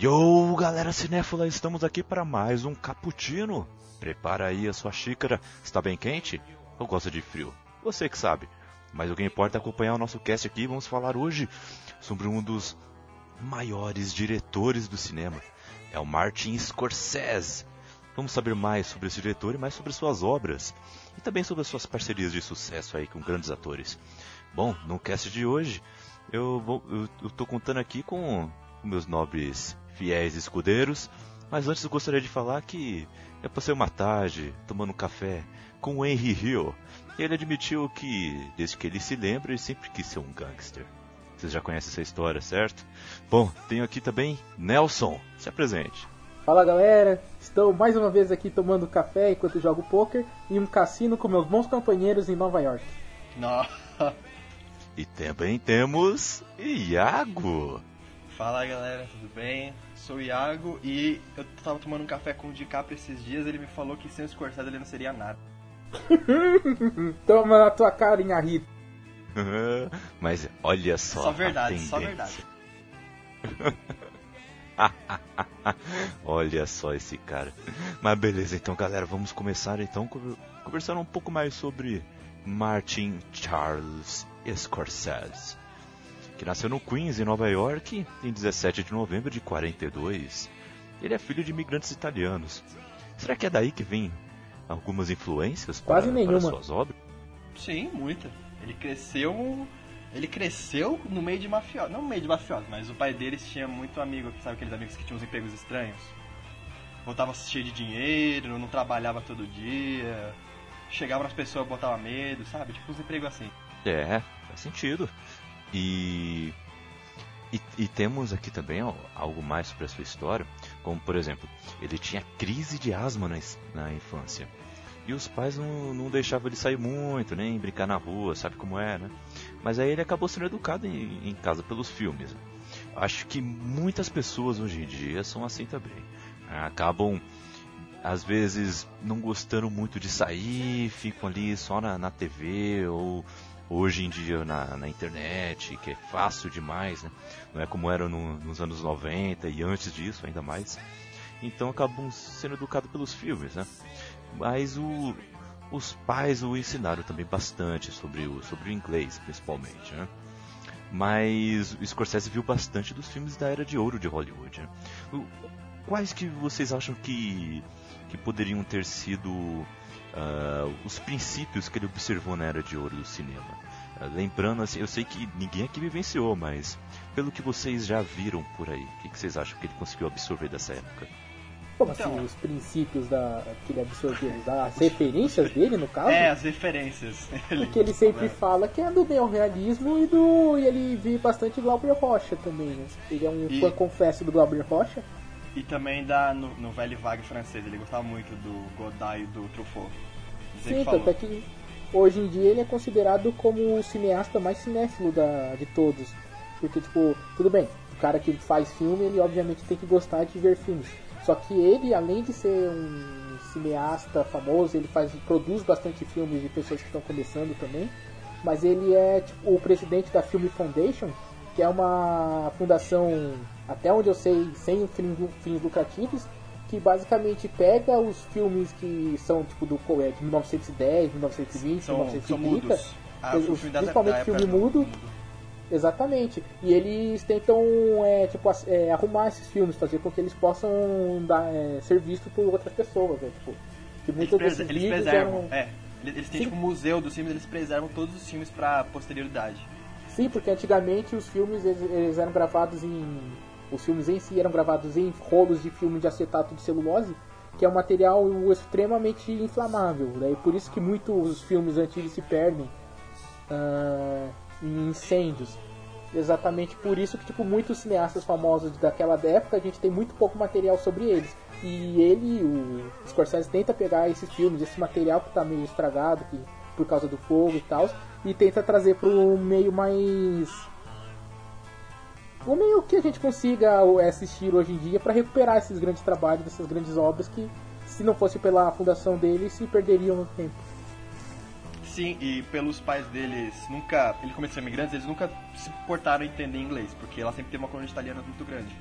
Yo, galera cinéfila, estamos aqui para mais um cappuccino. Prepara aí a sua xícara, está bem quente? Ou gosta de frio? Você que sabe. Mas o que importa é acompanhar o nosso cast aqui. Vamos falar hoje sobre um dos maiores diretores do cinema. É o Martin Scorsese. Vamos saber mais sobre esse diretor e mais sobre suas obras. E também sobre as suas parcerias de sucesso aí com grandes atores. Bom, no cast de hoje, eu, vou, eu, eu tô contando aqui com meus nobres fiéis escudeiros. Mas antes eu gostaria de falar que eu passei uma tarde tomando um café com o Henry Hill. E ele admitiu que, desde que ele se lembra, ele sempre quis ser um gangster. Vocês já conhecem essa história, certo? Bom, tenho aqui também Nelson. Se apresente. Fala galera, estou mais uma vez aqui tomando café enquanto jogo poker em um cassino com meus bons companheiros em Nova York. Nossa. E também temos Iago. Fala galera, tudo bem? Sou o Iago e eu tava tomando um café com o DiCaprio esses dias ele me falou que sem o Scorsese ele não seria nada. Toma na tua cara, Inharito. Mas olha só. Só verdade, só verdade. olha só esse cara. Mas beleza, então galera, vamos começar então conversando um pouco mais sobre Martin Charles Scorsese que nasceu no Queens, em Nova York, em 17 de novembro de 42. Ele é filho de imigrantes italianos. Será que é daí que vem algumas influências para, Quase nenhuma. para suas obras? Sim, muita. Ele cresceu ele cresceu no meio de mafiosos. Não no meio de mafiosos, mas o pai deles tinha muito amigo, sabe aqueles amigos que tinham uns empregos estranhos? Voltava cheio de dinheiro, não trabalhava todo dia, chegava nas pessoas, botava medo, sabe? Tipo uns empregos assim. É, faz sentido. E, e, e, temos aqui também ó, algo mais sobre a sua história, como por exemplo, ele tinha crise de asma na, na infância. E os pais não, não deixavam ele sair muito, nem brincar na rua, sabe como é, né? Mas aí ele acabou sendo educado em, em casa pelos filmes. Acho que muitas pessoas hoje em dia são assim também. Acabam, às vezes, não gostando muito de sair, ficam ali só na, na TV ou hoje em dia na, na internet, que é fácil demais, né? Não é como era no, nos anos 90 e antes disso, ainda mais. Então acabam sendo educados pelos filmes, né? Mas o, os pais o ensinaram também bastante sobre o, sobre o inglês, principalmente, né? Mas o Scorsese viu bastante dos filmes da era de ouro de Hollywood. Né? Quais que vocês acham que, que poderiam ter sido uh, os princípios que ele observou na era de ouro do cinema. Lembrando, assim, eu sei que ninguém aqui vivenciou, mas pelo que vocês já viram por aí, o que, que, vocês acham que ele conseguiu absorver dessa época? Como assim, então, os princípios da, que ele absorveu? As referências dele, no caso? É, as referências. Porque ele sempre é. fala que é do neorrealismo e do. E ele vive bastante Glauber Rocha também, né? Ele é um e... fã confesso do Glauber Rocha. E também da, no, no Velho Vague francês, ele gostava muito do Godard e do Truffaut. Sim, tanto é que hoje em dia ele é considerado como o cineasta mais cinéfilo da, de todos. Porque, tipo, tudo bem, o cara que faz filme, ele obviamente tem que gostar de ver filmes. Só que ele, além de ser um cineasta famoso, ele faz, produz bastante filmes de pessoas que estão começando também. Mas ele é tipo, o presidente da Film Foundation, que é uma fundação, até onde eu sei, sem fins lucrativos, que basicamente pega os filmes que são tipo do é, de 1910, 1920, são, 1930, são ah, os, principalmente filme mudo, mudo, exatamente. E eles tentam é, tipo é, arrumar esses filmes, fazer com que eles possam dar, é, ser vistos por outras pessoas, né? tipo, que muitos eles, desses eles preservam, eram... é, eles têm Sim. tipo um museu dos filmes, eles preservam todos os filmes para posterioridade. Sim, porque antigamente os filmes eles, eles eram gravados em os filmes em si eram gravados em rolos de filme de acetato de celulose, que é um material extremamente inflamável. Daí por isso que muitos filmes antigos se perdem uh, em incêndios. Exatamente por isso que tipo muitos cineastas famosos daquela época a gente tem muito pouco material sobre eles. E ele, o Scorsese tenta pegar esses filmes, esse material que está meio estragado que, por causa do fogo e tal, e tenta trazer para um meio mais o meio que a gente consiga assistir hoje em dia para recuperar esses grandes trabalhos, essas grandes obras que, se não fosse pela fundação dele, se perderiam no tempo. Sim, e pelos pais deles, nunca. Ele começou imigrantes, eles nunca se portaram a entender inglês, porque ela sempre teve uma colônia italiana muito grande.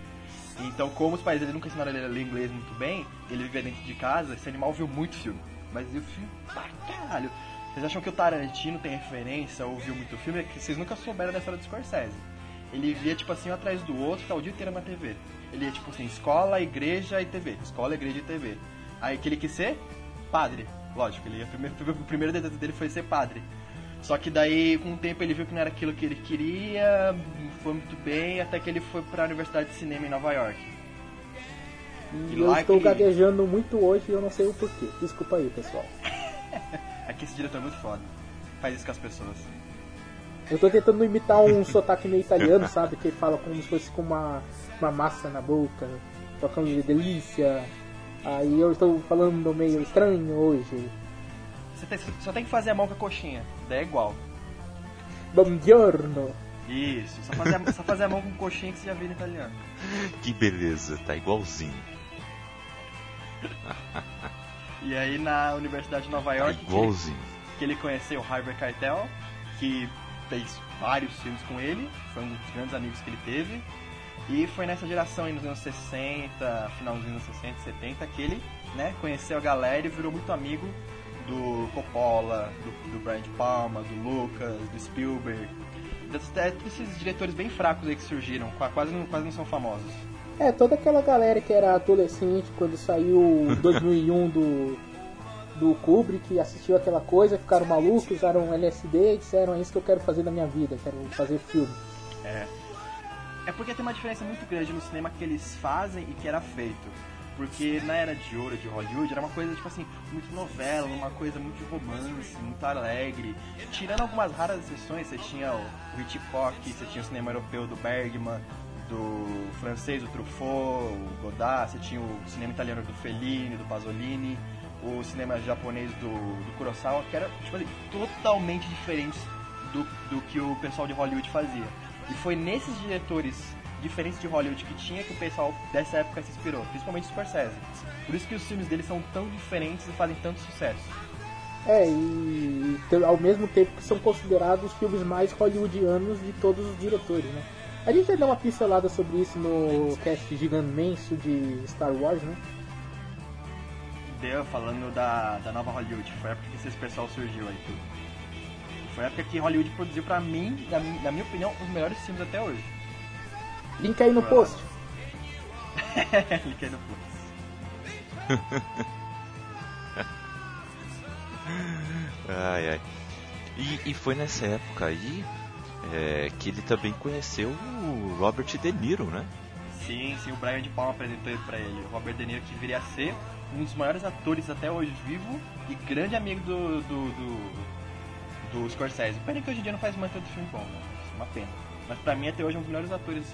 Então, como os pais dele nunca ensinaram ele a ler inglês muito bem, ele vivia dentro de casa, esse animal viu muito filme. Mas viu filme pra caralho. Vocês acham que o Tarantino tem referência ou viu muito filme? É que vocês nunca souberam da história do Scorsese. Ele via, tipo assim, um atrás do outro, ficava o dia inteiro na TV. Ele ia, tipo assim, escola, igreja e TV. Escola, igreja e TV. Aí que ele quis ser padre. Lógico, ele ia, primeiro, o primeiro desejo dele foi ser padre. Só que daí, com o tempo, ele viu que não era aquilo que ele queria, foi muito bem, até que ele foi para a Universidade de Cinema em Nova York. E eu estou gaguejando muito hoje e eu não sei o porquê. Desculpa aí, pessoal. Aqui esse diretor é muito foda. Faz isso com as pessoas. Eu tô tentando imitar um sotaque meio italiano, sabe? Que ele fala como se fosse com uma, uma massa na boca, tocando de delícia. Aí eu estou falando meio estranho hoje. Você tem, só tem que fazer a mão com a coxinha, daí é igual. Buongiorno. Isso, só fazer, a, só fazer a mão com coxinha que você já em italiano. Que beleza, tá igualzinho. e aí na Universidade de Nova York. Tá igualzinho. Que ele, que ele conheceu o Harvey Keitel, que fez vários filmes com ele, foi um dos grandes amigos que ele teve. E foi nessa geração aí nos anos 60, finalzinho dos anos 60, 70, que ele né, conheceu a galera e virou muito amigo do Coppola, do, do Brian De Palma, do Lucas, do Spielberg. Desses diretores bem fracos aí que surgiram, quase não, quase não são famosos. É, toda aquela galera que era adolescente quando saiu 2001 do, do Kubrick, assistiu aquela coisa, ficaram malucos, usaram LSD e disseram é isso que eu quero fazer na minha vida, quero fazer filme. É. É porque tem uma diferença muito grande no cinema que eles fazem e que era feito. Porque na era de ouro de Hollywood era uma coisa, tipo assim, muito novela, uma coisa muito romance, muito alegre. Tirando algumas raras exceções, você tinha o Hitchcock, você tinha o cinema europeu do Bergman, do francês, o Truffaut, o Godard, você tinha o cinema italiano do Fellini, do Pasolini, o cinema japonês do, do Kurosawa, que era tipo totalmente diferentes do, do que o pessoal de Hollywood fazia. E foi nesses diretores diferentes de Hollywood que tinha que o pessoal dessa época se inspirou, principalmente o Scorsese. Por isso que os filmes dele são tão diferentes e fazem tanto sucesso. É, e ao mesmo tempo que são considerados os filmes mais hollywoodianos de todos os diretores, né? A gente vai dar uma pincelada sobre isso no cast gigantesco de Star Wars, né? Deu, falando da, da nova Hollywood, foi a época que esse pessoal surgiu aí tudo. Foi a época que Hollywood produziu pra mim, na, na minha opinião, os melhores filmes até hoje. Link aí no post. Link aí no post. ai, ai. E, e, foi nessa época aí é, que ele também conheceu o Robert De Niro, né? Sim, sim, o Brian de Palma apresentou ele pra ele. O Robert De Niro que viria a ser um dos maiores atores até hoje vivo e grande amigo do, do, do do Scorsese. Pena que hoje em dia não faz mais tanto filme bom, né? É uma pena. Mas pra mim até hoje é um dos melhores atores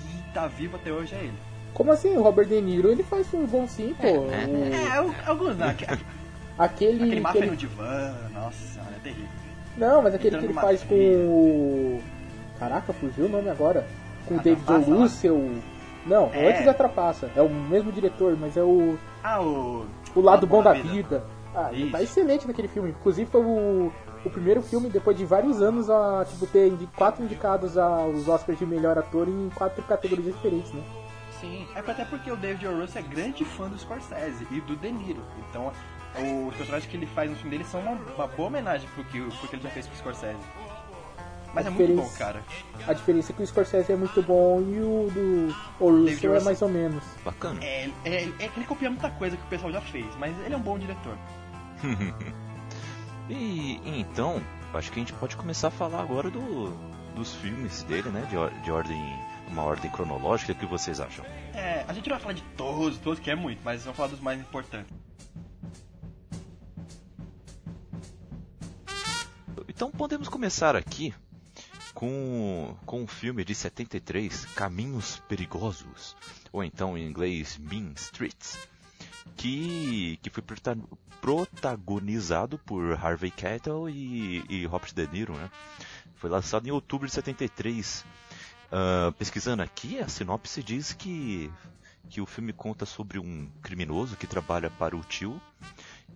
que tá vivo até hoje é ele. Como assim? O Robert De Niro, ele faz filme bom sim, pô. É, o... é, é alguns não. Aquele, aquele máfia aquele... no divã, nossa é terrível. Não, mas aquele Entrando que ele faz com o... Caraca, fugiu o nome agora. Com o David O. Não, é. antes da Trapaça. É o mesmo diretor, mas é o... Ah, o... O Lado Bom da Vida. vida. Ah, ele tá excelente naquele filme. Inclusive foi o o primeiro filme, depois de vários anos, a tipo, ter quatro indicados aos Oscars de melhor ator em quatro categorias diferentes, né? Sim, é até porque o David O. É grande fã do Scorsese e do De Niro. Então, os personagens que ele faz no filme dele são uma, uma boa homenagem pro que, pro que ele já fez com o Scorsese. Mas a é muito bom, cara. A diferença é que o Scorsese é muito bom e o do o Russell é mais ou menos. Bacana. É, é, é que ele copia muita coisa que o pessoal já fez, mas ele é um bom diretor. E, então, acho que a gente pode começar a falar agora do, dos filmes dele, né? De, de ordem, uma ordem cronológica. O que vocês acham? É, a gente não vai falar de todos, todos que é muito, mas vamos falar dos mais importantes. Então podemos começar aqui com, com o filme de 73, Caminhos Perigosos, ou então em inglês Mean Streets, que, que foi protagonizado por Harvey Keitel e, e Robert De Niro, né? Foi lançado em outubro de 73. Uh, pesquisando aqui, a sinopse diz que, que o filme conta sobre um criminoso que trabalha para o tio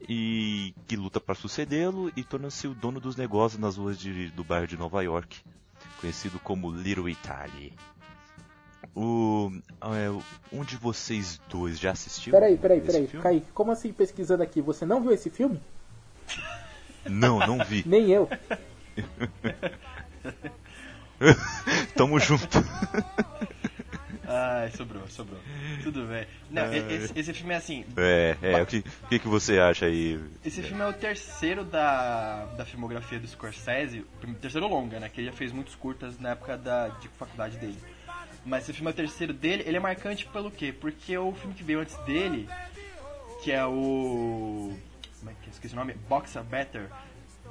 e que luta para sucedê-lo e torna-se o dono dos negócios nas ruas de, do bairro de Nova York, conhecido como Little Italy. O, é, um de vocês dois já assistiu? Peraí, peraí, peraí. filme? Kaique, como assim pesquisando aqui? Você não viu esse filme? Não, não vi. Nem eu. Tamo junto. Ai, sobrou, sobrou. Tudo bem. Não, Ai. esse, esse filme é assim. É, é, o que, o que, que você acha aí? Esse filme é o terceiro da, da filmografia do Scorsese, o terceiro longa, né? Que ele já fez muitos curtas na época da, de faculdade dele. Mas esse filme é o terceiro dele, ele é marcante pelo quê? Porque o filme que veio antes dele, que é o. Como é que é? Esqueci o nome? Boxer Better,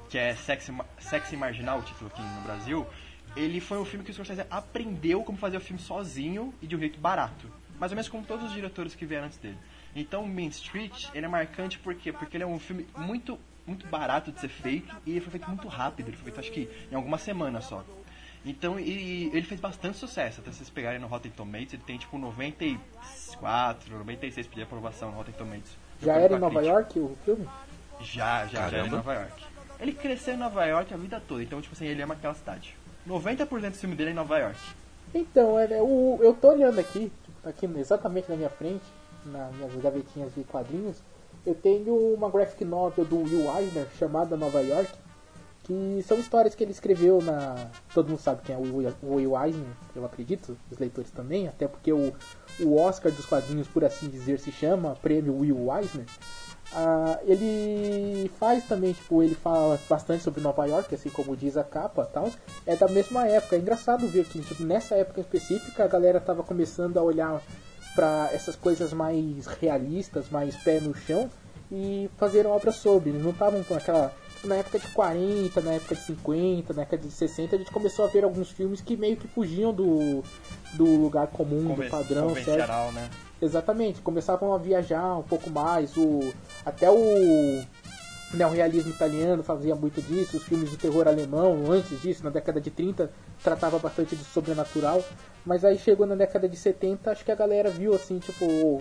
que é Sexy, Sexy Marginal, o título aqui no Brasil. Ele foi um filme que o Scorsese aprendeu como fazer o filme sozinho e de um jeito barato. Mais ou menos como todos os diretores que vieram antes dele. Então, Main Street, ele é marcante por quê? Porque ele é um filme muito, muito barato de ser feito e ele foi feito muito rápido. Ele foi feito, acho que, em algumas semanas só. Então, e ele fez bastante sucesso. Até vocês pegarem no Rotten Tomatoes, ele tem tipo 94, 96 de aprovação no Rotten Tomatoes. Já era em Nova crítica. York o filme? Já, já, já era em Caramba. Nova York. Ele cresceu em Nova York a vida toda, então, tipo assim, ele ama aquela cidade. 90% do filme dele é em Nova York. Então, é, é, eu tô olhando aqui, tipo, aqui exatamente na minha frente, nas minhas gavetinhas de quadrinhos, eu tenho uma graphic novel do Will Eisner chamada Nova York, que são histórias que ele escreveu na. Todo mundo sabe quem é o Will Eisner, eu acredito, os leitores também, até porque o, o Oscar dos quadrinhos, por assim dizer, se chama Prêmio Will Eisner. Ah, ele faz também, tipo, ele fala bastante sobre Nova York, assim como diz a capa tal. É da mesma época. É engraçado ver que tipo, nessa época específica a galera tava começando a olhar para essas coisas mais realistas, mais pé no chão e fazer obras sobre. Eles não estavam com aquela. Na época de 40, na época de 50, na época de 60, a gente começou a ver alguns filmes que meio que fugiam do, do lugar comum, Conven- do padrão, certo? né? Exatamente, começavam a viajar um pouco mais. O, até o neorrealismo italiano fazia muito disso, os filmes de terror alemão, antes disso, na década de 30, tratava bastante de sobrenatural. Mas aí chegou na década de 70, acho que a galera viu assim, tipo,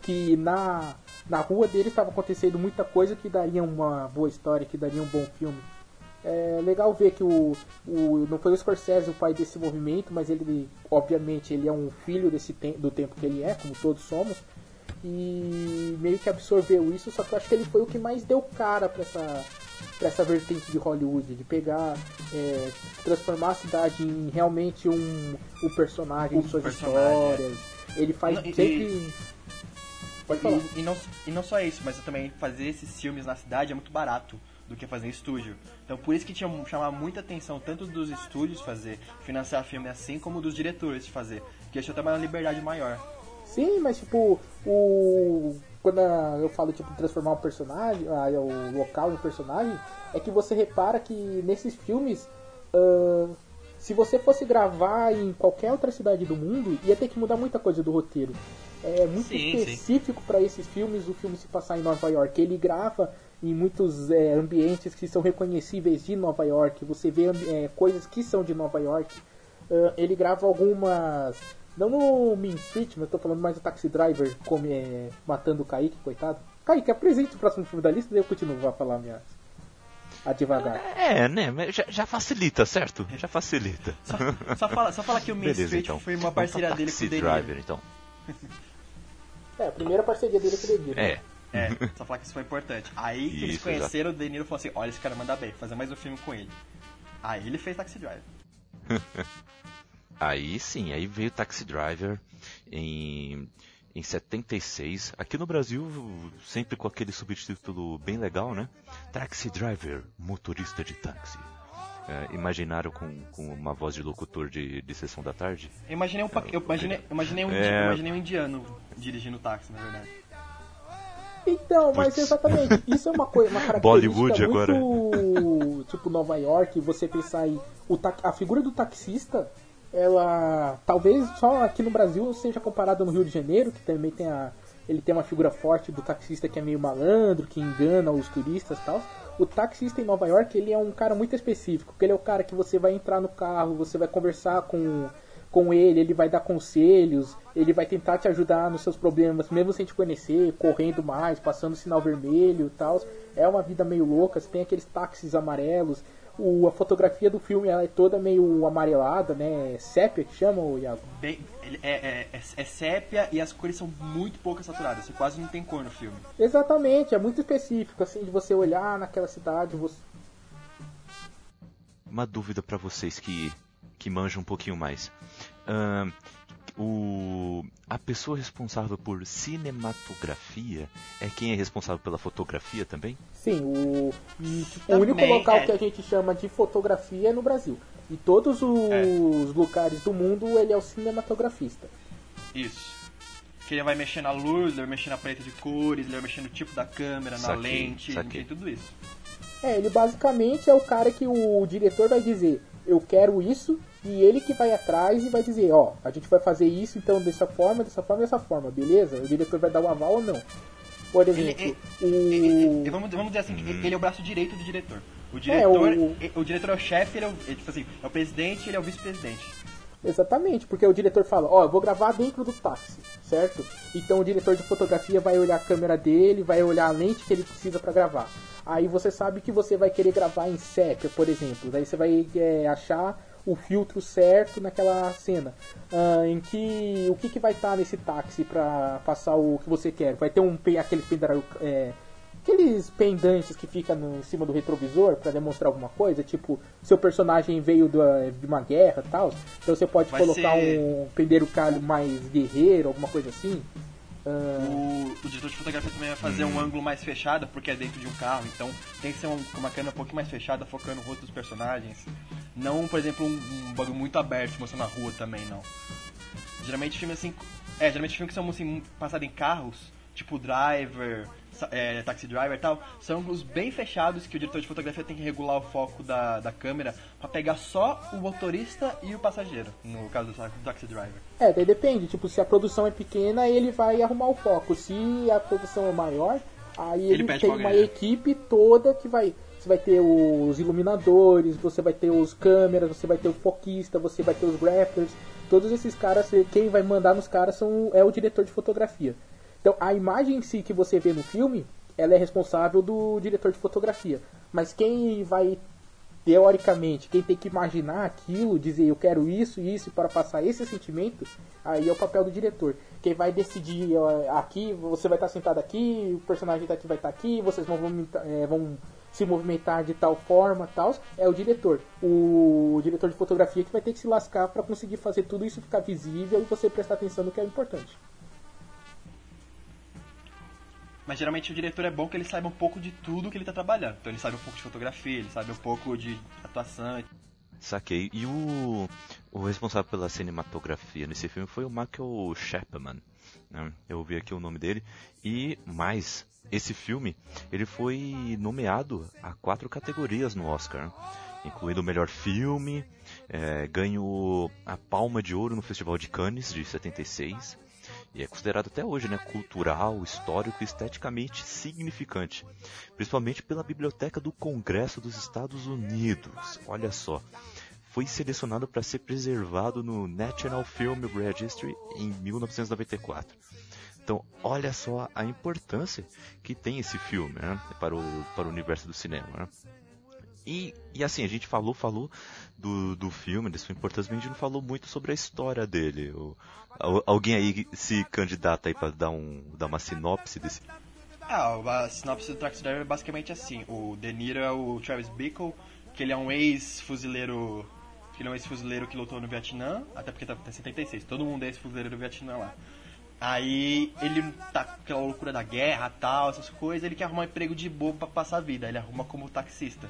que na, na rua dele estava acontecendo muita coisa que daria uma boa história, que daria um bom filme. É legal ver que o, o não foi o Scorsese o pai desse movimento, mas ele, obviamente, ele é um filho desse tem, do tempo que ele é, como todos somos, e meio que absorveu isso, só que eu acho que ele foi o que mais deu cara pra essa, pra essa vertente de Hollywood, de pegar, é, transformar a cidade em realmente um, um personagem Um de suas personagem, é. histórias. Ele faz Não, e- sempre. Pode falar. E, e não, e não só isso, mas também fazer esses filmes na cidade é muito barato do que fazer em estúdio. Então por isso que tinha chamar muita atenção tanto dos estúdios fazer, financiar filme assim, como dos diretores de fazer. Que deixa até uma liberdade maior. Sim, mas tipo, o. Quando eu falo tipo transformar um personagem, ah, o local em um personagem, é que você repara que nesses filmes, ah, se você fosse gravar em qualquer outra cidade do mundo, ia ter que mudar muita coisa do roteiro. É muito sim. específico para esses filmes o filme se passar em Nova York. Ele grava em muitos é, ambientes que são reconhecíveis de Nova York. Você vê é, coisas que são de Nova York. Ah, ele grava algumas. Não no Main Street, mas eu tô falando mais do Taxi Driver come, é, matando o Kaique, coitado. Kaique, apresente o próximo filme da lista, daí eu continuo a falar minha. A devagar. É, né? mas Já, já facilita, certo? Já facilita. Só, só fala, só fala que o Main Beleza, Street então. foi uma parceria dele com Taxi o De Driver, então. É, a primeira parceria dele com o De Niro. É. É, só falar que isso foi importante. Aí que eles conheceram o De Niro e falaram assim, olha, esse cara manda bem, fazer mais um filme com ele. Aí ele fez Taxi Driver. Aí sim, aí veio Taxi Driver em, em 76. Aqui no Brasil, sempre com aquele subtítulo bem legal, né? Taxi Driver, motorista de táxi. É, imaginaram com, com uma voz de locutor de, de sessão da tarde? Eu imaginei um, pa- eu imaginei, imaginei um, É. imaginei um indiano dirigindo táxi, na verdade. Então, mas Putz. exatamente, isso é uma coisa, uma característica Bollywood agora. muito, tipo, Nova York, você pensar em, o a figura do taxista, ela, talvez só aqui no Brasil seja comparada no Rio de Janeiro, que também tem a, ele tem uma figura forte do taxista que é meio malandro, que engana os turistas e tal. O taxista em Nova York, ele é um cara muito específico, porque ele é o cara que você vai entrar no carro, você vai conversar com com ele, ele vai dar conselhos, ele vai tentar te ajudar nos seus problemas, mesmo sem te conhecer, correndo mais, passando sinal vermelho e tal. É uma vida meio louca, você tem aqueles táxis amarelos, o, a fotografia do filme ela é toda meio amarelada, né? Sépia que chama, o Iago? Bem, é, é, é, é, sépia e as cores são muito pouco saturadas. Você quase não tem cor no filme. Exatamente, é muito específico, assim, de você olhar naquela cidade. Você... Uma dúvida para vocês que, que manjam um pouquinho mais. Uh, o, a pessoa responsável por cinematografia é quem é responsável pela fotografia também? Sim, o, o único local é. que a gente chama de fotografia é no Brasil. E todos os é. lugares do mundo ele é o cinematografista. Isso. Que ele vai mexer na luz, ele vai mexer na paleta de cores, ele vai mexer no tipo da câmera, na saquei, lente, saquei. tudo isso. É, ele basicamente é o cara que o diretor vai dizer, eu quero isso, e ele que vai atrás e vai dizer, ó, a gente vai fazer isso então dessa forma, dessa forma, dessa forma, beleza? O diretor vai dar o aval ou não. Por exemplo, ele, ele, o... vamos, vamos dizer assim, uhum. ele é o braço direito do diretor. O diretor, é, o... o diretor é o chefe, ele é o, tipo assim, é o presidente, ele é o vice-presidente. Exatamente, porque o diretor fala, ó, eu vou gravar dentro do táxi, certo? Então o diretor de fotografia vai olhar a câmera dele, vai olhar a lente que ele precisa para gravar. Aí você sabe que você vai querer gravar em sépia, por exemplo. Daí você vai é, achar o filtro certo naquela cena. Uh, em que o que, que vai estar tá nesse táxi para passar o que você quer? Vai ter um aquele pendrive, é, aqueles pendantes que ficam no, em cima do retrovisor para demonstrar alguma coisa, tipo seu personagem veio de uma guerra, tal. Então você pode vai colocar ser... um penduricalho mais guerreiro, alguma coisa assim. O, o, diretor de fotografia também vai fazer hum. um ângulo mais fechado, porque é dentro de um carro, então tem que ser um, uma câmera um pouquinho mais fechada, focando no rosto dos personagens. Não, por exemplo, um, um bagulho muito aberto, mostrando a rua também, não. Geralmente filmes assim. É, geralmente filmes que são assim, passados em carros, tipo Driver, é, Taxi Driver e tal, são ângulos bem fechados que o diretor de fotografia tem que regular o foco da, da câmera para pegar só o motorista e o passageiro, no caso do Taxi Driver. É, daí depende, tipo, se a produção é pequena, ele vai arrumar o foco. Se a produção é maior, aí ele, ele tem uma equipe toda que vai você vai ter os iluminadores, você vai ter os câmeras, você vai ter o foquista, você vai ter os grapplers. Todos esses caras, quem vai mandar nos caras são, é o diretor de fotografia. Então a imagem em si que você vê no filme, ela é responsável do diretor de fotografia. Mas quem vai teoricamente, quem tem que imaginar aquilo, dizer eu quero isso e isso para passar esse sentimento, aí é o papel do diretor. Quem vai decidir aqui, você vai estar sentado aqui, o personagem daqui vai estar aqui, vocês vão, é, vão se movimentar de tal forma, tal, é o diretor. O, diretor de fotografia que vai ter que se lascar para conseguir fazer tudo isso ficar visível e você prestar atenção no que é importante. Mas geralmente o diretor é bom que ele saiba um pouco de tudo que ele está trabalhando. Então ele sabe um pouco de fotografia, ele sabe um pouco de atuação. Saquei. E o, o responsável pela cinematografia nesse filme foi o Michael Chapman. Né? Eu vi aqui o nome dele. E mais, esse filme ele foi nomeado a quatro categorias no Oscar, incluindo o melhor filme, é, ganhou a Palma de Ouro no Festival de Cannes de 76 e é considerado até hoje né, cultural, histórico e esteticamente significante, principalmente pela Biblioteca do Congresso dos Estados Unidos. Olha só, foi selecionado para ser preservado no National Film Registry em 1994. Então, olha só a importância que tem esse filme né, para, o, para o universo do cinema. Né? E, e assim, a gente falou, falou do, do filme, da sua importância, mas a gente não falou muito sobre a história dele. O, alguém aí se candidata aí para dar, um, dar uma sinopse desse ah, a sinopse do Taxi Driver é basicamente assim. O De Niro é o Travis Bickle, que ele é um ex-fuzileiro que ele é um ex-fuzileiro que lutou no Vietnã, até porque tá em 76, todo mundo é ex-fuzileiro do Vietnã lá. Aí ele tá com aquela loucura da guerra tal, essas coisas, ele quer arrumar um emprego de bobo para passar a vida, ele arruma como taxista.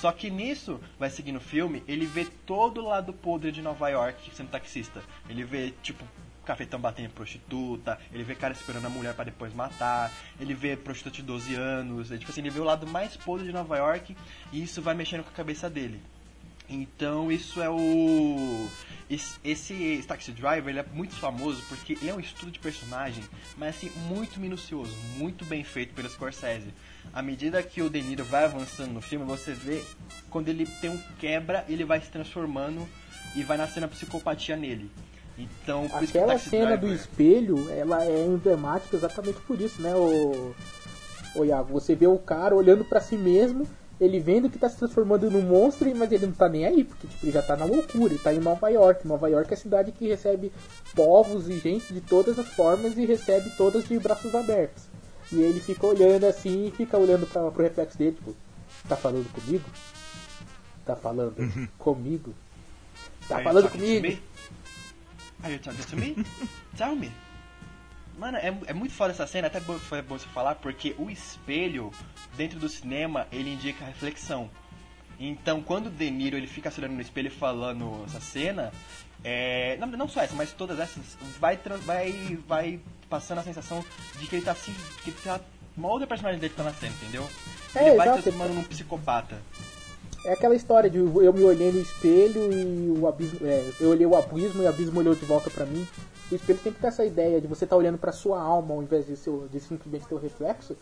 Só que nisso, vai seguir no filme, ele vê todo o lado podre de Nova York sendo taxista. Ele vê, tipo, cafetão batendo em prostituta, ele vê cara esperando a mulher para depois matar, ele vê prostituta de 12 anos, ele, tipo assim, ele vê o lado mais podre de Nova York e isso vai mexendo com a cabeça dele. Então isso é o. Esse Taxi Driver ele é muito famoso porque ele é um estudo de personagem, mas assim, muito minucioso, muito bem feito pelo Scorsese. À medida que o De Niro vai avançando no filme, você vê quando ele tem um quebra, ele vai se transformando e vai nascendo a psicopatia nele. Então, aquela cena Driver... do espelho, ela é emblemática exatamente por isso, né, o, o Iago? Você vê o cara olhando para si mesmo ele vendo que tá se transformando num monstro, mas ele não tá nem aí, porque tipo, ele já tá na loucura, ele tá em Nova York. Nova York é a cidade que recebe povos e gente de todas as formas e recebe todas de braços abertos. E ele fica olhando assim e fica olhando pra, pro reflexo dele, tipo, tá falando comigo? Tá falando uhum. comigo? Tá falando comigo? Are you talking to me? Tell me. Mano, é, é muito foda essa cena, até foi bom você falar, porque o espelho, dentro do cinema, ele indica reflexão. Então, quando o De Niro ele fica se olhando no espelho falando essa cena, é, não, não só essa, mas todas essas, vai, vai, vai passando a sensação de que ele tá assim, que ele tá, uma outra personagem dele tá na cena, entendeu? É, ele vai se transformando num psicopata. É aquela história de eu me olhei no espelho e o abismo, é, eu olhei o abismo e o abismo olhou de volta para mim o espelho sempre tem essa ideia de você estar tá olhando para sua alma ao invés de, seu, de simplesmente ter o reflexo.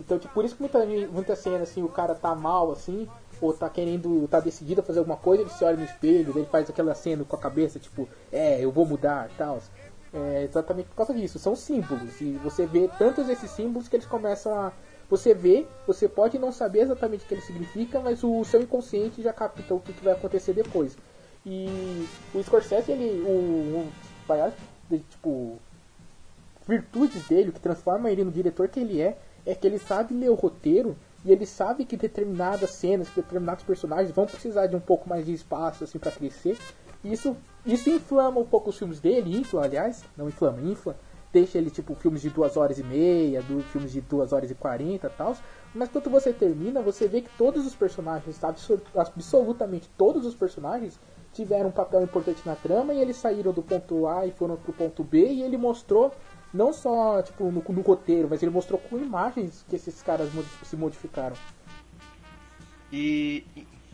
Então, tipo, por isso que muita, muita cena, assim, o cara tá mal, assim, ou tá querendo, tá decidido a fazer alguma coisa, ele se olha no espelho, ele faz aquela cena com a cabeça, tipo, é, eu vou mudar tal. É exatamente por causa disso, são símbolos, e você vê tantos esses símbolos que eles começam a. Você vê, você pode não saber exatamente o que ele significa, mas o seu inconsciente já capta o que, que vai acontecer depois. E o Scorsese, ele. O, o tipo, virtudes dele, que transforma ele no diretor que ele é, é que ele sabe ler o roteiro e ele sabe que determinadas cenas, que determinados personagens vão precisar de um pouco mais de espaço assim para crescer. E isso, isso inflama um pouco os filmes dele, infla, aliás, não inflama, infla, deixa ele tipo filmes de duas horas e meia, do, filmes de duas horas e quarenta tal. Mas quando você termina, você vê que todos os personagens, absolutamente todos os personagens, tiveram um papel importante na trama e eles saíram do ponto A e foram pro ponto B e ele mostrou não só tipo no, no roteiro, mas ele mostrou com imagens que esses caras se modificaram. E,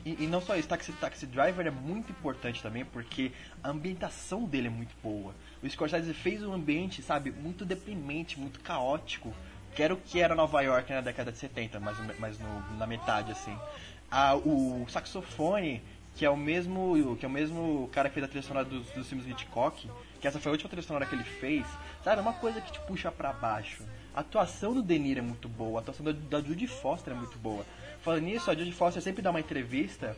e, e, não só isso, Taxi, Taxi Driver é muito importante também porque a ambientação dele é muito boa. O Scorsese fez um ambiente, sabe, muito deprimente, muito caótico, que era o que era Nova York na década de 70, mais, mais no, na metade assim. Ah, o saxofone que é o mesmo que é o mesmo cara que fez a trilha sonora dos, dos filmes Hitchcock, que essa foi a última trilha sonora que ele fez, sabe? É uma coisa que te puxa para baixo. A atuação do De Niro é muito boa, a atuação da, da Judy Foster é muito boa. Falando nisso, a Judy Foster sempre dá uma entrevista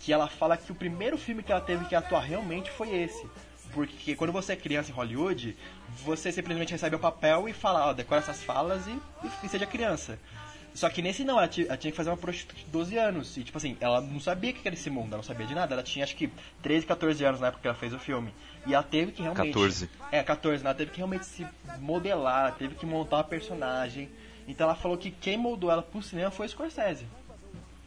que ela fala que o primeiro filme que ela teve que atuar realmente foi esse. Porque quando você é criança em Hollywood, você simplesmente recebe o papel e fala, ó, decora essas falas e, e, e seja criança. Só que nesse não, ela, ela, tinha que fazer uma prostituta de 12 anos. E tipo assim, ela não sabia o que era esse mundo, ela não sabia de nada. Ela tinha acho que 13, 14 anos na época que ela fez o filme. E ela teve que realmente. 14. É, 14, ela teve que realmente se modelar, teve que montar uma personagem. Então ela falou que quem moldou ela pro cinema foi o Scorsese.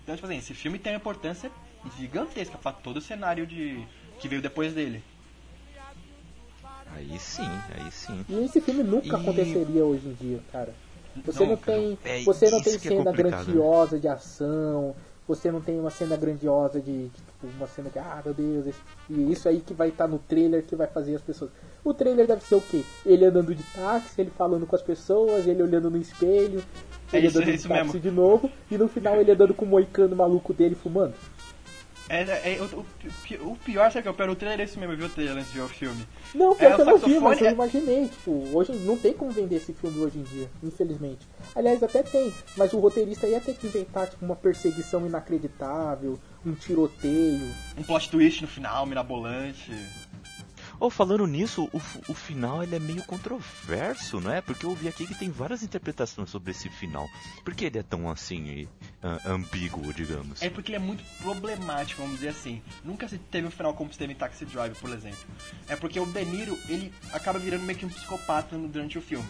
Então, tipo assim, esse filme tem uma importância gigantesca para todo o cenário de que veio depois dele. Aí sim, aí sim. E esse filme nunca e... aconteceria hoje em dia, cara. Você não tem, é, você não tem é cena é grandiosa de ação, você não tem uma cena grandiosa de, de tipo, uma cena que, ah, meu Deus, esse, e isso aí que vai estar tá no trailer que vai fazer as pessoas. O trailer deve ser o quê? Ele andando de táxi, ele falando com as pessoas, ele olhando no espelho, é ele isso, andando é de táxi mesmo. de novo, e no final ele andando com o moicano maluco dele fumando. É, é, o, o, pior, sabe que eu pego o trailer é esse mesmo, viu o trailer antes de ver o filme. Não, pior é, que eu não vi, mas eu é- imaginei, tipo, hoje não tem como vender esse filme hoje em dia, infelizmente. Aliás, até tem, mas o roteirista ia ter que inventar, tipo, uma perseguição inacreditável, um tiroteio. Um plot twist no final, mirabolante. Oh, falando nisso, o, o final ele é meio controverso, não é? Porque eu ouvi aqui que tem várias interpretações sobre esse final. Por que ele é tão assim, uh, ambíguo, digamos? É porque ele é muito problemático, vamos dizer assim. Nunca se teve um final como se teve em Taxi Driver, por exemplo. É porque o De Niro, ele acaba virando meio que um psicopata durante o filme.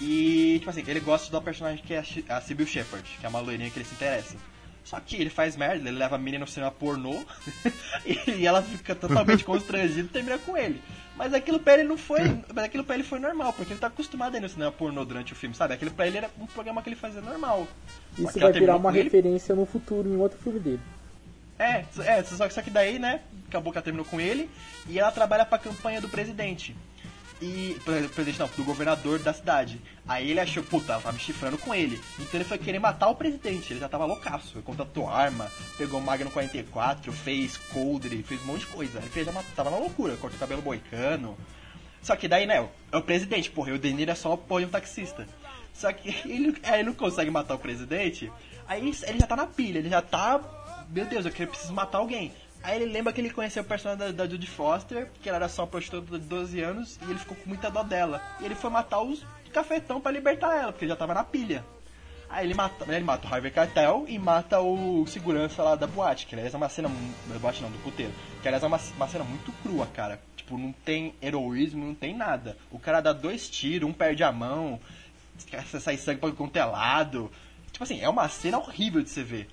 E, tipo assim, ele gosta da personagem que é a Sybil Shepard, que é uma loirinha que ele se interessa. Só que ele faz merda, ele leva a menina no cinema pornô e ela fica totalmente constrangida e termina com ele. Mas aquilo pra ele não foi. Mas aquilo pra ele foi normal, porque ele tá acostumado a ir no cinema pornô durante o filme, sabe? Aquilo pra ele era um programa que ele fazia normal. Isso vai virar uma referência ele... no futuro em outro filme dele. É, é só, só que daí, né, acabou que ela terminou com ele e ela trabalha pra campanha do presidente. E. Presidente não, do governador da cidade. Aí ele achou, puta, tava me chifrando com ele. Então ele foi querer matar o presidente. Ele já tava loucaço. Ele contratou arma, pegou Magnum 44, fez coldre, fez um monte de coisa. Ele uma, tava na loucura, cortou o cabelo boicano. Só que daí, né, é o presidente, porra, e o Deniro é só o apoio um taxista. Só que ele, ele não consegue matar o presidente. Aí ele já tá na pilha, ele já tá. Meu Deus, eu preciso matar alguém. Aí ele lembra que ele conheceu o personagem da, da Judy Foster, que ela era só uma prostituta de 12 anos, e ele ficou com muita dó dela. E ele foi matar os cafetão para libertar ela, porque já tava na pilha. Aí ele mata, ele mata o Harvey Cartel e mata o segurança lá da boate, que aliás é uma cena. Da boate não, do puteiro. Que aliás é uma, uma cena muito crua, cara. Tipo, não tem heroísmo, não tem nada. O cara dá dois tiros, um perde a mão, sai sangue pra quanto é lado. Tipo assim, é uma cena horrível de se ver.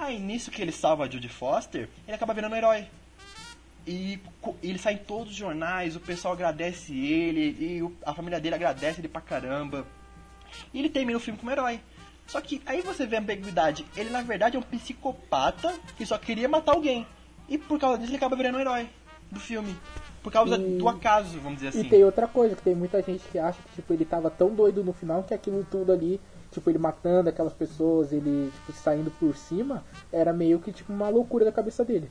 Aí nisso que ele salva a Judy Foster, ele acaba virando um herói. E ele sai em todos os jornais, o pessoal agradece ele, e a família dele agradece ele pra caramba. E ele termina o filme como herói. Só que aí você vê a ambiguidade. Ele na verdade é um psicopata que só queria matar alguém. E por causa disso ele acaba virando um herói do filme. Por causa e... do acaso, vamos dizer assim. E tem outra coisa, que tem muita gente que acha que tipo, ele tava tão doido no final que aquilo tudo ali tipo, ele matando aquelas pessoas, ele, tipo, saindo por cima, era meio que, tipo, uma loucura da cabeça dele.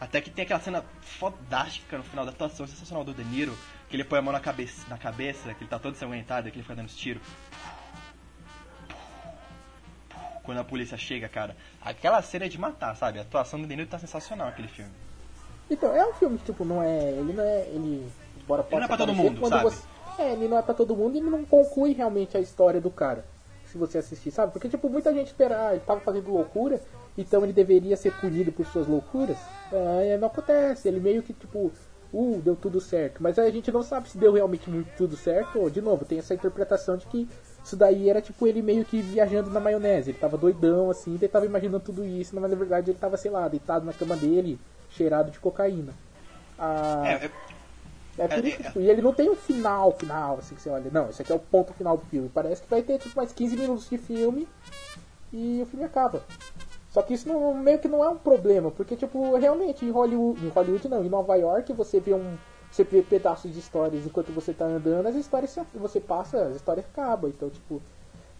Até que tem aquela cena fodástica no final da atuação sensacional do De Niro, que ele põe a mão na cabeça, na cabeça que ele tá todo ensanguentado, que ele fica dando os tiros. Quando a polícia chega, cara. Aquela cena é de matar, sabe? A atuação do De Niro tá sensacional naquele filme. Então, é um filme que, tipo, não é... Ele não é... Ele... Bora, ele não é pra todo mundo, sabe? Você é, ele não é pra todo mundo e não conclui realmente a história do cara. Se você assistir, sabe? Porque, tipo, muita gente espera, ah, ele tava fazendo loucura, então ele deveria ser punido por suas loucuras. É, não acontece, ele meio que, tipo, uh, deu tudo certo. Mas a gente não sabe se deu realmente muito tudo certo. Ou, de novo, tem essa interpretação de que isso daí era, tipo, ele meio que viajando na maionese. Ele tava doidão, assim, ele tava imaginando tudo isso, mas na verdade ele tava, sei lá, deitado na cama dele, cheirado de cocaína. Ah, é, é por isso, tipo, e ele não tem um final, final, assim, que você olha, não, esse aqui é o ponto final do filme. Parece que vai ter, tipo, mais 15 minutos de filme e o filme acaba. Só que isso não, meio que não é um problema, porque, tipo, realmente, em Hollywood, em Hollywood não, em Nova York você vê um... Você vê pedaços de histórias enquanto você tá andando, as histórias você passa, as histórias acabam. Então, tipo,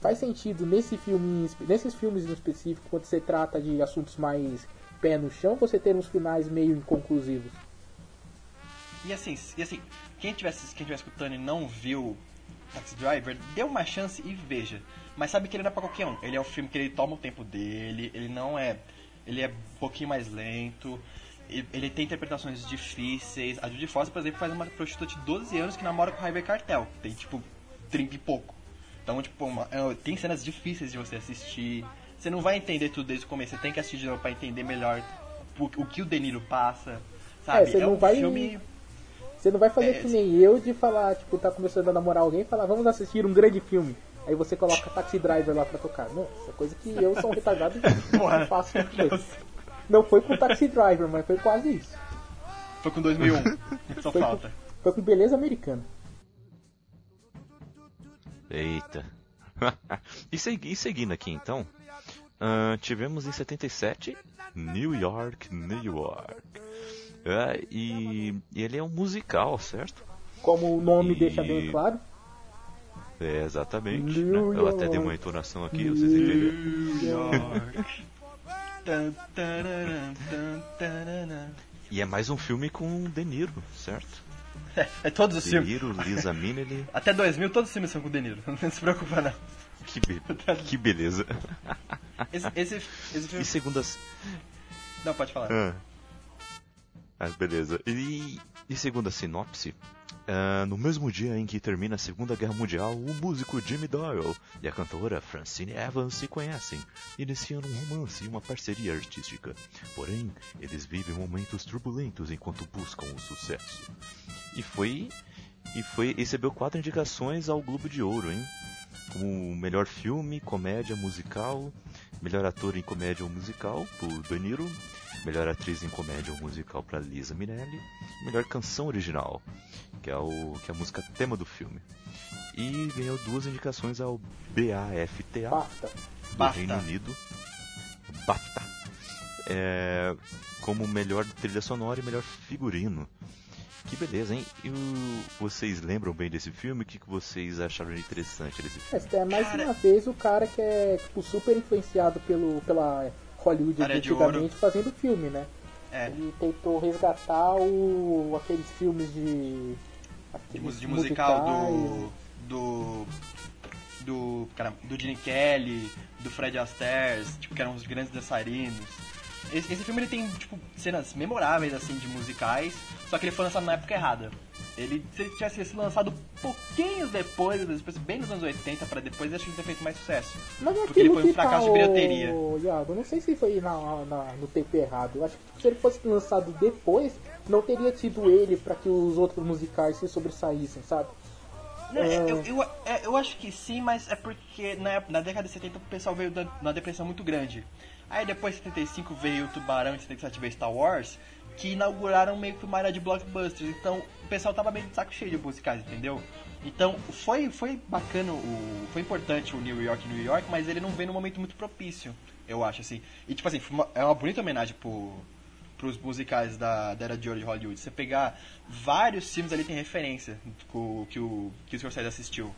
faz sentido nesse filme, nesses filmes no específico, quando você trata de assuntos mais pé no chão, você ter uns finais meio inconclusivos. E assim, e assim quem estiver quem tiver escutando e não viu Taxi Driver, dê uma chance e veja. Mas sabe que ele não é pra qualquer um. Ele é um filme que ele toma o tempo dele, ele não é. Ele é um pouquinho mais lento. Ele tem interpretações difíceis. A Judy Foster, por exemplo, faz uma prostituta de 12 anos que namora com o Harvey Cartel. Tem tipo 30 e pouco. Então, tipo, uma, é, tem cenas difíceis de você assistir. Você não vai entender tudo desde o começo. Você tem que assistir de novo pra entender melhor o, o que o De Niro passa. Sabe? É, você é não um vai... filme você não vai fazer é, que nem eu de falar, tipo, tá começando a namorar alguém e falar, vamos assistir um grande filme. Aí você coloca Taxi Driver lá pra tocar. Não, essa coisa que eu sou um retardado e não faço Não foi com Taxi Driver, mas foi quase isso. Foi com 2001, só foi falta. Com, foi com Beleza Americana. Eita. e, segui, e seguindo aqui então, uh, tivemos em 77 New York, New York. É, e, e, ele é um musical, certo? Como o nome e... deixa bem claro. É, exatamente. Né? Eu até dei uma entonação aqui, New vocês entenderam. e é mais um filme com De Niro, certo? É, é todos os De filmes. De Niro, Lisa Minnelli. Até 2000 todos os filmes são com De Niro, não se preocupa não. Que, be que beleza. Esse, esse, esse filme... E segundo as... Não, pode falar. Ah. Ah, beleza. E, e segundo a sinopse, uh, no mesmo dia em que termina a Segunda Guerra Mundial, o músico Jimmy Doyle e a cantora Francine Evans se conhecem, iniciando um romance e uma parceria artística. Porém, eles vivem momentos turbulentos enquanto buscam o sucesso. E foi e foi recebeu quatro indicações ao Globo de Ouro, hein? Como melhor filme, comédia musical, melhor ator em comédia ou musical por De Niro melhor atriz em comédia ou musical para Lisa Minelli, melhor canção original, que é, o, que é a música tema do filme. E ganhou duas indicações ao BAFTA do. Reino Unido. BAFTA. é, como melhor trilha sonora e melhor figurino. Que beleza, hein? E o- vocês lembram bem desse filme? O que, que vocês acharam interessante desse filme? É mais Cara- uma vez o cara que é tipo, super influenciado pelo, pela Hollywood Área de antigamente fazendo filme, né? É, Ele tentou resgatar o, aqueles filmes de. de, aqueles de musical musicais. do. do. do. caramba, do Gene Kelly, do Fred Astaire, tipo, que eram os grandes dançarinos. Esse, esse filme ele tem, tipo, cenas memoráveis, assim, de musicais, só que ele foi lançado na época errada. Ele, se ele tivesse sido lançado pouquinhos depois, depois, bem nos anos 80 pra depois, acho que ele teria feito mais sucesso. Mas é Porque ele foi um fracasso tá de bilheteria. O... Iago, eu não sei se foi na, na- no tempo errado. Eu acho que se ele fosse lançado depois, não teria tido ele pra que os outros musicais se sobressaíssem, sabe? Não, É. eu, eu, é, eu acho que sim, mas é porque na, na década de 70 o pessoal veio da, numa depressão muito grande. Aí depois de 75 veio o Tubarão e 77 veio Star Wars, que inauguraram meio que uma era de blockbusters. Então o pessoal tava meio de saco cheio de musicais, entendeu? Então foi, foi bacana, o, foi importante o New York New York, mas ele não veio num momento muito propício, eu acho assim. E tipo assim, uma- é uma bonita homenagem pro, pros musicais da, da era de ouro de Hollywood. Você pegar vários filmes ali tem referência com, que, o, que o Scorsese assistiu.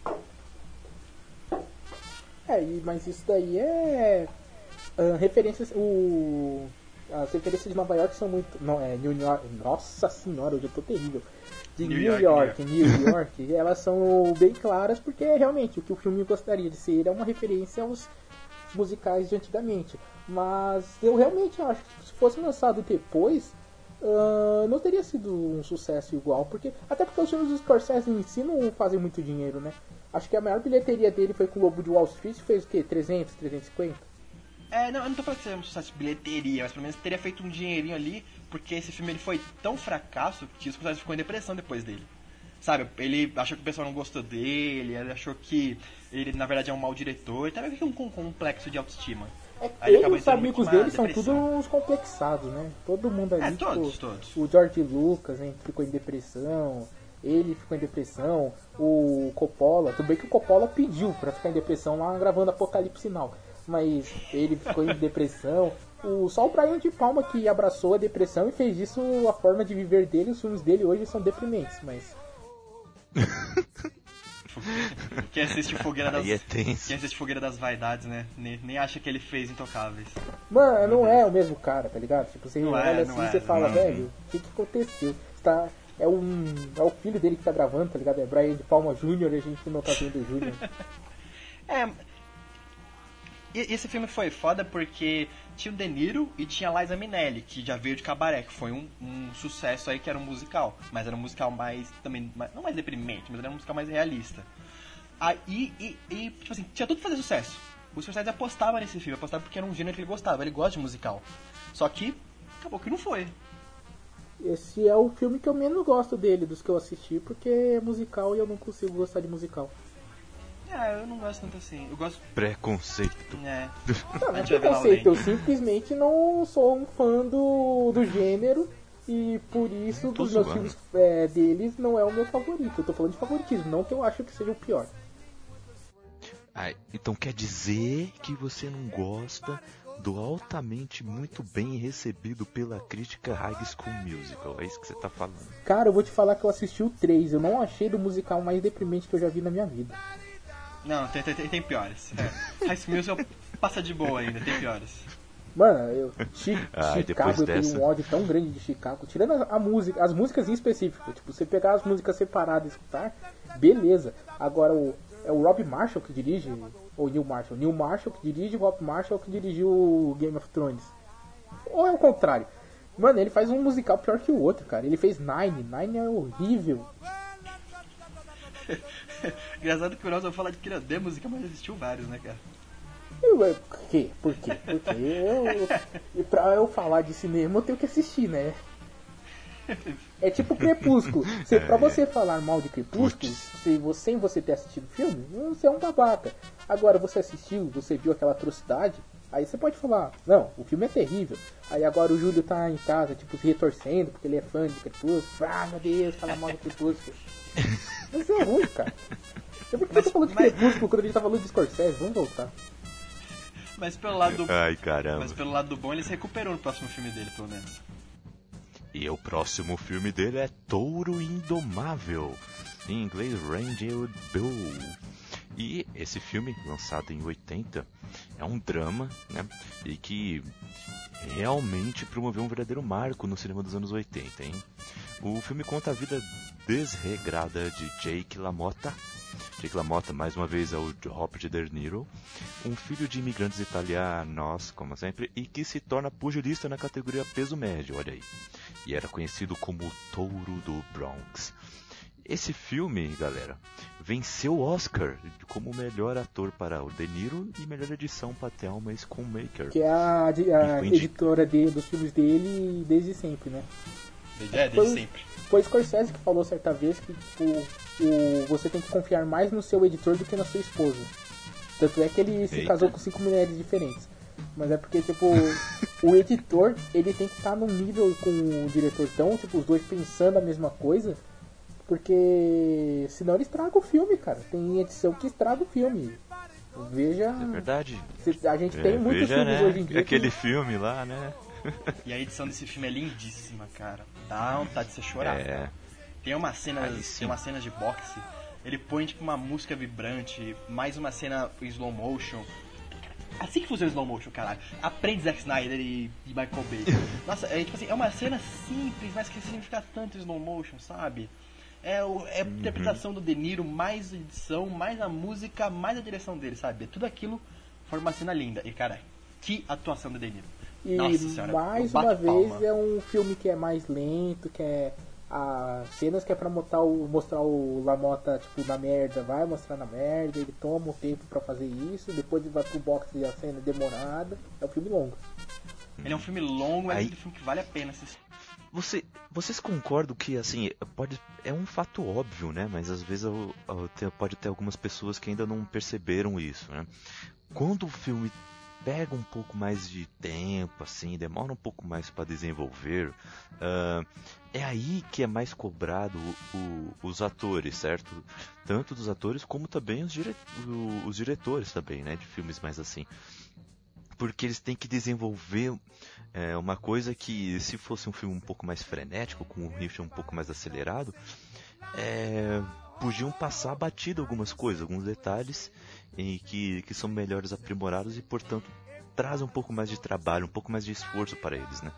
É, mas isso daí é. Ah, referências. O, as referências de Nova York são muito. Não, é New York. Nossa senhora, hoje eu tô terrível. De New New, York, York, New York, elas são bem claras porque realmente o que o filme gostaria de ser é uma referência aos musicais de antigamente. Mas eu realmente acho que se fosse lançado depois, ah, não teria sido um sucesso igual, porque até porque os filmes do Scorsese em si não fazem muito dinheiro, né? Acho que a maior bilheteria dele foi com o Lobo de Wall Street, fez o quê? 300, 350? É, não, eu não tô falando que seja um sucesso de bilheteria, mas pelo menos teria feito um dinheirinho ali, porque esse filme ele foi tão fracasso que o Scorsese ficou em depressão depois dele. Sabe, ele achou que o pessoal não gostou dele, ele achou que ele na verdade é um mau diretor, tava com um com- complexo de autoestima. É, ele ele e os amigos dele são tudo uns complexados, né? Todo mundo ali, É, tipo, todos, todos. o George Lucas, hein, ficou em depressão, ele ficou em depressão, o Coppola, tudo bem que o Coppola pediu pra ficar em depressão lá gravando Apocalipse Now, mas ele ficou em depressão. O, só o Brian de Palma que abraçou a depressão e fez disso a forma de viver dele, os filmes dele hoje são deprimentes, mas Quem assiste Fogueira das... É. Quem assiste Fogueira das Vaidades, né? Nem, nem acha que ele fez Intocáveis. Mano, não é o mesmo cara, tá ligado? Tipo, você Não olha é, assim e é, você fala, não. velho, o que que aconteceu? Tá, é, um, é o filho dele que tá gravando, tá ligado? É Brian de Palma Jr. e a gente não tá vendo o Júnior. É. E esse filme foi foda porque tinha o De Niro e tinha a Liza Minnelli, que já veio de Cabaré, que foi um, um sucesso aí que era um musical. Mas era um musical mais, também, não mais deprimente, mas era um musical mais realista. Aí, e, e, tipo assim, tinha tudo pra fazer sucesso. O Scorsese apostava nesse filme, apostava porque era um gênero que ele gostava, ele gosta de musical. Só que, acabou que não foi. Esse é o filme que eu menos gosto dele, dos que eu assisti, porque é musical e eu não consigo gostar de musical. É, eu não gosto tanto assim. Eu gosto. Preconceito. É. Não, não é preconceito, eu simplesmente não sou um fã do, do gênero e por isso dos meus filmes é, deles não é o meu favorito. Eu tô falando de favoritismo, não que eu acho que seja o pior. Ah, então quer dizer que você não gosta do altamente muito bem recebido pela crítica High School Musical. É isso que você tá falando. Cara, eu vou te falar que eu assisti o 3, eu não achei do musical mais deprimente que eu já vi na minha vida. Não, tem, tem, tem- piores. É. High School Musical passa de boa ainda, tem piores. Mano, eu, Chi- Ai, Chicago, eu tenho dessa. um ódio tão grande de Chicago. Tirando a, a música, as músicas em específico. Tipo, você pegar as músicas separadas e escutar, beleza. Agora o, é o Rob Marshall que dirige, ou Neil Marshall. Neil Marshall que dirige, o Rob Marshall que dirigiu o Game of Thrones. Ou é o contrário. Mano, ele faz um musical pior que o outro, cara. Ele fez Nine. Nine é horrível. Engraçado que o Nelson fala de que ele odeia música, mas assistiu vários, né, cara? Eu, é, por quê? Por quê? Porque eu, e pra eu falar de cinema eu tenho que assistir, né? É tipo Crepúsculo. Você, pra você falar mal de Crepúsculo, se você, sem você ter assistido o filme, você é um babaca. Agora você assistiu, você viu aquela atrocidade, aí você pode falar, não, o filme é terrível. Aí agora o Júlio tá em casa, tipo, se retorcendo, porque ele é fã de Crepúsculo. Ah, meu Deus, fala mal de Crepúsculo. Isso é ruim, cara. Por que você falou de mas- Crepúsculo quando a gente tá falando de Scorsese? Vamos voltar. Mas pelo lado do, Ai, caramba. mas pelo lado do bom, ele se recuperou no próximo filme dele, pelo menos. E o próximo filme dele é Touro Indomável, em inglês Ranger Bull. E esse filme, lançado em 80, é um drama, né? E que realmente promoveu um verdadeiro marco no cinema dos anos 80, hein? O filme conta a vida desregrada de Jake LaMotta. Jake LaMotta, mais uma vez, é o Robert De Niro, um filho de imigrantes italianos, como sempre, e que se torna pugilista na categoria peso médio, olha aí. E era conhecido como o Touro do Bronx. Esse filme, galera, venceu o Oscar como melhor ator para o De Niro e melhor edição para Thelma Schoonmaker. Que é a, a indi- editora de- dos filmes dele desde sempre, né? Desde, é, Foi- desde sempre. Foi Scorsese que falou certa vez que tipo, o, você tem que confiar mais no seu editor do que na sua esposa. Tanto é que ele se Eita. casou com cinco mulheres diferentes. Mas é porque, tipo, o editor, ele tem que estar num nível com o diretor tão, tipo, os dois pensando a mesma coisa. Porque senão ele estraga o filme, cara. Tem edição que estraga o filme. Veja. É verdade. se- A gente É, tem muitos veja, filmes né? hoje em dia. Aquele que- filme lá, né? E a edição desse filme é lindíssima, cara. Dá vontade de você chorar. É. Tem uma cena, tem uma cena de boxe. Ele põe tipo uma música vibrante, mais uma cena slow motion. Assim que funciona o slow motion, caralho. Aprende Zack Snyder e, e Michael Bay. Nossa, é tipo assim, é uma cena simples, mas que significa tanto slow motion, sabe? É, o, é a Uhum. interpretação do De Niro, mais a edição, mais a música, mais a direção dele, sabe? Tudo aquilo forma uma cena linda. E cara, que atuação do De Niro. E senhora, mais uma vez palma. é um filme que é mais lento, que é as cenas que é pra mostrar o, mostrar o Lamota tipo na merda, vai mostrar na merda, ele toma um tempo pra fazer isso, depois ele vai pro box e a cena é demorada. É um filme longo. Ele é um filme longo, é Aí- um filme que vale a pena assistir. Você, vocês concordam que assim pode é um fato óbvio, né? Mas às vezes eu- eu pode ter algumas pessoas que ainda não perceberam isso, né? Quando o filme pega um pouco mais de tempo, assim, demora um pouco mais para desenvolver, ah, é aí que é mais cobrado o- o- os atores, certo? Tanto dos atores como também os, dire- o- os diretores também, né? De filmes mais assim porque eles têm que desenvolver é, uma coisa que se fosse um filme um pouco mais frenético, com um ritmo um pouco mais acelerado, é, podiam passar batido algumas coisas, alguns detalhes em que, que são melhores aprimorados e portanto trazem um pouco mais de trabalho, um pouco mais de esforço para eles, né?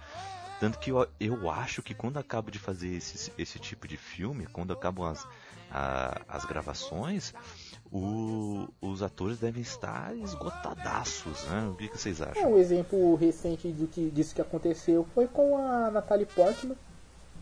Tanto que eu, eu acho que quando acabo de fazer esse, esse tipo de filme, quando acabam as, a- as gravações, o- os atores devem estar esgotadaços, né? O que, que vocês É, acham? um exemplo recente do que, disso que aconteceu foi com a Natalie Portman,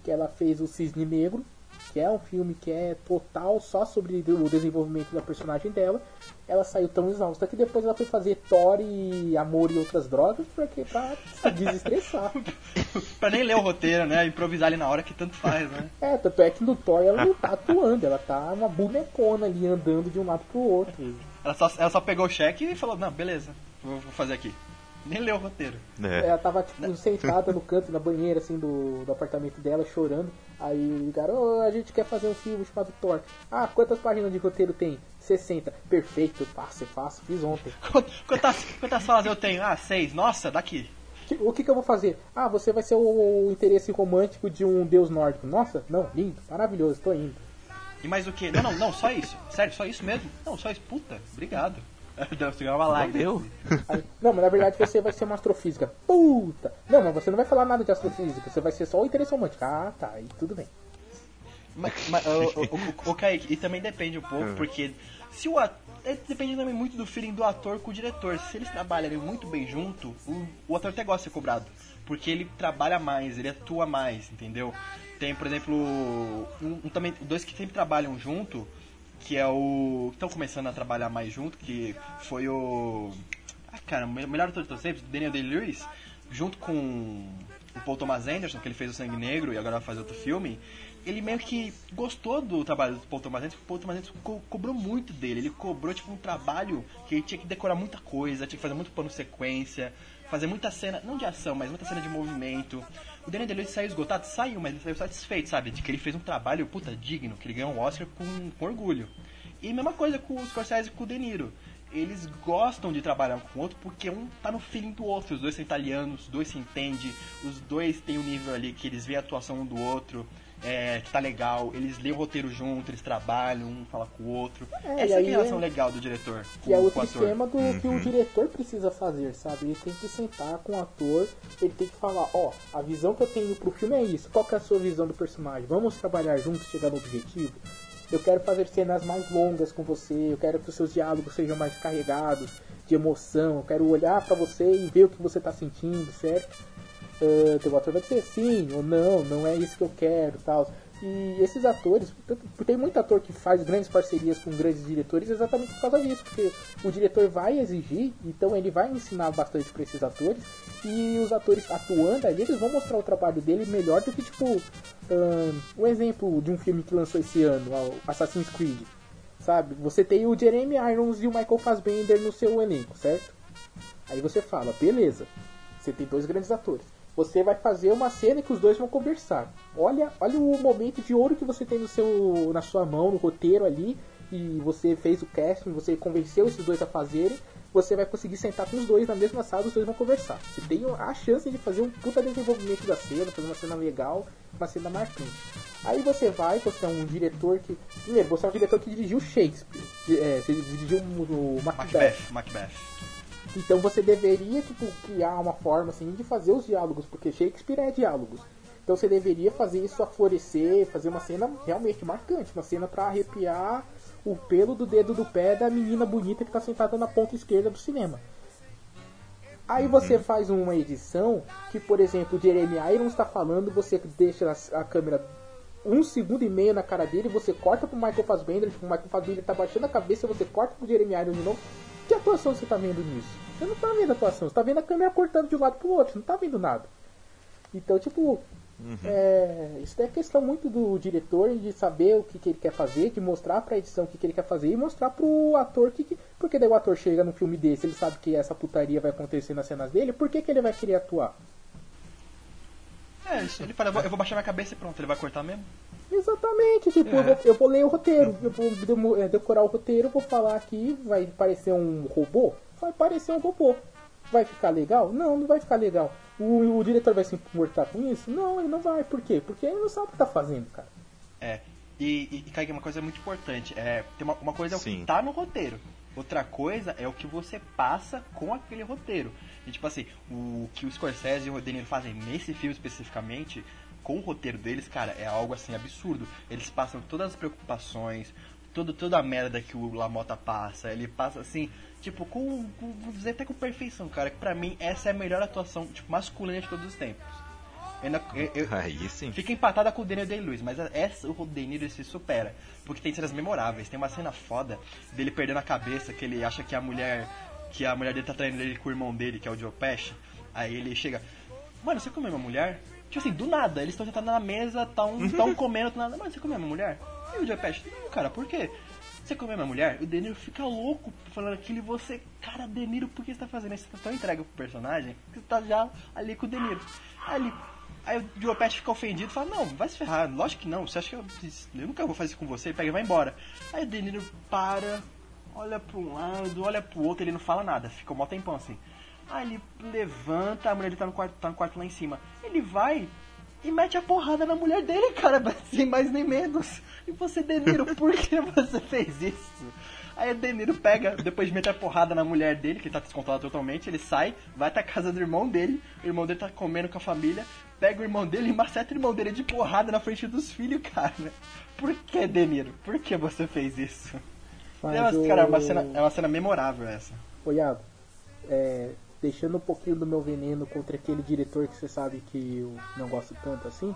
que ela fez o Cisne Negro, que é um filme que é total só sobre o desenvolvimento da personagem dela. Ela saiu tão exausta que depois ela foi fazer Thor e Amor e Outras Drogas, porque pra se desestressar. pra nem ler o roteiro, né? Improvisar ali na hora que tanto faz, né? É, tanto é que no Thor ela não tá atuando, ela tá uma bonecona ali andando de um lado pro outro. Ela só, ela só pegou o cheque e falou, não, beleza, vou, vou fazer aqui. Nem leu o roteiro. É. Ela tava, tipo, sentada no canto, na banheira, assim, do, do apartamento dela, chorando. Aí ligaram, "Ô, a gente quer fazer um filme chamado Thor. Ah, quantas páginas de roteiro tem? 60. Perfeito, faço, faço, fiz ontem. Quantas, quantas falas eu tenho? Ah, seis. Nossa, daqui. O que, que eu vou fazer? Ah, você vai ser o, o interesse romântico de um deus nórdico. Nossa, não, lindo, maravilhoso, tô indo. E mais o que? Não, não, não, só isso. Sério, só isso mesmo? Não, só isso. Puta, obrigado. Deu você uma lágrima. Não, mas na verdade você vai ser uma astrofísica. Puta! Não, mas você não vai falar nada de astrofísica, você vai ser só o interesse romântico. Ah, tá, aí tudo bem. Mas, mas, o, o, o, o Kaique, e também depende um pouco, porque se o ator. Depende também muito do feeling do ator com o diretor. Se eles trabalharem muito bem junto, o, o ator até gosta de ser cobrado. Porque ele trabalha mais, ele atua mais, entendeu? Tem, por exemplo, um, um também, dois que sempre trabalham junto, que é o. que estão começando a trabalhar mais junto, que foi o. Ah, cara, o melhor ator de todos os tempos, Daniel Day-Lewis, junto com o Paul Thomas Anderson, que ele fez o Sangue Negro e agora vai fazer outro filme, ele meio que gostou do trabalho do Paul Thomas Anderson, porque o Paul Thomas Anderson co- cobrou muito dele. Ele cobrou, tipo, um trabalho que ele tinha que decorar muita coisa, tinha que fazer muito plano sequência, fazer muita cena, não de ação, mas muita cena de movimento. O Daniel Day-Lewis saiu esgotado? Saiu, mas ele saiu satisfeito, sabe? De que ele fez um trabalho, puta, digno, que ele ganhou um Oscar com, com orgulho. E mesma coisa com o Scorsese e com o De Niro. eles gostam de trabalhar com o outro porque um tá no feeling do outro. Os dois são italianos, os dois se entendem, os dois têm um nível ali que eles veem a atuação um do outro é, que tá legal, eles lêem o roteiro junto, eles trabalham, um fala com o outro. É, Essa é a relação é... legal do diretor. Que é outro esquema do uhum. que o diretor precisa fazer, sabe? Ele tem que sentar com o ator, ele tem que falar, ó, oh, a visão que eu tenho pro filme é isso, qual que é a sua visão do personagem? Vamos trabalhar juntos, chegar no objetivo? Eu quero fazer cenas mais longas com você, eu quero que os seus diálogos sejam mais carregados de emoção, eu quero olhar para você e ver o que você tá sentindo, certo? Uh, o ator vai dizer sim ou não, não é isso que eu quero tal. E esses atores, tem muito ator que faz grandes parcerias com grandes diretores exatamente por causa disso, porque o diretor vai exigir, então ele vai ensinar bastante para esses atores, e os atores atuando ali, eles vão mostrar o trabalho dele melhor do que, tipo, um, um exemplo de um filme que lançou esse ano, Assassin's Creed, sabe? Você tem o Jeremy Irons e o Michael Fassbender no seu elenco, certo? Aí você fala, beleza, você tem dois grandes atores você vai fazer uma cena que os dois vão conversar. Olha, olha o momento de ouro que você tem no seu, na sua mão, no roteiro ali, e você fez o casting, você convenceu esses dois a fazerem, você vai conseguir sentar com os dois na mesma sala, os dois vão conversar. Você tem a chance de fazer um puta desenvolvimento da cena, fazer uma cena legal, uma cena marcante. Aí você vai, você é um diretor que. Primeiro, você é um diretor que dirigiu Shakespeare. É, você dirigiu o Macbeth. Macbeth. Macbeth. Então você deveria tipo, criar uma forma assim de fazer os diálogos, porque Shakespeare é diálogos. Então você deveria fazer isso aflorescer, fazer uma cena realmente marcante, uma cena para arrepiar o pelo do dedo do pé da menina bonita que está sentada na ponta esquerda do cinema. Aí você uhum. faz uma edição que, por exemplo, o Jeremy Irons está falando, você deixa a, câmera um segundo e meio na cara dele, você corta pro Michael Fassbender, tipo, o Michael Fassbender tá baixando a cabeça, você corta pro Jeremy Irons de novo, que atuação você tá vendo nisso? Você não tá vendo a atuação, você tá vendo a câmera cortando de um lado pro outro, você não tá vendo nada. Então, tipo, uhum. é, isso é questão muito do diretor de saber o que, que ele quer fazer, de mostrar pra edição o que, que ele quer fazer e mostrar pro ator que, que. Porque daí o ator chega num filme desse, ele sabe que essa putaria vai acontecer nas cenas dele, por que, que ele vai querer atuar? É, ele fala, eu vou baixar minha cabeça e pronto, ele vai cortar mesmo. Exatamente, tipo, é. eu, vou, eu, vou, ler o roteiro, eu vou é, decorar o roteiro, vou falar aqui, vai parecer um robô? Vai parecer um robô. Vai ficar legal? Não, não vai ficar legal. O, o diretor vai se importar com isso? Não, ele não vai. Por quê? Porque ele não sabe o que tá fazendo, cara. É. E, e, e Kaique, uma coisa muito importante. É, tem uma, uma coisa é o Sim. que tá no roteiro. Outra coisa é o que você passa com aquele roteiro. E tipo assim, o que o Scorsese e o Rodney fazem nesse filme especificamente com o roteiro deles, cara, é algo assim absurdo. Eles passam todas as preocupações, todo, toda a merda que o Lamota passa. Ele passa assim, tipo, com, com vou dizer até com perfeição, cara. Que pra mim essa é a melhor atuação, tipo, masculina de todos os tempos. Eu, eu, Aí sim. Fica empatada com o Daniel Day-Lewis, mas essa, o Daniel se supera. Porque tem cenas memoráveis. Tem uma cena foda dele perdendo a cabeça, que ele acha que a mulher. Que a mulher dele tá traindo ele com o irmão dele, que é o Joe Pesci. Aí ele chega. Mano, você comeu minha mulher? Tipo assim, do nada, eles estão sentados na mesa, tão, uhum. tão comendo, do nada. Mano, você comeu a minha mulher? E o Joe Pesci, não, cara, por quê? Você comeu a minha mulher? O Deniro fica louco falando aquilo e você, cara, Deniro, por que você tá fazendo isso? Você tá tão entregue pro personagem que você tá já ali com o Deniro. Aí, aí o Joe Pesci fica ofendido e fala, não, vai se ferrar, lógico que não, você acha que eu, eu nunca vou fazer isso com você? Pega e vai embora. Aí o Deniro para, olha pra um lado, olha pro outro, ele não fala nada, fica um mó tempão assim. Aí ele levanta, a mulher dele tá no quarto, tá no quarto lá em cima. Ele vai e mete a porrada na mulher dele, cara, sem mais nem menos. E você, Deniro, por que você fez isso? Aí o Deniro pega, depois de meter a porrada na mulher dele, que tá descontrolado totalmente, ele sai, vai até a casa do irmão dele, o irmão dele tá comendo com a família, pega o irmão dele e maceta o irmão dele de porrada na frente dos filhos, cara. Por que, Deniro? Por que você fez isso? é uma, cara, é uma, cena, é uma cena memorável essa. Oiado, é, deixando um pouquinho do meu veneno contra aquele diretor que você sabe que eu não gosto tanto assim.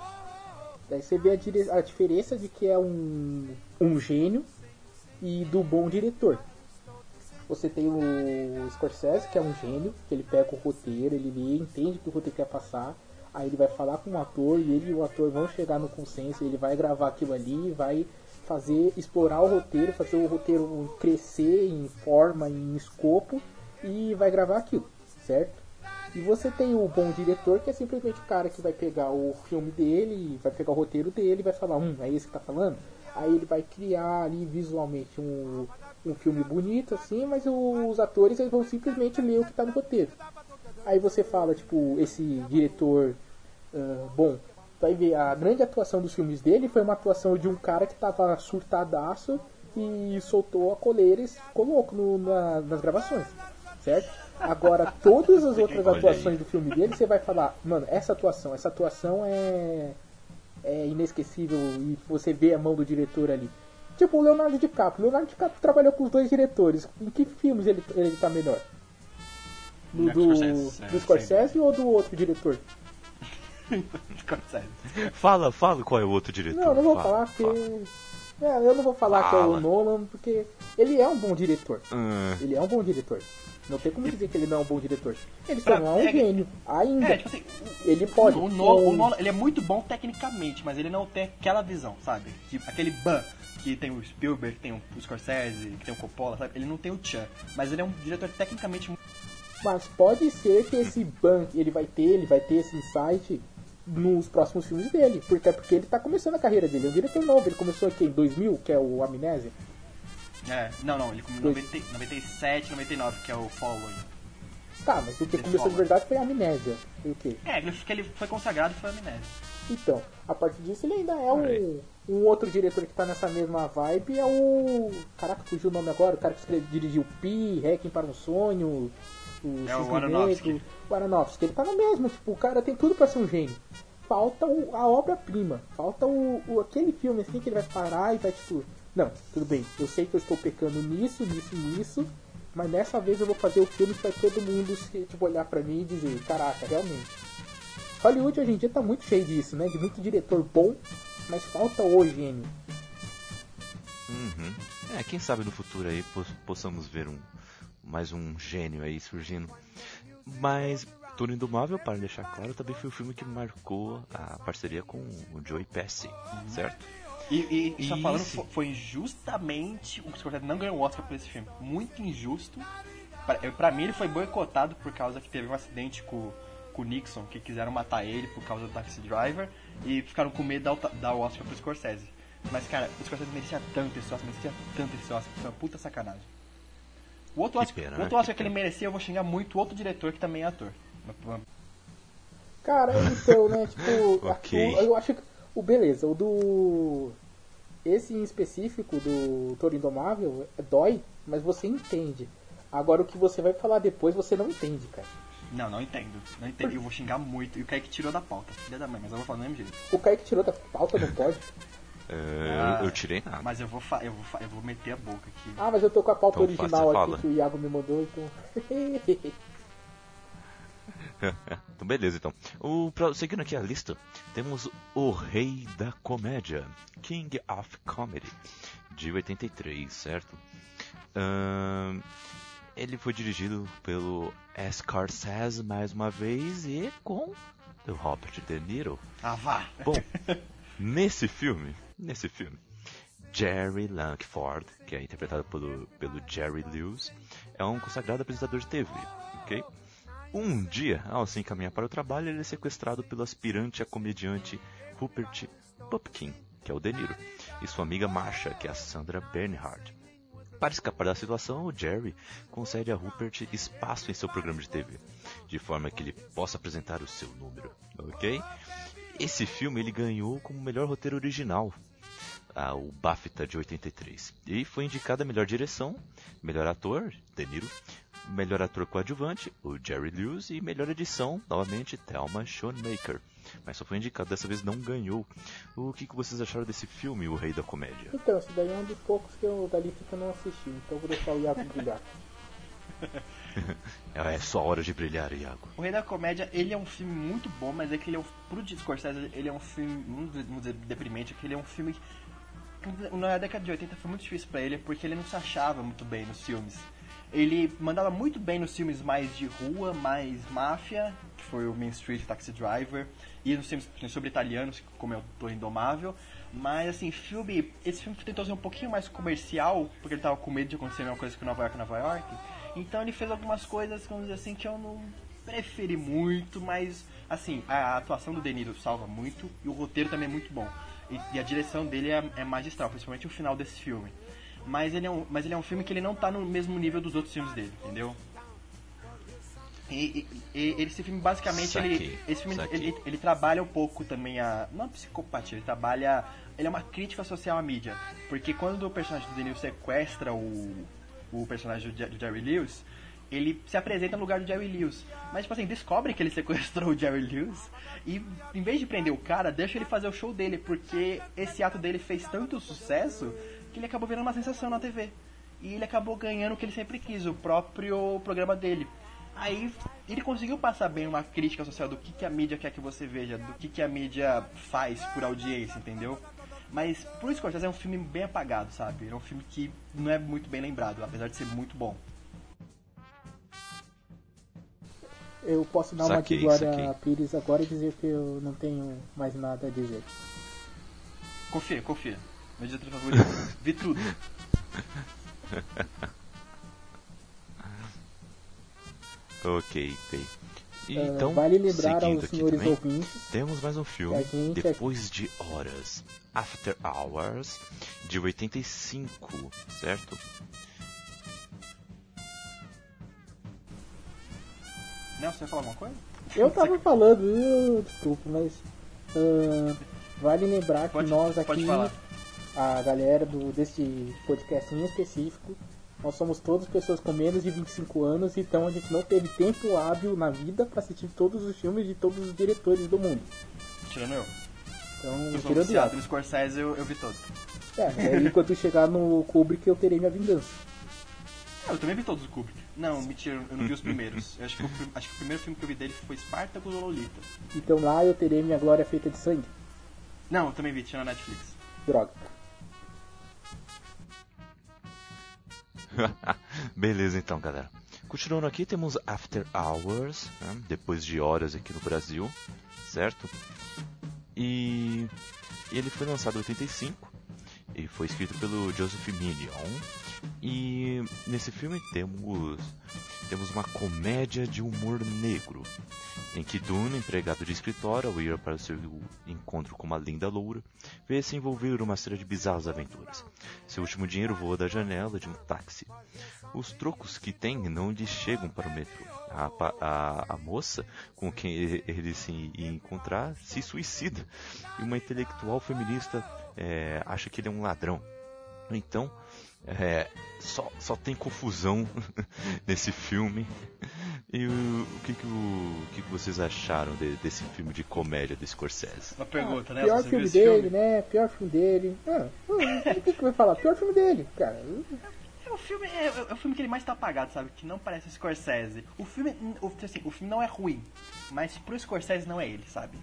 Daí você vê a, dire... a diferença de que é um, um gênio e do bom diretor. Você tem o Scorsese, que é um gênio, que ele pega o roteiro, ele lê, entende o que o roteiro quer passar, aí ele vai falar com o ator e ele e o ator vão chegar no consenso, ele vai gravar aquilo ali, vai fazer, explorar o roteiro, fazer o roteiro crescer em forma, em escopo e vai gravar aquilo certo? E você tem o bom diretor, que é simplesmente o cara que vai pegar o filme dele, vai pegar o roteiro dele vai falar, hum, é esse que tá falando? Aí ele vai criar ali visualmente um, um filme bonito, assim, mas os atores eles vão simplesmente ler o que tá no roteiro. Aí você fala, tipo, esse diretor. Uh, bom, vai ver a grande atuação dos filmes dele foi uma atuação de um cara que tava surtadaço e soltou a coleira e ficou louco no, na, nas gravações, certo? Agora, todas as outras atuações do filme dele, você vai falar, mano, essa atuação, essa atuação é, é inesquecível e você vê a mão do diretor ali. Tipo o Leonardo DiCaprio. Leonardo DiCaprio trabalhou com os dois diretores. Em que filmes ele, ele tá melhor? No, do, Scorsese, do Scorsese ou do outro diretor? Scorsese. Fala, fala qual é o outro diretor. Não, não vou fala, falar porque. É, eu não vou falar fala. que é o Nolan, porque ele é um bom diretor. Hum. Ele é um bom diretor. Não tem como dizer que ele não é um bom diretor. Ele só não é um é, gênio. Ainda. É, tipo assim, ele pode. O, Nolan, o Nolan, ele é muito bom tecnicamente, mas ele não tem aquela visão, sabe? Tipo, aquele ban que tem o Spielberg, que tem o Scorsese, que tem o Coppola, sabe? Ele não tem o Chan, mas ele é um diretor tecnicamente mas pode ser que esse ban ele vai ter, ele vai ter esse insight nos próximos filmes dele, porque é porque ele tá começando a carreira dele, é um diretor novo, ele começou aqui em 2000, que é o Amnésia. É, não, não, ele começou em 97, 99, que é o Following. Tá, mas o que ele começou de verdade foi a Amnésia. E o quê? É, ele, ele foi consagrado foi a Amnésia. Então, a partir disso ele ainda é um, um outro diretor que tá nessa mesma vibe, é o... Caraca, fugiu o nome agora, o cara que escreve, dirigiu Pi, Hacking para um Sonho, o é o Aronofsky. o Aronofsky. Ele tá no mesmo, tipo, o cara tem tudo para ser um gênio. Falta o, a obra-prima. Falta o, o, aquele filme assim que ele vai parar e vai tipo. Não, tudo bem, eu sei que eu estou pecando nisso, nisso, nisso, mas nessa vez eu vou fazer o filme para todo mundo tipo, olhar para mim e dizer, caraca, realmente. Hollywood hoje em dia tá muito cheio disso, né? De muito diretor bom, mas falta o gênio. Uhum. É, quem sabe no futuro aí possamos ver um, mais um gênio aí surgindo. Mas Tudo Indomável, para deixar claro, também foi o filme que marcou a parceria com o Joey Pesci, certo? E, e só falando, foi justamente o Scorsese não ganhou o Oscar por esse filme. Muito injusto. Pra, pra mim, ele foi boicotado por causa que teve um acidente com, com o Nixon, que quiseram matar ele por causa do Taxi Driver, e ficaram com medo de dar, dar o Oscar pro Scorsese. Mas, cara, o Scorsese merecia tanto esse Oscar, merecia tanto esse Oscar, foi uma puta sacanagem. O outro que Oscar, pena, o outro Oscar que, que ele merecia, eu vou xingar muito o outro diretor que também é ator. Cara, então, né, tipo, okay. eu acho que o beleza, o do esse em específico do Toro Indomável dói, mas você entende. Agora o que você vai falar depois você não entende, cara. Não, não entendo. Não entendo. Eu vou xingar muito. E o Kaique tirou da pauta, filha da mãe, mas eu vou falar do mesmo jeito. O Kaique tirou da pauta, não pode? Ah, eu, tirei nada. Mas eu vou, eu, vou, eu vou meter a boca aqui. Ah, mas eu tô com a pauta então, original aqui que o Iago me mandou, então. então beleza então. O, seguindo aqui a lista, temos o Rei da Comédia, King of Comedy, de 83, certo? Uh, ele foi dirigido pelo Scorsese mais uma vez e com o Robert De Niro. Ah, vá! Bom, nesse filme nesse filme. Jerry Langford, que é interpretado pelo, pelo Jerry Lewis, é um consagrado apresentador de TV, ok? Um dia, ao se encaminhar para o trabalho, ele é sequestrado pelo aspirante a comediante Rupert Pupkin, que é o De Niro, e sua amiga Marsha, que é a Sandra Bernhard. Para escapar da situação, o Jerry concede a Rupert espaço em seu programa de TV, de forma que ele possa apresentar o seu número, ok? Esse filme ele ganhou como melhor roteiro original o BAFTA de 83. E foi indicado a melhor direção, melhor ator, De Niro, melhor ator coadjuvante, o Jerry Lewis, e melhor edição, novamente, Thelma Schoonmaker. Mas só foi indicado, dessa vez não ganhou. O que, que vocês acharam desse filme, O Rei da Comédia? Então, esse daí é um dos poucos que eu, da lista que eu não assisti, então vou deixar o Iago brilhar. é só hora de brilhar, Iago. O Rei da Comédia, ele é um filme muito bom, mas é que ele é um, pro Scorsese, ele é um filme, vamos dizer, deprimente, é que ele é um filme na década de 80 foi muito difícil para ele porque ele não se achava muito bem nos filmes. Ele mandava muito bem nos filmes mais de rua, mais máfia, que foi o Main Street Taxi Driver, e nos filmes sobre italianos, como é o Torre Indomável. Mas assim, filme, esse filme tentou ser um pouquinho mais comercial, porque ele tava com medo de acontecer a mesma coisa que Nova York, Nova York. Então ele fez algumas coisas, vamos dizer assim, que eu não preferi muito, mas assim, a atuação do De Niro salva muito e o roteiro também é muito bom. E, e a direção dele é, é, magistral, principalmente o final desse filme. Mas ele, é um, mas ele é um filme que ele não tá no mesmo nível dos outros filmes dele, entendeu? E, e, e esse filme basicamente ele, esse filme ele, ele trabalha um pouco também a não a psicopatia, ele trabalha ele é uma crítica social à mídia, porque quando o personagem do Denil sequestra o o personagem do, do Jerry Lewis, ele se apresenta no lugar do Jerry Lewis. Mas, tipo assim, descobre que ele sequestrou o Jerry Lewis e, em vez de prender o cara, deixa ele fazer o show dele, porque esse ato dele fez tanto sucesso que ele acabou virando uma sensação na TV. E ele acabou ganhando o que ele sempre quis, o próprio programa dele. Aí ele conseguiu passar bem uma crítica social do que, que a mídia quer que você veja, do que, que a mídia faz por audiência, entendeu? Mas por Scorsese é um filme bem apagado, sabe? É um filme que não é muito bem lembrado, apesar de ser muito bom. Eu posso dar uma Saquei, de Glória. Pires agora e dizer que eu não tenho mais nada a dizer. Confia, confia. Meu diretor favorito. Vi tudo. Ok, ok. E Ah, então, vale lembrar aos senhores também, ouvintes temos mais um filme, que é- Depois de Horas, After Hours, de 85, certo? Nelson, você vai falar alguma coisa? Eu tava falando, eu, desculpa, mas ah, vale lembrar que Pode- nós pode aqui, falar. A galera do, desse podcast em específico, nós somos todas pessoas com menos de 25 anos, então a gente não teve tempo hábil na vida pra assistir todos os filmes de todos os diretores do mundo. Tirando eu. Então, Eu tirando o viciado lado. no Scorsese, eu, eu vi todos. É, aí quando chegar no Kubrick eu terei minha vingança. Ah, eu também vi todos o Kubrick. Não, mentira, eu não vi os primeiros. Eu acho que, o, acho que o primeiro filme que eu vi dele foi Spartacus ou Lolita. Então lá eu terei minha glória feita de sangue. Não, eu também vi, tinha na Netflix. Droga. Beleza então, galera. Continuando aqui, temos After Hours, né? depois de horas aqui no Brasil, certo? E ele foi lançado em 85 e foi escrito pelo Joseph Minion. E nesse filme temos temos uma comédia de humor negro, em que Dune, empregado de escritório, ao ir para o seu encontro com uma linda loura, vê se envolver uma série de bizarras aventuras. Seu último dinheiro voa da janela de um táxi. Os trocos que tem não lhe chegam para o metrô. A, a- a moça com quem ele, se ia encontrar se suicida. E uma intelectual feminista é, acha que ele é um ladrão. Então, é, só, só tem confusão nesse filme. E o, o que, que, o, o que, que vocês acharam de- desse filme de comédia do Scorsese? Uma pergunta, né? Pior filme dele, né? Pior filme dele. Ah, o que, que eu vou falar? Pior filme dele, cara. É o filme, é, é o filme que ele mais tá apagado, sabe? Que não parece Scorsese. O filme, o, assim, o filme não é ruim, mas pro Scorsese não é ele, sabe?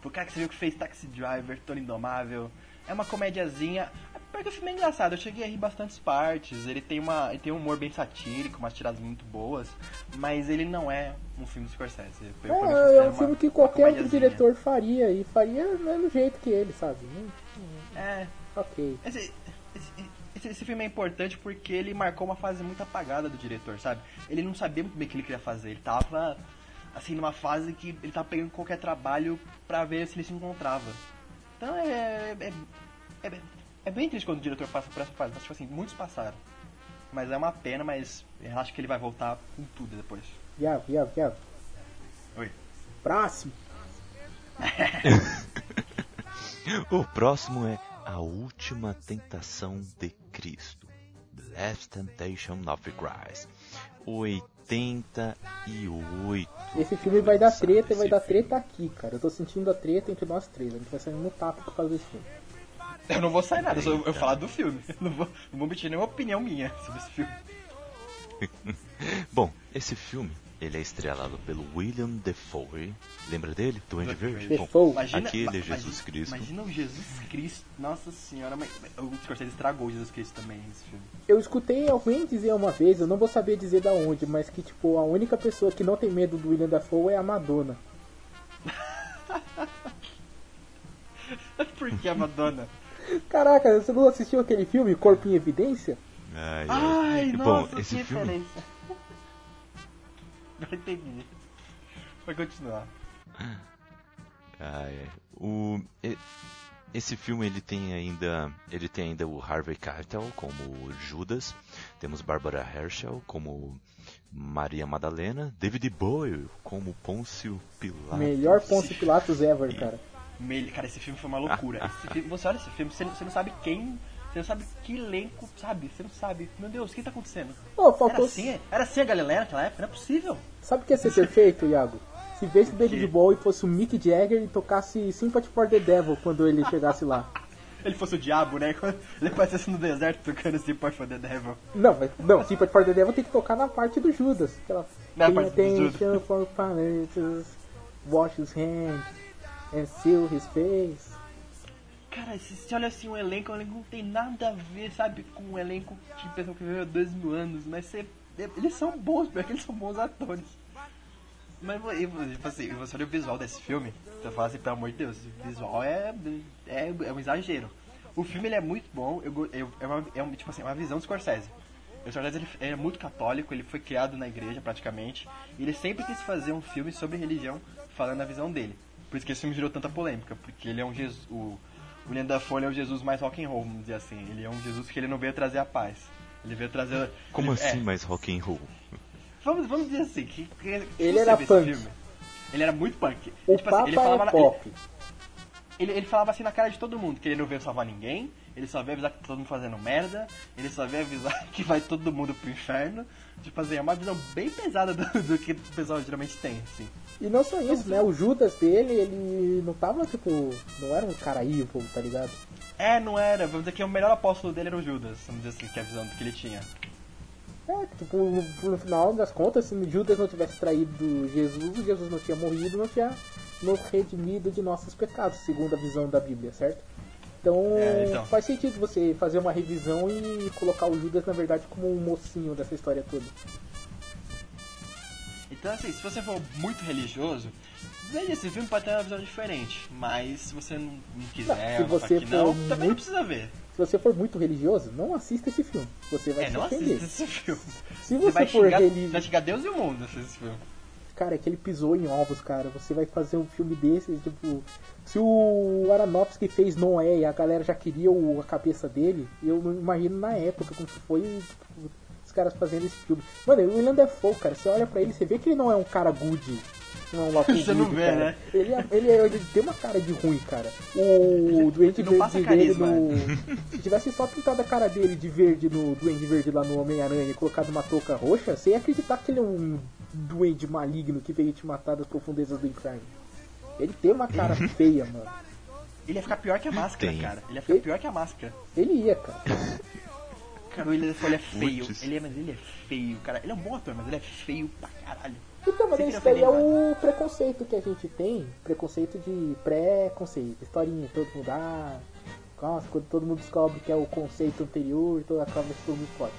Pro cara que você viu que fez Taxi Driver, Tony Indomável, é uma comédiazinha. Pior que o filme é engraçado, eu cheguei a rir bastantes partes. Ele tem, uma, ele tem um humor bem satírico, umas tiradas muito boas, mas ele não é um filme do Scorsese. Eu, pra mim, É, é um uma- filme que qualquer outro diretor faria. E faria do mesmo jeito que ele, sabe? Hum, É, Ok. Esse, esse, esse, esse filme é importante porque ele marcou uma fase muito apagada do diretor, sabe? Ele não sabia muito bem o que ele queria fazer. Ele tava, assim, numa fase que ele tava pegando qualquer trabalho pra ver se ele se encontrava. Então é. É, é, é bem triste quando o diretor passa por essa fase. Mas, tipo assim, muitos passaram. Mas é uma pena, mas eu acho que ele vai voltar com tudo depois. Viado, viado, viado. Oi. Próximo. O próximo é A Última Tentação de Cristo. The Last Temptation of Christ. 88. Esse filme vai dar treta e vai dar treta aqui, cara. Eu tô sentindo a treta entre nós três. A gente vai sair no tapa por causa desse filme. Eu não vou sair nada, eu, só, eu falar do filme. Não vou, não vou emitir nenhuma opinião minha sobre esse filme. Bom, esse filme ele é estrelado pelo William Defoe. Lembra dele? Duende Verde? Bom, Defoe. Imagina, aquele é Jesus imagina- Cristo. Imagina o Jesus Cristo. Nossa senhora, mas o Scorsese estragou o Jesus Cristo também nesse filme. Eu escutei alguém dizer uma vez, eu não vou saber dizer da onde, mas que tipo, a única pessoa que não tem medo do William Dafoe é a Madonna. Por que a Madonna? Caraca, você não assistiu aquele filme Corpo em Evidência? Ai, ai. Ai, Bom, nossa, esse que filme referência. Não entendi. Vai continuar. Ah, é. O, esse filme ele tem ainda ele tem ainda o Harvey Keitel como Judas, temos Barbara Herschel como Maria Madalena, David Bowie como Pôncio Pilatos. Melhor Pôncio Pilatos ever, cara. Cara, esse filme foi uma loucura. Filme, você olha esse filme, você, você não sabe quem você não sabe que elenco, sabe? Você não sabe. Meu Deus, o que tá acontecendo? Oh, faltou... Era assim, era assim a Galileu naquela época? Não é possível. Sabe o que ia ser perfeito, Iago? Se vesse David Bowie fosse o Mick Jagger e tocasse Sympathy for the Devil quando ele chegasse lá. ele fosse o diabo, né? Ele aparecesse no deserto tocando Sympathy for the Devil. Não, mas, não, Sympathy for the Devil tem que tocar na parte do Judas. Aquela... Na parte do Judas. for his hands seal his face. Cara, se você olha assim, o elenco, o elenco não tem nada a ver, sabe, com um elenco de pessoa que viveu há dois mil anos, mas você, eles são bons, porque eles são bons atores. Mas tipo assim, você olha o visual desse filme, você fala assim, pelo amor de Deus, o visual é, é, é um exagero. O filme ele é muito bom, eu, eu, é, uma, é uma, tipo assim, uma visão do Scorsese. O Scorsese ele, ele é muito católico, ele foi criado na igreja praticamente, e ele sempre quis fazer um filme sobre religião falando a visão dele. Por isso que esse filme gerou tanta polêmica, porque ele é um Jesus. O, o William Dafoe é o Jesus mais rock and roll, vamos dizer assim. Ele é um Jesus que ele não veio trazer a paz. Ele veio trazer. Como ele, assim é, mais rock and roll? Vamos, vamos dizer assim, que, que ele era punk. Ele era muito punk. O tipo assim, ele falava é pop. Ele, ele, ele, falava assim na cara de todo mundo, que ele não veio salvar ninguém, ele só veio avisar que tá todo mundo fazendo merda, ele só veio avisar que vai todo mundo pro inferno. Tipo assim, é uma visão bem pesada do, do que o pessoal geralmente tem, assim. E não só isso, né? O Judas dele, ele não tava, tipo, não era um cara evil, tá ligado? É, não era. Vamos dizer que o melhor apóstolo dele era o Judas, vamos dizer assim, que é a visão que ele tinha. É, tipo, no, final das contas, se Judas não tivesse traído Jesus, Jesus não tinha morrido, não tinha nos redimido de nossos pecados, segundo a visão da Bíblia, certo? Então, é, então, faz sentido você fazer uma revisão e colocar o Judas, na verdade, como um mocinho dessa história toda. Então, assim, se você for muito religioso, veja esse filme pode ter uma visão diferente. Mas se você não, não quiser, não, se você for não, muito, também não precisa ver. Se você for muito religioso, não assista esse filme. Você vai é, se não ofender. assista esse filme. Se você, você, vai for xingar, religioso. Vai xingar Deus e o mundo esse filme. Cara, é que ele pisou em ovos, cara. Você vai fazer um filme desse, tipo. Se o Aronofsky fez Noé e a galera já queria o, a cabeça dele, eu imagino na época como foi tipo, os caras fazendo esse filme. Mano, o William Defoe, cara, você olha pra ele, você vê que ele não é um cara good. Não, é um você não vê, cara. né? Ele, é, ele, é, ele, tem uma cara de ruim, cara. O Duende Verde dele no. Se tivesse só pintado a cara dele de verde no Duende Verde lá no Homem-Aranha e colocado uma touca roxa, você ia acreditar que ele é um duende maligno que veio te matar das profundezas do inferno. Ele tem uma cara feia, mano. Ele ia ficar pior que a máscara, tem. cara. Ele ia ficar ele... pior que a máscara. Ele ia, cara. Cara, o William Defoe é feio. Ele é, mas ele é feio, cara. Ele é um bom ator, mas ele é feio pra caralho. Então, mas isso daí é o preconceito que a gente tem. Preconceito de pré-conceito. Historinha, todo mundo ah, nossa, quando todo mundo descobre que é o conceito anterior, toda a prova que todo mundo pode.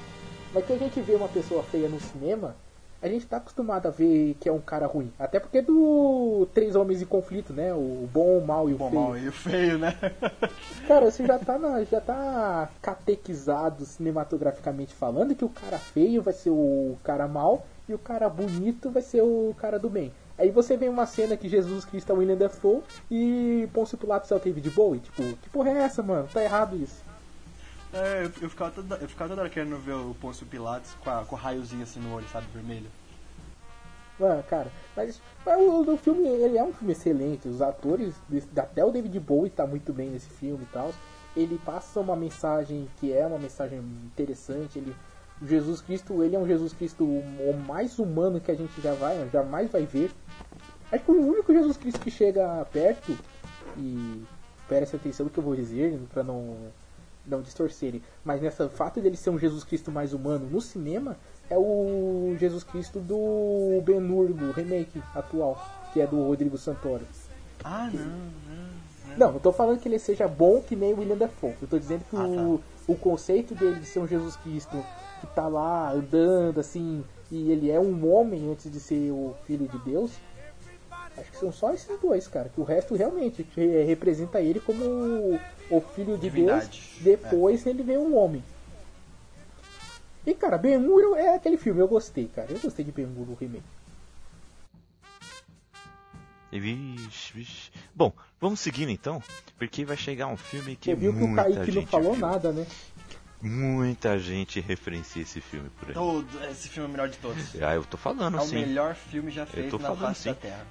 Mas que a gente vê uma pessoa feia no cinema, a gente tá acostumado a ver que é um cara ruim. Até porque é do Três Homens em Conflito, né? O bom, o mal e o, bom, feio. Mal e o feio, né? cara, você já tá, na, já tá catequizado cinematograficamente falando que o cara feio vai ser o cara mal e o cara bonito vai ser o cara do bem. Aí você vê uma cena que Jesus Cristo é o William Dafoe e Pôncio Pilatos é o David Bowie. Tipo, que porra é essa, mano? Tá errado isso. É, eu, eu, ficava toda, eu ficava toda hora querendo ver o Pôncio Pilatos com, a, com o raiozinho assim no olho, sabe, vermelho. Mano, cara, mas, mas o, o, filme, ele é um filme excelente, os atores, até o David Bowie tá muito bem nesse filme e tal. Ele passa uma mensagem que é uma mensagem interessante, ele Jesus Cristo, ele é um Jesus Cristo o mais humano que a gente já vai, jamais vai ver. Acho que o único Jesus Cristo que chega perto e preste atenção no que eu vou dizer para não não distorcerem, mas nessa fato dele ser um Jesus Cristo mais humano no cinema é o Jesus Cristo do Ben Hur, do remake atual, que é do Rodrigo Santoro. Ah, não, não. Não, não tô falando que ele seja bom que nem o William Dafoe. Eu tô dizendo que ah, o, tá. o conceito dele de ser um Jesus Cristo que tá lá andando assim, e ele é um homem antes de ser o filho de Deus, Acho que são só esses dois, cara. Que o resto realmente representa ele como o filho de Divindade. Deus. Depois é. ele vê um homem. E cara, Ben-Hur é aquele filme, eu gostei, cara. Eu gostei de Ben-Hur no remake. Vixe, vixe. Bom, vamos seguindo então, porque vai chegar um filme que Você viu que o muita Kaique não gente falou viu. nada, né? Muita gente referencia esse filme por aí. Todo, esse filme é o melhor de todos. Ah, eu tô falando É o sim. melhor filme já feito na face sim. da Terra.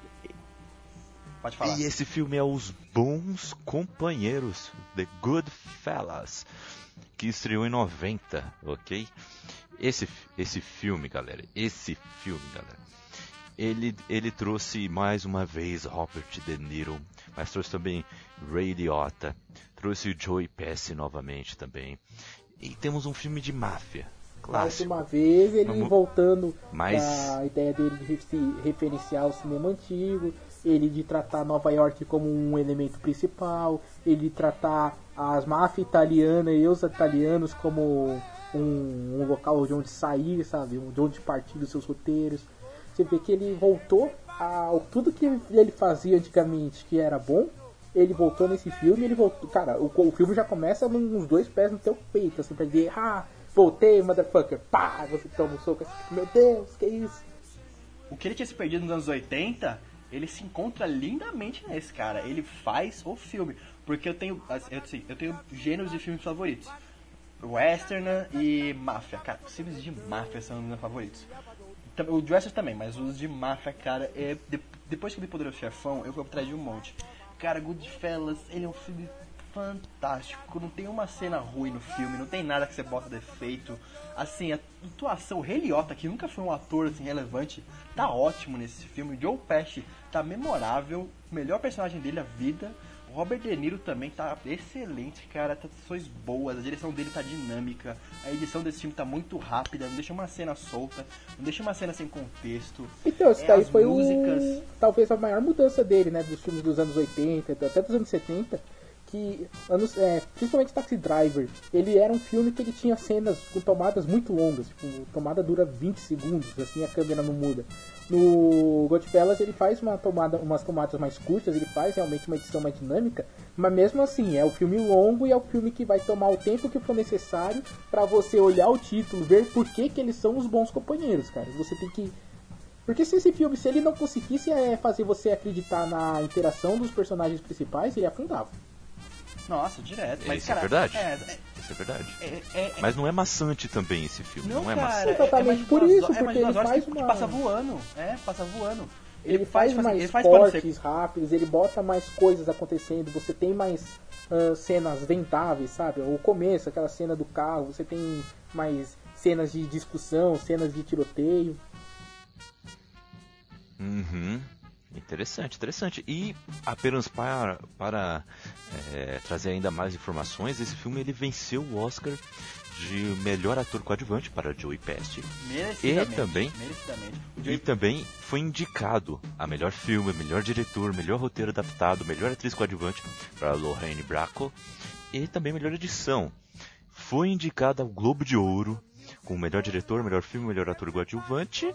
Pode falar. E esse filme é Os Bons Companheiros, The Good Fellas, que estreou em 90, ok? Esse, esse filme, galera, esse filme, galera, ele, ele trouxe mais uma vez Robert De Niro, mas trouxe também Ray Liotta, trouxe o Joey Pesci novamente também. E temos um filme de máfia, Mais clássico. uma vez ele Vamos- voltando Mas- a ideia dele de se referenciar ao cinema antigo, ele de tratar Nova York como um elemento principal, ele de tratar as máfias italianas e os italianos como um, um local de onde sair, sabe, de onde partir dos seus roteiros. Você vê que ele voltou ao tudo que ele fazia antigamente que era bom. Ele voltou nesse filme, ele voltou. Cara, o, o filme já começa com uns dois pés no teu peito, assim, pra dizer, ah, voltei, motherfucker, pá, você toma um soco assim, meu Deus, que isso? O que ele tinha se perdido nos anos 80, ele se encontra lindamente nesse, cara. Ele faz o filme. Porque eu tenho, eu, assim, eu tenho gêneros de filmes favoritos. Western e máfia. Cara, os filmes de máfia são os meus favoritos. O de também, mas os de máfia, cara, é, de- depois que eu vi Poderoso Chefão, eu fui atrás de um monte. Cara, Goodfellas, ele é um filme fantástico. Não tem uma cena ruim no filme, não tem nada que você bota defeito. Assim, a atuação, o Liotta, que nunca foi um ator assim, relevante, tá ótimo nesse filme. Joe Pesci tá memorável, melhor personagem dele, a vida. O Robert De Niro também tá excelente, cara. Atuações boas, a direção dele tá dinâmica. A edição desse filme tá muito rápida, não deixa uma cena solta, não deixa uma cena sem contexto. Então, isso É, daí as foi músicas. o, talvez a maior mudança dele, né, dos filmes dos anos 80, até dos anos 70, que anos, é, principalmente Taxi Driver, ele era um filme que ele tinha cenas com tomadas muito longas, tipo, tomada dura 20 segundos, assim a câmera não muda. No Godfellas ele faz uma tomada, umas tomadas mais curtas, ele faz realmente uma edição mais dinâmica, mas mesmo assim é o filme longo e é o filme que vai tomar o tempo que for necessário pra você olhar o título, ver por que, que eles são os bons companheiros, cara. Você tem que porque se esse filme, se ele não conseguisse é, fazer você acreditar na interação dos personagens principais, ele afundava. Nossa, direto. Mas, Isso é cara, verdade. É, Isso é verdade. é, é, é, Mas não é maçante também esse filme, não, Não, é cara, maçante. Exatamente mais de por isso, é mais porque duas ele faz que, uma- que passa voando. É, passa voando. Ele, faz, tipo assim, mais ele faz cortes rápidos, ele bota mais coisas acontecendo, você tem mais ah, cenas ventáveis, sabe? O começo, aquela cena do carro, você tem mais cenas de discussão, cenas de tiroteio. Uhum. Interessante, interessante. E apenas para, para é, trazer ainda mais informações, esse filme ele venceu o Oscar de melhor ator coadjuvante para Joey Merecidamente. E também-. O e Joey também foi indicado a melhor filme, melhor diretor, melhor roteiro adaptado, melhor atriz coadjuvante para Lorraine Bracco e também melhor edição. Foi indicado ao Globo de Ouro com melhor diretor, melhor filme, melhor ator coadjuvante,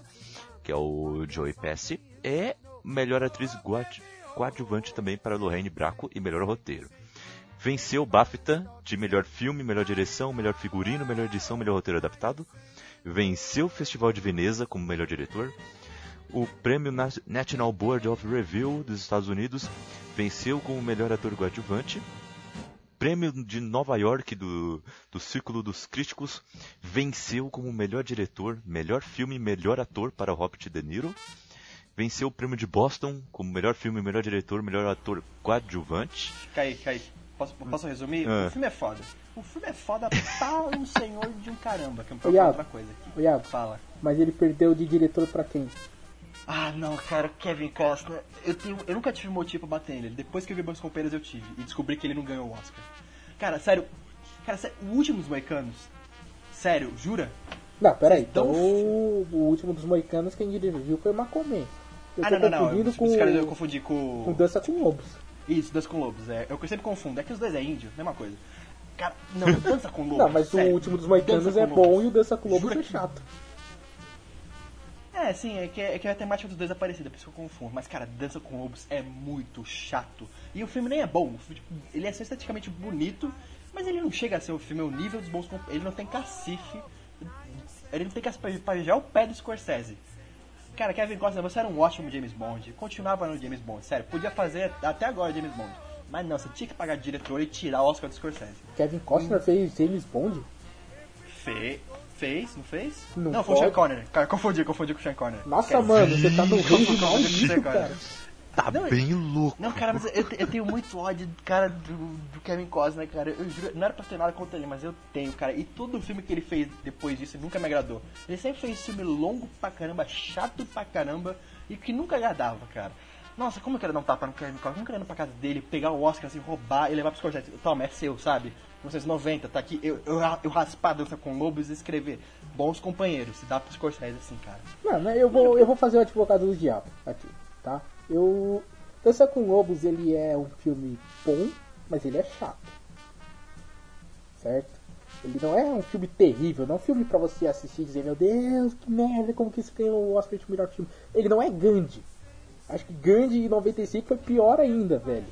que é o Joey Pesci, e melhor atriz coad- coadjuvante também para Lorraine Bracco e melhor roteiro. Venceu BAFTA de melhor filme, melhor direção, melhor figurino, melhor edição, melhor roteiro adaptado. Venceu o Festival de Veneza como melhor diretor. O prêmio Na- National Board of Review dos Estados Unidos venceu como melhor ator coadjuvante. Prêmio de Nova York do, do Círculo dos Críticos venceu como melhor diretor, melhor filme melhor ator para Robert De Niro. Venceu o prêmio de Boston como melhor filme, melhor diretor, melhor ator coadjuvante. Cai, cai. Posso, posso resumir? Ah. O filme é foda. O filme é foda pra um senhor de um caramba. Que Iago. outra coisa aqui. Iago, Fala. mas ele perdeu de diretor pra quem? Ah, não, cara, Kevin Costner. Eu, tenho, eu nunca tive motivo pra bater nele. Depois que eu vi Bons Companheiros, eu tive. E descobri que ele não ganhou o Oscar. Cara, sério. Cara, sério, o último dos Moicanos. Sério, jura? Não, peraí, então tão- o, o último dos moicanos quem dirigiu foi o Macomê. Eu ah, não, não, não. Os, com, os caras eu confundi com. com Dança com Lobos. Isso, Dança com Lobos. É, eu sempre confundo. É que os dois é índio, mesma coisa. Cara, não, Dança com Lobos. Não, mas sério. o último dos moicanos é bom e o Dança com Lobos Jura é chato. É, sim, é que, é que a temática dos dois é parecida, por isso que eu confundo. Mas, cara, Dança com Lobos é muito chato. E o filme nem é bom. tipo, ele é só esteticamente bonito, mas ele não chega a ser o filme, é o nível dos bons... Ele não tem cacife. Ele não tem cacife pra- pra beijar o pé do Scorsese. Cara, Kevin Costner, você era um ótimo James Bond. Continuava no James Bond, sério. Podia fazer até agora James Bond. Mas não, você tinha que pagar diretor e tirar o Oscar do Scorsese. Kevin Costner fez James Bond? Fe... Fez, não fez? Não Não, foi o Sean. Connery. Cara, confundi, confundi com o Sean Connery. Nossa, mano, você tá no range maldito, cara. Tá Não, bem louco. Não, cara, mas eu, eu tenho muito ódio, cara, do, do Kevin Costner, cara. Eu juro, não era pra ter nada contra ele, mas eu tenho, cara. E todo filme que ele fez depois disso nunca me agradou. Ele sempre fez filme longo pra caramba, chato pra caramba, e que nunca agradava, cara. Nossa, como eu quero dar um tapa no Kevin Costner? Como eu quero ir pra casa dele, pegar o Oscar, assim, roubar e levar pro Scorsese? Toma, é seu, sabe? 1990, tá aqui. Eu, eu, eu raspar a dança com lobos e escrever bons companheiros. Se dá pro Scorsese assim, cara. Mano, eu vou, eu vou fazer o advogado do diabo aqui, tá? Eu. Dança com Lobos, ele é um filme bom, mas ele é chato. Certo? Ele não é um filme terrível, não é um filme pra você assistir e dizer, meu Deus, que merda, como que isso ganhou o Oscar de melhor filme. Ele não é Gandhi. Acho que Gandhi em 95 foi pior ainda, velho.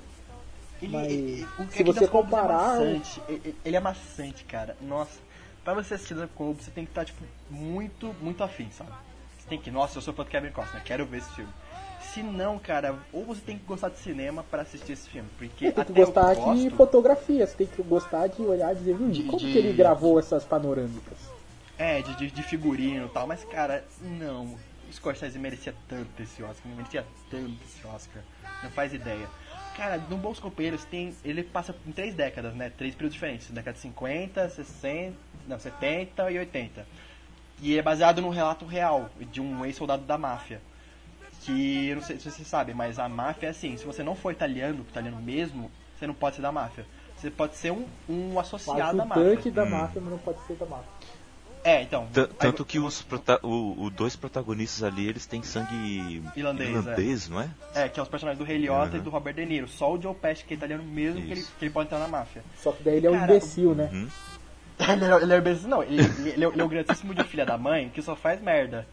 Ele, Mas, ele- se Jack você Colobos comparar- É maçante. Ele, é maçante, cara. Nossa. Pra você assistir Dança com Lobo, você tem que estar, tipo, muito, muito afim, sabe? Você tem que, nossa, eu sou fã do Kevin Costner, quero ver esse filme. Se não, cara, ou você tem que gostar de cinema pra assistir esse filme. Porque Você tem que gostar gosto, de fotografia, você tem que gostar de olhar e dizer, hum, De- como de- que ele gravou essas panorâmicas? É, de, de, de figurino e tal, mas cara, não. O Scorsese merecia tanto esse Oscar, merecia tanto esse Oscar. Não faz ideia. Cara, no Bons Companheiros tem. Ele passa em três décadas, né? Três períodos diferentes. Década de 50, 60. Não, 70 e 80. E é baseado num relato real de um ex-soldado da máfia. Que eu não sei se você sabe, mas a máfia é assim, se você não for italiano, italiano mesmo, você não pode ser da máfia. Você pode ser um, um associado da máfia. ajudante da máfia, mas não pode ser da máfia. É, então. T- aí- Tanto que os prota- o, o dois protagonistas ali, eles têm sangue Irlandês, irlandês, não é? É, que é os personagens do Rei Liotta Uhum. e do Robert De Niro. Só o Joe Pesci, que é italiano mesmo, que ele, que ele pode entrar na máfia. Só que daí ele é um Cara, imbecil, né? Uhum. ele, é, ele é imbecil, não, ele, ele, é, ele é o grandíssimo de filha da mãe que só faz merda.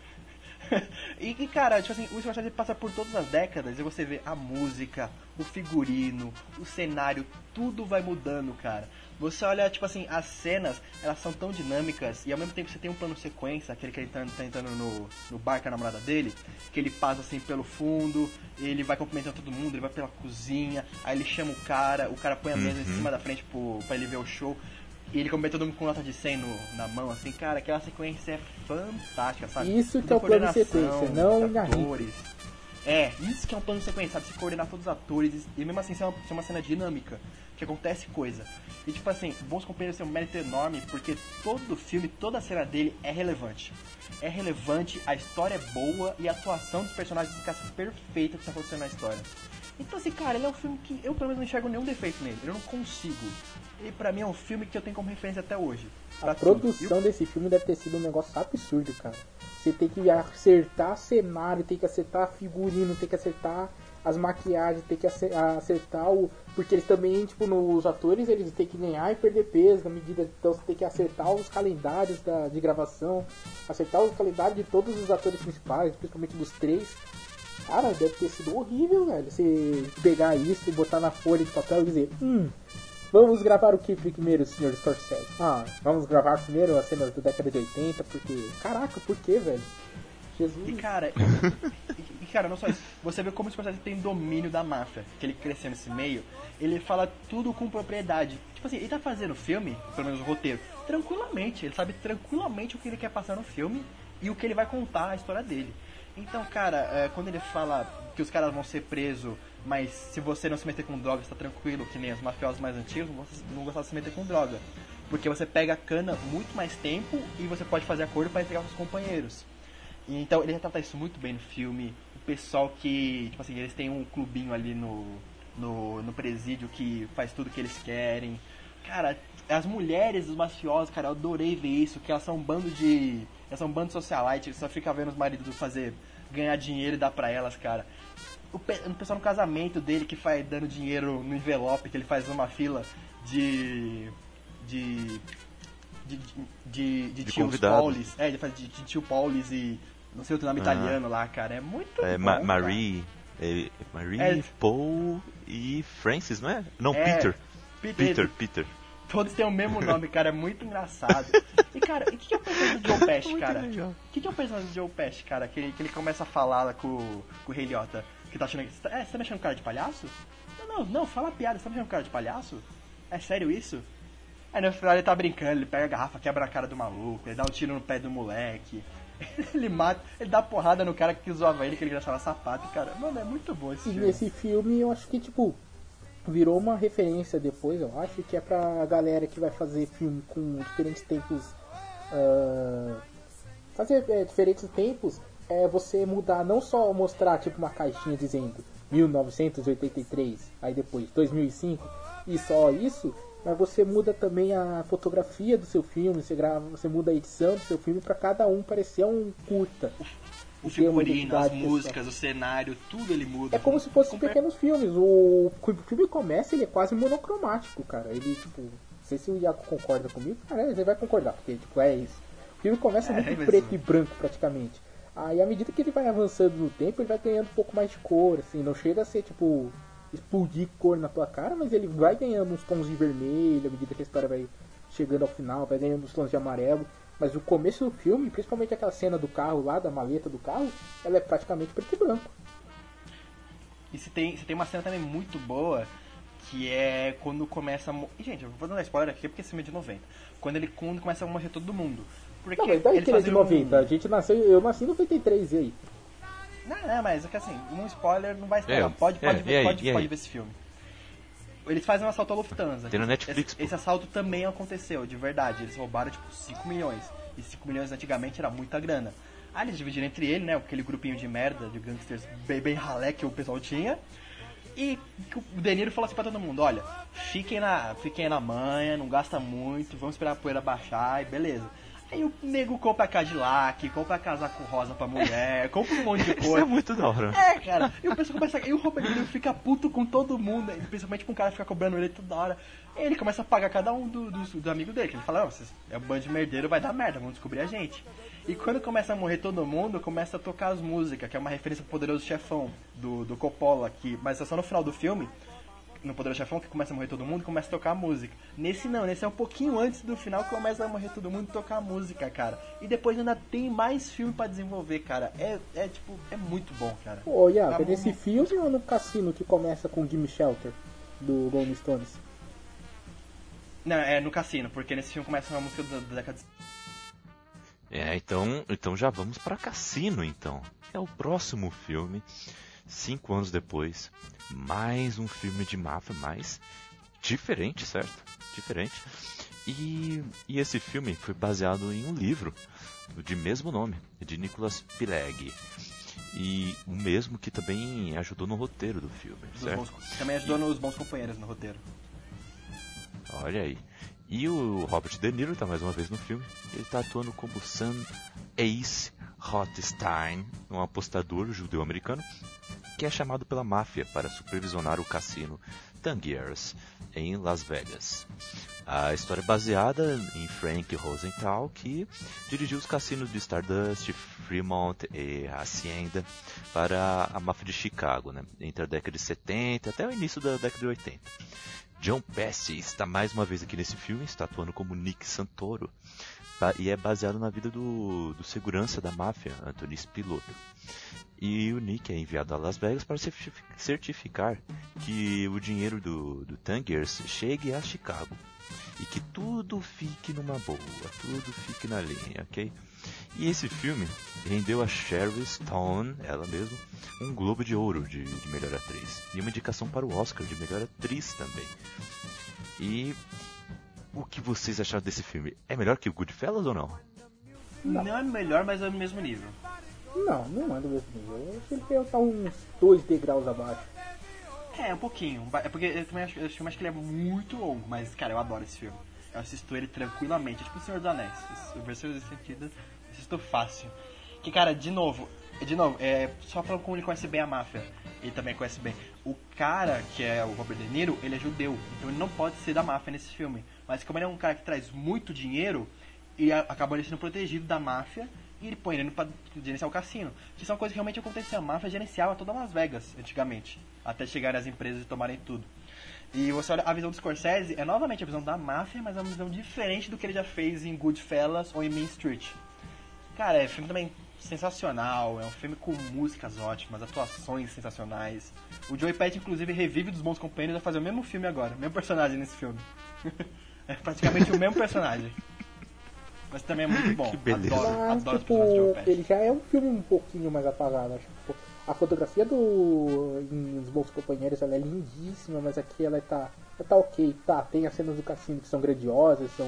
e, e, cara, tipo assim, o Scorsese passa por todas as décadas e você vê a música, o figurino, o cenário, tudo vai mudando, cara. Você olha, tipo assim, as cenas, elas são tão dinâmicas e ao mesmo tempo você tem um plano sequência, aquele que ele tá, tá entrando no, no bar com a namorada dele, que ele passa assim pelo fundo, ele vai cumprimentando todo mundo, ele vai pela cozinha, aí ele chama o cara, o cara põe a mesa em Uhum. cima da frente pro, pra ele ver o show. E ele cumprimenta todo mundo com nota de 100 no, na mão, assim, cara, aquela sequência é fantástica, sabe? Isso que é o plano de sequência, não atores. É, isso que é um plano de sequência, sabe? Se coordenar todos os atores e mesmo assim ser uma, ser uma cena dinâmica, que acontece coisa. E tipo assim, Bons Companheiros tem um mérito enorme porque todo filme, toda cena dele é relevante. É relevante, a história é boa e a atuação dos personagens encaixa perfeita que está acontecendo na história. Então assim, cara, ele é um filme que eu pelo menos não enxergo nenhum defeito nele. Eu não consigo. Ele pra mim é um filme que eu tenho como referência até hoje. A tudo. produção desse filme deve ter sido um negócio absurdo, cara. Você tem que acertar cenário, tem que acertar figurino, tem que acertar as maquiagens, tem que ace- acertar o. Porque eles também, tipo, nos atores, eles têm que ganhar e perder peso na medida. Então você tem que acertar os calendários da, de gravação, acertar os calendários de todos os atores principais, principalmente dos três. Cara, deve ter sido horrível, velho. Você pegar isso e botar na folha de papel e dizer, hum, vamos gravar o que primeiro, senhor Scorsese? Ah, vamos gravar primeiro as cenas da década de 80, porque. Caraca, por que, velho? Jesus. E cara, e, e, cara, não só isso. Você vê como o Scorsese tem domínio da máfia, que ele cresceu nesse meio. Ele fala tudo com propriedade. Tipo assim, ele tá fazendo o filme, pelo menos o roteiro, tranquilamente. Ele sabe tranquilamente o que ele quer passar no filme e o que ele vai contar a história dele. Então, cara, é, quando ele fala que os caras vão ser presos, mas se você não se meter com droga, está tranquilo, que nem os mafiosos mais antigos, não gostar de se meter com droga. Porque você pega a cana muito mais tempo e você pode fazer acordo para entregar os companheiros. E, Então ele retrata isso muito bem no filme. O pessoal que, tipo assim, eles têm um clubinho ali no, no, no presídio que faz tudo que eles querem. Cara, as mulheres dos mafiosos, cara, eu adorei ver isso, que elas são um bando de. Elas são um bando socialite, só fica vendo os maridos fazer. ganhar dinheiro e dar pra elas, cara. O, o pessoal no casamento dele que faz dando dinheiro no envelope, que ele faz uma fila de. de. de, de, de, De tios. Paulis. É, ele faz de, de tio Paulis e. não sei outro nome Aham. italiano lá, cara. É muito. É, bom, Ma-. Marie, é, Marie, É. Paul e Francis, não é? Não, É, Peter. Peter. Peter, Peter. Todos têm o mesmo nome, cara, é muito engraçado. E, cara, o que, que é o personagem do Joe Pesci, cara? O que, que é o personagem do Joe Pesci, cara? Que, ele- que ele começa a falar lá com, com o Rei Liotta, que tá achando que... Você tá, é, você tá me achando cara de palhaço? Não, não, não, fala piada, você tá me achando cara de palhaço? É sério isso? Aí no final ele tá brincando, ele pega a garrafa, quebra a cara do maluco, ele dá um tiro no pé do moleque. Ele mata, ele dá porrada no cara que zoava ele, que ele achava sapato, cara. Mano, é muito bom esse E filme. nesse filme eu acho que, tipo, virou uma referência depois, eu acho, que é pra galera que vai fazer filme com diferentes tempos. ah, fazer é, diferentes tempos, é você mudar, não só mostrar, tipo, uma caixinha dizendo 1983, aí depois 2005, e só isso, mas você muda também a fotografia do seu filme, você, grava, você muda a edição do seu filme pra cada um parecer um curta. O uma figurino, as músicas, o cenário, tudo ele muda. É como se fossem Compa- pequenos filmes. O, o filme começa, ele é quase monocromático, cara. Ele, tipo, não sei se o Iago concorda comigo, cara, ele vai concordar, porque, tipo, é isso. O filme começa É, muito mas- preto e branco, praticamente. Aí, à medida que ele vai avançando no tempo, ele vai ganhando um pouco mais de cor, assim. Não chega a ser, tipo, explodir cor na tua cara, mas ele vai ganhando uns tons de vermelho à medida que a história vai chegando ao final, vai ganhando uns tons de amarelo. Mas o começo do filme, principalmente aquela cena do carro lá, da maleta do carro, ela é praticamente preto e branco. E se tem, se tem uma cena também muito boa, que é quando começa a... E, gente, eu vou dar spoiler aqui porque é de 90. Quando ele quando começa a morrer todo mundo. Porque Não, mas daí eles que ele é de faziam 90. A gente nasceu, eu nasci em 93 e aí. Não, não, mas é que assim, um spoiler não vai spoiler. É, pode, pode, é, ver, aí, pode, pode ver esse filme. Eles fazem um assalto à Lufthansa. Tem no Netflix, Esse, esse assalto também aconteceu, de verdade. Eles roubaram, tipo, 5 milhões. E 5 milhões antigamente era muita grana. Aí eles dividiram entre ele, né? Aquele grupinho de merda, de gangsters bem, bem ralé que o pessoal tinha. E o De Niro falou assim pra todo mundo, olha, fiquem na, fiquem na manha, não gasta muito, vamos esperar a poeira baixar e beleza. Aí o nego compra Cadillac, compra casaco rosa pra mulher, compra um monte de Isso coisa. é muito da hora. É, cara. E o pessoal começa. E o Robert Niro fica puto com todo mundo, principalmente com o cara que fica cobrando ele toda hora. E ele começa a pagar cada um dos do, do amigos dele. Que ele fala, não, vocês é um bando de merdeiro, vai dar merda, vão descobrir a gente. E quando começa a morrer todo mundo, começa a tocar as músicas, que é uma referência pro Poderoso Chefão, do, do Coppola, que, mas é só no final do filme. No Poderoso Chefão, que começa a morrer todo mundo, começa a tocar a música. Nesse não, nesse é um pouquinho antes do final, começa a morrer todo mundo e tocar a música, cara. E depois ainda tem mais filme pra desenvolver, cara. É, é tipo, é muito bom, cara. Ô, Iago, Tá é nesse filme ou no cassino que começa com Gimme Shelter, do Rolling Stones? Não, é no cassino, porque nesse filme começa uma música da, da década de... É, então, então já vamos para Cassino, então. É o próximo filme. Cinco anos depois, mais um filme de máfia, mais diferente, certo? Diferente. E, e esse filme foi baseado em um livro de mesmo nome, de Nicholas Pileggi. E o mesmo que também ajudou no roteiro do filme, certo? bons, também ajudou nos bons companheiros no roteiro. Olha aí. E o Robert De Niro tá mais uma vez no filme. Ele tá atuando como Sam Ace Rothstein, um apostador judeu-americano que é chamado pela máfia para supervisionar o cassino Tangiers em Las Vegas. A história é baseada em Frank Rosenthal, que dirigiu os cassinos de Stardust, Fremont e Hacienda para a máfia de Chicago, né, entre a década de 70 até o início da década de 80. John Pesci está mais uma vez aqui nesse filme, está atuando como Nick Santoro. Ba- E é baseado na vida do, do segurança da máfia, Anthony Spilotro. E o Nick é enviado a Las Vegas para certifi- certificar que o dinheiro do, do Tangiers chegue a Chicago. E que tudo fique numa boa, tudo fique na linha, ok? E esse filme rendeu a Sherry Stone, ela mesma, um Globo de Ouro de, de melhor atriz. E uma indicação para o Oscar de melhor atriz também. E o que vocês acharam desse filme? É melhor que o Goodfellas ou não? Não, é melhor, mas é no mesmo nível. Não, não é do mesmo nível. Eu acho que ele tá uns dois degraus abaixo. É, um pouquinho. É porque eu também acho, eu acho que ele é muito longo, mas, cara, eu adoro esse filme. Eu assisto ele tranquilamente, é tipo o Senhor dos Anéis. O versão desse sentido, eu assisto fácil. Que, cara, de novo, de novo, é, só falando como ele conhece bem a máfia. Ele também conhece bem. O cara, que é o Robert De Niro, ele é judeu. Então ele não pode ser da máfia nesse filme. Mas como ele é um cara que traz muito dinheiro, ele acaba sendo protegido da máfia e ele põe ele pra gerenciar o cassino. Que são coisas que realmente aconteciam. A máfia gerenciava toda Las Vegas antigamente. Até chegarem as empresas e tomarem tudo. E você olha a visão do Scorsese, é novamente a visão da máfia, mas é uma visão diferente do que ele já fez em Goodfellas ou em Main Street. Cara, é um filme também sensacional, é um filme com músicas ótimas, atuações sensacionais. O Joey Pett, inclusive, revive dos bons companheiros a fazer o mesmo filme agora, o mesmo personagem nesse filme. é praticamente o mesmo personagem. Mas também é muito bom. Que beleza. Adoro, Mas, adoro tipo, Joey Pett. ele já é um filme um pouquinho mais apagado. Acho que, tipo, a fotografia do em Os Bons Companheiros ela é lindíssima, mas aqui ela tá, ela tá ok. Tá, tem as cenas do cassino que são grandiosas, são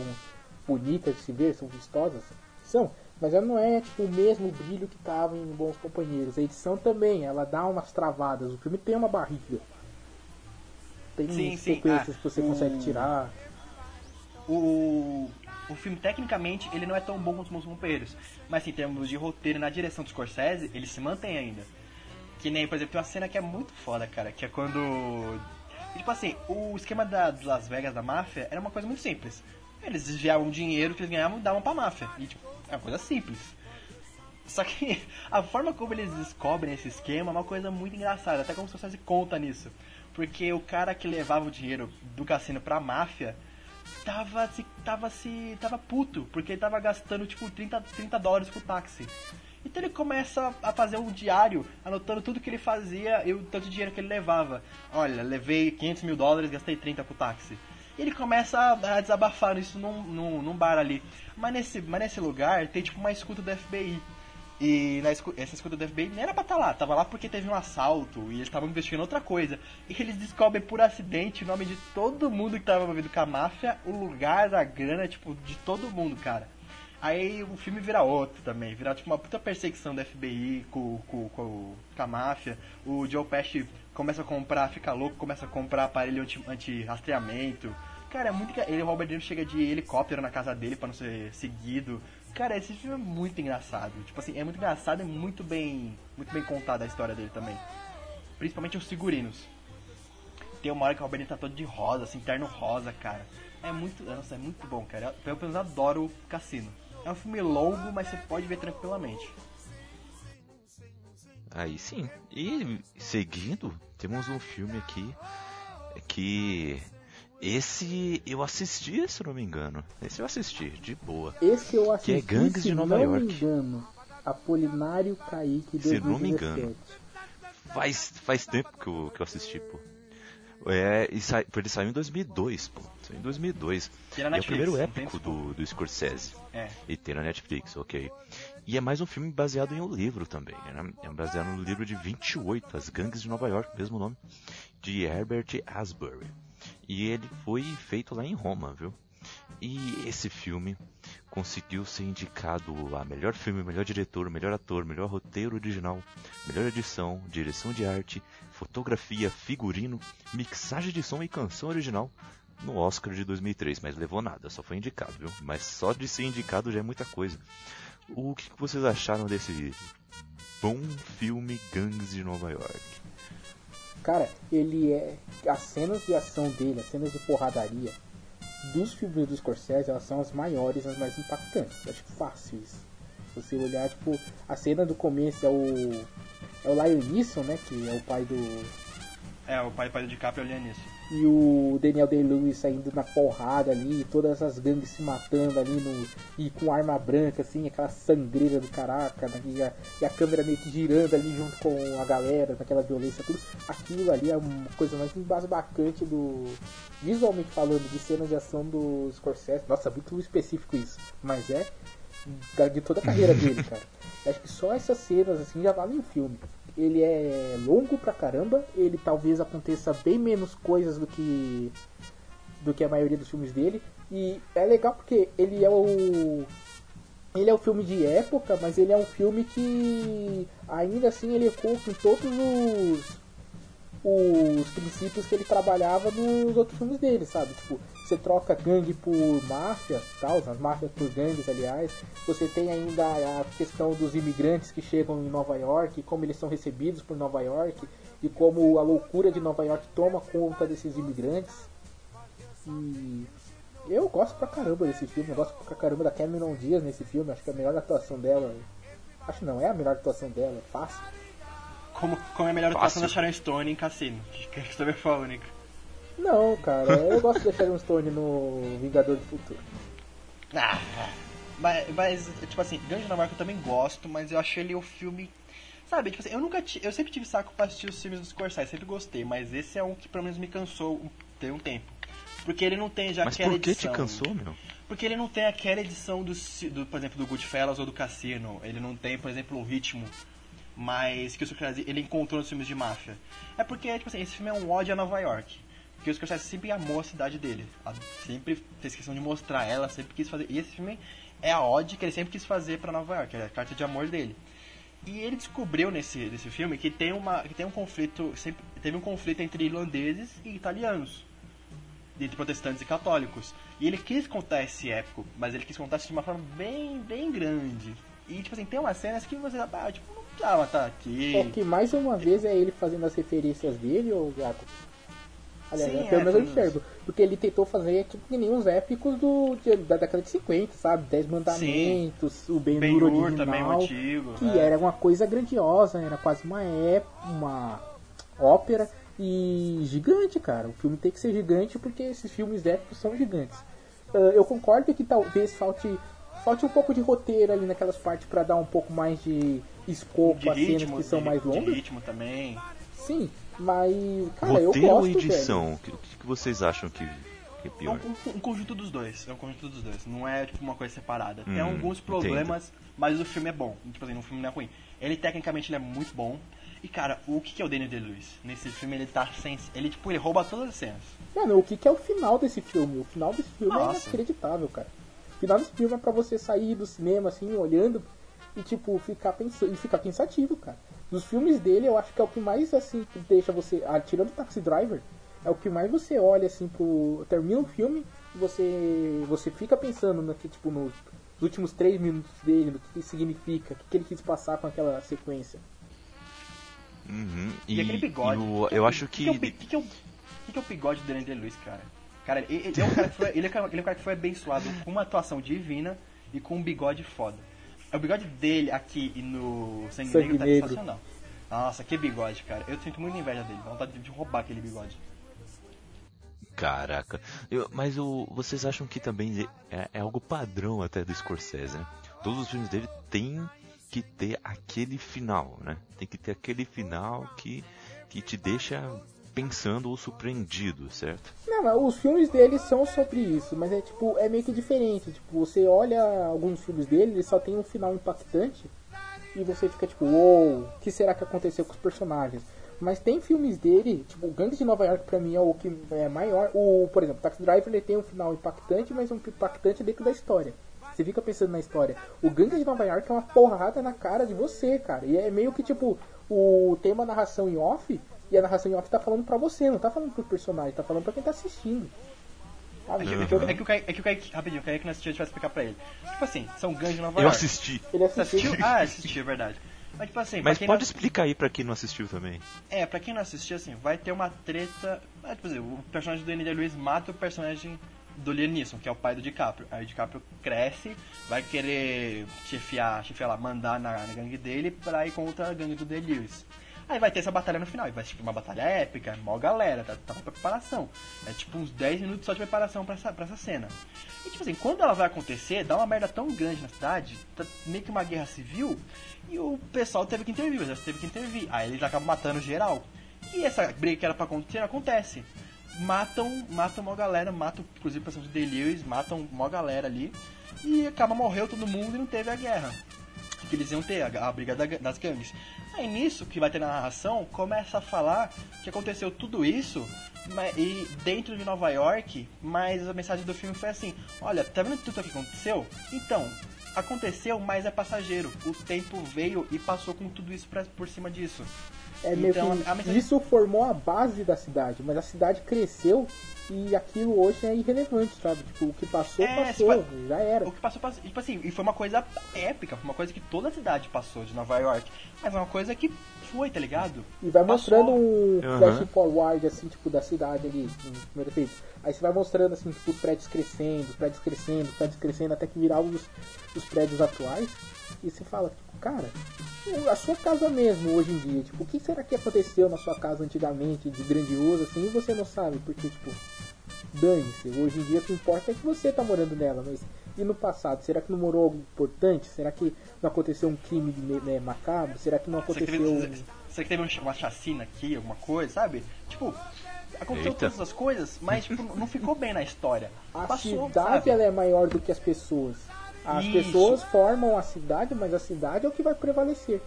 bonitas de se ver, são vistosas. São, mas ela não é tipo, o mesmo brilho que tava em Bons Companheiros. A edição também, ela dá umas travadas. O filme tem uma barriga. Tem Sim, sequências ah, que você o- consegue tirar. o, o filme, tecnicamente, ele não é tão bom quanto os Bons Companheiros. Mas, assim, em termos de roteiro na direção do Scorsese, ele se mantém ainda. Que nem, por exemplo, tem uma cena que é muito foda, cara, que é quando... Tipo assim, o esquema da, de Las Vegas, da máfia, era uma coisa muito simples. Eles desviavam o dinheiro que eles ganhavam e davam pra máfia. E, tipo, é uma coisa simples. Só que a forma como eles descobrem esse esquema é uma coisa muito engraçada, até como o Scorsese conta nisso. Porque o cara que levava o dinheiro do cassino pra máfia tava se. tava se. tava puto, porque ele tava gastando tipo 30, 30 dólares com táxi. Então ele começa a fazer um diário, anotando tudo que ele fazia e o tanto de dinheiro que ele levava. Olha, levei 500 mil dólares, gastei 30 com o táxi. E ele começa a, desabafar isso num, num, num bar ali. Mas nesse, mas nesse lugar tem tipo uma escuta do FBI. E na essa escuta do FBI nem era pra estar lá, tava lá porque teve um assalto e eles estavam investigando outra coisa. E eles descobrem por acidente o nome de todo mundo que tava envolvido com a máfia, o lugar, a grana, tipo, de todo mundo, cara. Aí o filme vira outro também, vira tipo uma puta perseguição do FBI com, com, com, com a máfia. O Joe Pesci começa a comprar, fica louco, começa a comprar aparelho anti- anti-rastreamento. Cara, é muito. Ele, o Robert Niro chega de helicóptero na casa dele pra não ser seguido. Cara, esse filme é muito engraçado. Tipo assim, é muito engraçado e muito bem, muito bem contada a história dele também. Principalmente os figurinos. Tem uma hora que o Robert tá todo de rosa, assim, terno rosa, cara. É muito, nossa, é muito bom, cara. Eu, pelo menos adoro o Cassino. É um filme longo, mas você pode ver tranquilamente. Aí sim. E seguindo, temos um filme aqui que esse eu assisti, se não me engano. Esse eu assisti, de boa. Esse eu Que é assisti, Gangues se de Nova não York. me engano, Apolinário Kaique Se não me 2017. engano. Faz, faz tempo que eu, que eu assisti, pô. É, e sai, ele saiu em 2002, pô. Saiu em 2002. E na é o Netflix, primeiro não épico do, do Scorsese. É. E tem na Netflix, ok. E é mais um filme baseado em um livro também. Né? É baseado no livro de 28, As Gangues de Nova York, mesmo nome, de Herbert Asbury. E ele foi feito lá em Roma, viu? E esse filme conseguiu ser indicado a melhor filme, melhor diretor, melhor ator, melhor roteiro original, melhor edição, direção de arte, fotografia, figurino, mixagem de som e canção original no Oscar de 2003, mas levou nada, só foi indicado, viu? Mas só de ser indicado já é muita coisa. O que vocês acharam desse bom filme Gangues de Nova York? Cara, ele é. As cenas de ação dele, as cenas de porradaria dos filmes do Scorsese, elas são as maiores, as mais impactantes. Acho fácil isso. Se você olhar, tipo, a cena do começo é o. É o Lion Neeson, né? Que é o pai do. É, o pai, pai do DiCaprio olhando nisso. E o Daniel Day-Lewis saindo na porrada ali, todas as gangues se matando ali no, e com arma branca, assim, aquela sangreira do caraca, né, e, a, e a câmera meio que girando ali junto com a galera, naquela violência, tudo. Aquilo ali é uma coisa mais embasbacante do. Visualmente falando, de cena de ação do Scorsese. Nossa, muito específico isso, mas é de toda a carreira dele, cara. Acho que só essas cenas assim já valem o filme. Ele é longo pra caramba, ele talvez aconteça bem menos coisas do que do que a maioria dos filmes dele e é legal porque ele é o ele é um filme de época, mas ele é um filme que ainda assim ele ecoa com todos os os princípios que ele trabalhava nos outros filmes dele, sabe? Tipo, você troca gangue por máfia, tal, as máfias por gangues, aliás. Você tem ainda a questão dos imigrantes que chegam em Nova York, como eles são recebidos por Nova York e como a loucura de Nova York toma conta desses imigrantes. E eu gosto pra caramba desse filme, eu gosto pra caramba da Cameron Diaz nesse filme, acho que é a melhor atuação dela. Acho não, é a melhor atuação dela, é fácil. Como, como é a melhor atuação da Sharon Stone em Cassino. Que que é a única. Não, cara, eu gosto da Sharon Stone no Vingador do Futuro. Ah, mas, mas, tipo assim, Gangue de Nova York eu também gosto, mas eu achei ele o filme. Sabe, tipo assim, eu nunca eu sempre tive saco pra assistir os filmes dos Scorsese, sempre gostei, mas esse é um que pelo menos me cansou tem um tempo. Porque ele não tem já Mas aquela por que te edição. cansou, meu? Porque ele não tem aquela edição do, do, por exemplo, do Goodfellas ou do Cassino. Ele não tem, por exemplo, um ritmo mais que o Scorsese ele encontrou nos filmes de máfia. É porque, tipo assim, esse filme é um ódio a Nova York. Porque o Scorsese sempre amou a cidade dele. Sempre fez questão de mostrar ela, sempre quis fazer. E esse filme é a ode que ele sempre quis fazer pra Nova York, é a carta de amor dele. E ele descobriu nesse, nesse filme que tem, uma, que tem um conflito, sempre teve um conflito entre irlandeses e italianos entre protestantes e católicos. E ele quis contar esse épico, mas ele quis contar isso de uma forma bem, bem grande. E, tipo assim, tem umas cenas que você, ah, tipo, não precisava estar aqui. É que mais uma vez é ele fazendo as referências dele, ou Gato? Aliás, Sim, é, pelo é, menos eu enxergo. Porque ele tentou fazer tipo que nem os épicos do, de- da década de 50, sabe? Dez Mandamentos, o Ben Hur Hur original. também, antigo. que é. era uma coisa grandiosa, era quase uma ép uma ópera e gigante, cara. O filme tem que ser gigante porque esses filmes épicos são gigantes. Ah, eu concordo que talvez falte falte um pouco de roteiro ali naquelas partes para dar um pouco mais de escopo de às cenas que são de, mais de longas. ritmo também. Sim, mas cara, eu Roteiro gosto, ou edição? O que, que vocês acham que, que é É pior? um, um conjunto dos dois. É um conjunto dos dois. Não é tipo uma coisa separada. Tem Hum, alguns problemas, mas o filme é bom. Tipo assim, o filme não é ruim. Ele tecnicamente ele é muito bom. E cara, o que que é o Daniel Day-Lewis? Nesse filme ele tá sem. Ele tipo, ele rouba todas as cenas. Mano, o que, que é o final desse filme? O final desse filme é Nossa. inacreditável, cara. O final desse filme é pra você sair do cinema, assim, olhando e, tipo, ficar pensando, e ficar pensativo, cara. Dos filmes dele, eu acho que é o que mais, assim, que deixa você. Ah, tirando o Taxi Driver, é o que mais você olha, assim, pro. Termina o filme e você. Você fica pensando no que, tipo, nos últimos três minutos dele, no que, que significa, o que, que ele quis passar com aquela sequência. Uhum. E, aquele bigode. e o- que é eu o- acho que. que é o que que é o- que que é o bigode do Daniel Day-Lewis, cara? Cara, ele, ele é um cara que foi, ele é um cara- ele é um cara que foi abençoado com uma atuação divina e com um bigode foda. O bigode dele aqui e no Sangue, Sangue Negro tá Negro. sensacional. Nossa, que bigode, cara. Eu sinto muita inveja dele. Vontade de roubar aquele bigode. Caraca. Eu- mas o, vocês acham que também é, é algo padrão até do Scorsese, né? Todos os filmes dele têm que ter aquele final, né? Tem que ter aquele final que, que te deixa pensando ou surpreendido, certo? Não, mas os filmes dele são sobre isso, mas é tipo, é meio que diferente. Tipo, você olha alguns filmes dele, ele só tem um final impactante e você fica tipo, uou, o que será que aconteceu com os personagens? Mas tem filmes dele, tipo, o Gangue de Nova York pra mim é o que é maior. O, por exemplo, Taxi Driver ele tem um final impactante, mas um impactante dentro da história. Você fica pensando na história. O Gangue de Nova York é uma porrada na cara de você, cara. E é meio que tipo, o tem uma narração em off e a narração em off tá falando pra você, não tá falando pro personagem, tá falando pra quem tá assistindo. Sabe? É que, é Então, que, é que o Kaique, é que o Kaique, rapidinho, o Kaique não assistiu, a gente vai explicar pra ele. Tipo assim, são gangues de Nova Eu York. assisti. ele assistiu. assistiu? Ah, assisti, é verdade. Mas tipo assim, Mas pode não... explicar aí pra quem não assistiu também. É, pra quem não assistiu, assim, vai ter uma treta. É, tipo assim, o personagem do Daniel Lewis mata o personagem do Liam Neeson, que é o pai do DiCaprio. Aí o DiCaprio cresce, vai querer chefiar, chefiar lá, mandar na, na gangue dele pra ir contra a gangue do Daniel Lewis. Aí vai ter essa batalha no final, e vai ser tipo uma batalha épica, mó galera, tá, tá pra preparação. É tipo uns 10 minutos só de preparação pra essa, pra essa cena. E tipo assim, quando ela vai acontecer, dá uma merda tão grande na cidade, tá meio que uma guerra civil, e o pessoal teve que intervir, o exército teve que intervir. Aí eles acabam matando geral. E essa briga que era pra acontecer, acontece. Matam, matam uma galera, matam inclusive personagem de Lewis, matam uma galera ali. E acaba morreu todo mundo e não teve a guerra. Que eles iam ter, a, a briga da- das gangues. Aí nisso, que vai ter na narração, começa a falar que aconteceu tudo isso mas- e dentro de Nova York, mas a mensagem do filme foi assim: olha, tá vendo tudo o que aconteceu? Então, aconteceu, mas é passageiro. O tempo veio e passou com tudo isso pra, por cima disso. É meio Então, que a mensagem- isso formou a base da cidade, mas a cidade cresceu e aquilo hoje é irrelevante, sabe? Tipo, o que passou, É, passou, se já era. O que passou, passou. Tipo assim, e foi uma coisa épica, foi uma coisa que toda a cidade passou de Nova York. Mas é uma coisa que foi, tá ligado? E vai Passou. mostrando um Aham. flash forward, assim, tipo, da cidade ali, no primeiro efeito. Aí você vai mostrando, assim, tipo, prédios crescendo, prédios crescendo, prédios crescendo, até que virar os, os prédios atuais. E você fala, tipo, cara, a sua casa mesmo, hoje em dia, tipo, o que será que aconteceu na sua casa antigamente, de grandioso, assim, e você não sabe, porque, tipo, dane-se. Hoje em dia o que importa é que você tá morando nela, mas e no passado? Será que não morou algo importante? Será que não aconteceu um crime né, macabro? Será que não Será que aconteceu... teve, será que teve um- uma chacina aqui, alguma coisa, sabe? Tipo, aconteceu Eita. todas as coisas, mas tipo, não ficou bem na história. A Passou, cidade sabe? ela é maior do que as pessoas. As Isso. pessoas formam a cidade, mas a cidade é o que vai prevalecer.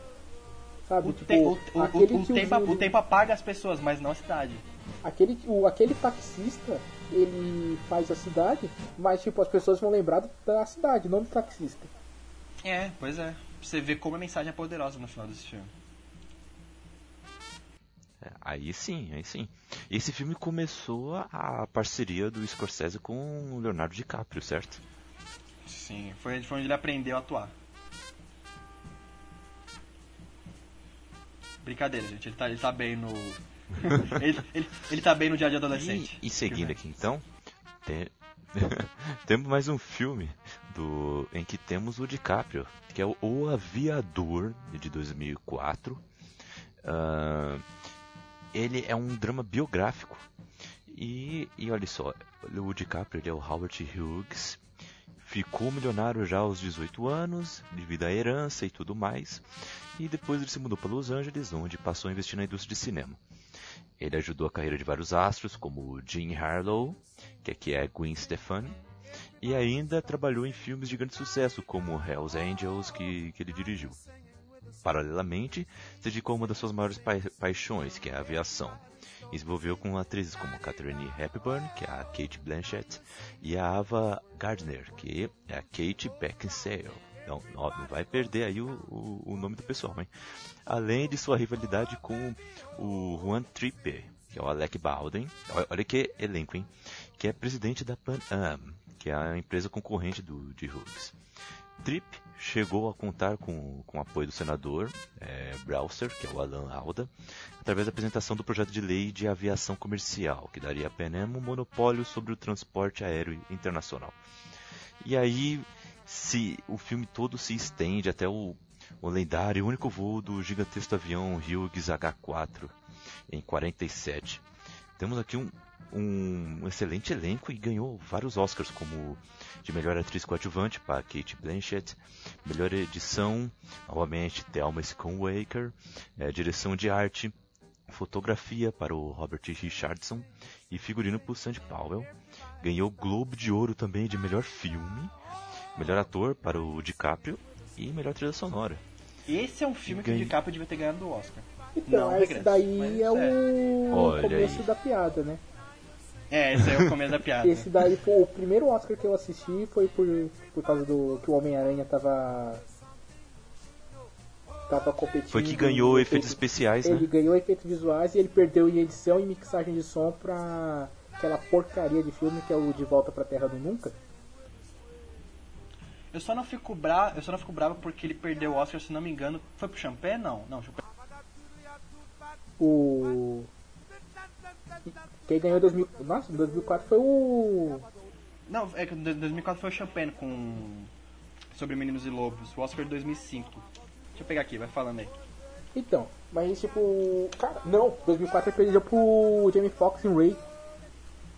Sabe? O, tipo, te- o- o- aquele o- tempo, o tempo apaga as pessoas, mas não a cidade. aquele, o, aquele taxista, ele faz a cidade, mas tipo, as pessoas vão lembrar da cidade, não do taxista. É, pois é. Você vê como a mensagem é poderosa no final desse filme. É, Aí sim, aí sim. Esse filme começou a, a parceria do Scorsese com o Leonardo DiCaprio, certo? Sim, foi, foi onde ele aprendeu a atuar. Brincadeira, gente. Ele tá, ele tá bem no. ele, ele, ele tá bem no dia a dia adolescente. E, e seguindo aqui então, tem- temos mais um filme do em que temos o DiCaprio, que é o, O Aviador de 2004. Ah, ele é um drama biográfico. E, e olha só, o DiCaprio ele é o Howard Hughes. Ficou milionário já aos 18 anos, devido à herança e tudo mais. E depois ele se mudou para Los Angeles, onde passou a investir na indústria de cinema. Ele ajudou a carreira de vários astros, como Jean Harlow, que aqui é Gwen Stefani, e ainda trabalhou em filmes de grande sucesso, como Hells Angels, que, que ele dirigiu. Paralelamente, se dedicou a uma das suas maiores pa paixões, que é a aviação. E com atrizes como Catherine Hepburn, que é a Kate Blanchett, e a Ava Gardner, que é a Kate Beckinsale. Não, não, vai perder aí o, o, o nome do pessoal, hein? Além de sua rivalidade com o Juan Trippe, que é o Alec Baldwin. Olha, olha que elenco, hein? Que é presidente da Pan Am, que é a empresa concorrente do, de Hughes. Tripp chegou a contar com, com o apoio do senador é, Browser, que é o Alan Alda, através da apresentação do projeto de lei de aviação comercial, que daria à Pan Am um monopólio sobre o transporte aéreo internacional. E aí, se o filme todo se estende até o, o lendário e único voo do gigantesco avião Hughes H4 em 47. Temos aqui um, um excelente elenco e ganhou vários Oscars, como de melhor atriz coadjuvante para Kate Blanchett, melhor edição, novamente Thelma Schoonmaker, é, direção de arte, fotografia para o Robert Richardson e figurino para o Sandy Powell. Ganhou Globo de Ouro também de melhor filme, melhor ator para o DiCaprio e melhor trilha sonora. Esse é um filme que o. DiCaprio devia ter ganhado o Oscar. Então, Não, esse regresso, daí mas é o Olha começo aí. da piada, né? É, esse aí é o começo da piada. Esse daí foi o primeiro Oscar que eu assisti foi por, por causa do que o Homem-Aranha tava. tava competindo. Foi que ganhou em efeitos especiais, Ele né? ganhou efeitos visuais e ele perdeu em edição e mixagem de som pra aquela porcaria de filme que é o De Volta pra Terra do Nunca. Eu só não fico bravo, eu só não fico bravo porque ele perdeu o Oscar, se não me engano. Foi pro Champagne? Não, não, Champagne. O. Quem ganhou em 2000. Nossa, em 2004 foi o. Não, é que em 2004 foi o Champagne com sobre Meninos e Lobos, o Oscar de 2005. Deixa eu pegar aqui, vai falando aí. Então, mas tipo. Cara, não, 2004 ele perdeu pro Jamie Foxx em Ray.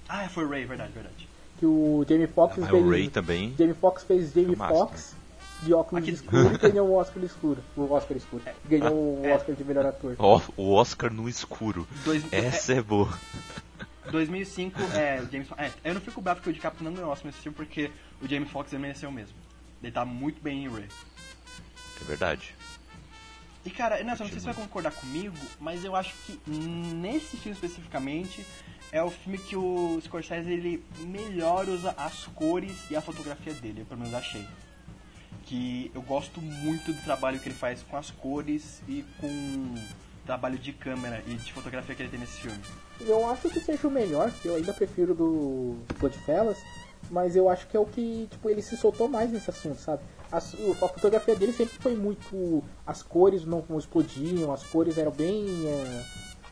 Ah, foi o Ray, verdade, verdade. Que o Jamie Foxx Mas fez. o Ray também. Jamie Foxx fez Jamie Filmaço, Foxx de óculos Aqui- escuros e ganhou o Oscar escuro. O Oscar escuro. Ganhou o É. Oscar de melhor ator. O Oscar no escuro. Dois, Essa é boa. é, 2005, é, James É, eu não fico bravo porque o DiCaprio não ganhou o Oscar nesse filme porque o Jamie Foxx ele mereceu mesmo. Ele tá muito bem em Ray. É verdade. E cara, não, eu não sei se você vai concordar comigo, mas eu acho que nesse filme especificamente é o filme que o Scorsese ele melhor usa as cores e a fotografia dele, eu pelo menos achei. Que eu gosto muito do trabalho que ele faz com as cores e com trabalho de câmera e de fotografia que ele tem nesse filme. Eu acho que seja o melhor, eu ainda prefiro do Goodfellas, mas eu acho que é o que, tipo, ele se soltou mais nesse assunto, sabe? A, a fotografia dele sempre foi muito. As cores não explodiam, as cores eram bem. É,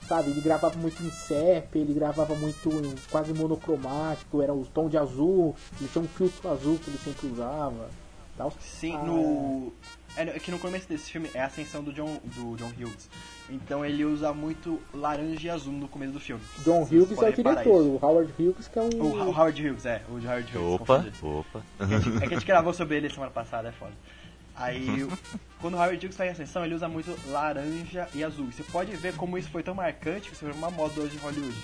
sabe, ele gravava muito em sep, ele gravava muito em quase monocromático, era o tom de azul, ele tinha um filtro azul que ele sempre usava. Tal. Sim, ah, no. É, é que no começo desse filme é a ascensão do John, do John Hughes. Então ele usa muito laranja e azul no começo do filme. John Hughes é o diretor, o Howard Hughes que é um. O Howard Hughes, é, o Howard Hughes. Opa, opa. É que, a gente, é que a gente gravou sobre ele semana passada, é foda. Aí, quando o Howard Hughes faz a ascensão, ele usa muito laranja e azul. Você pode ver como isso foi tão marcante que você vê uma moda hoje em Hollywood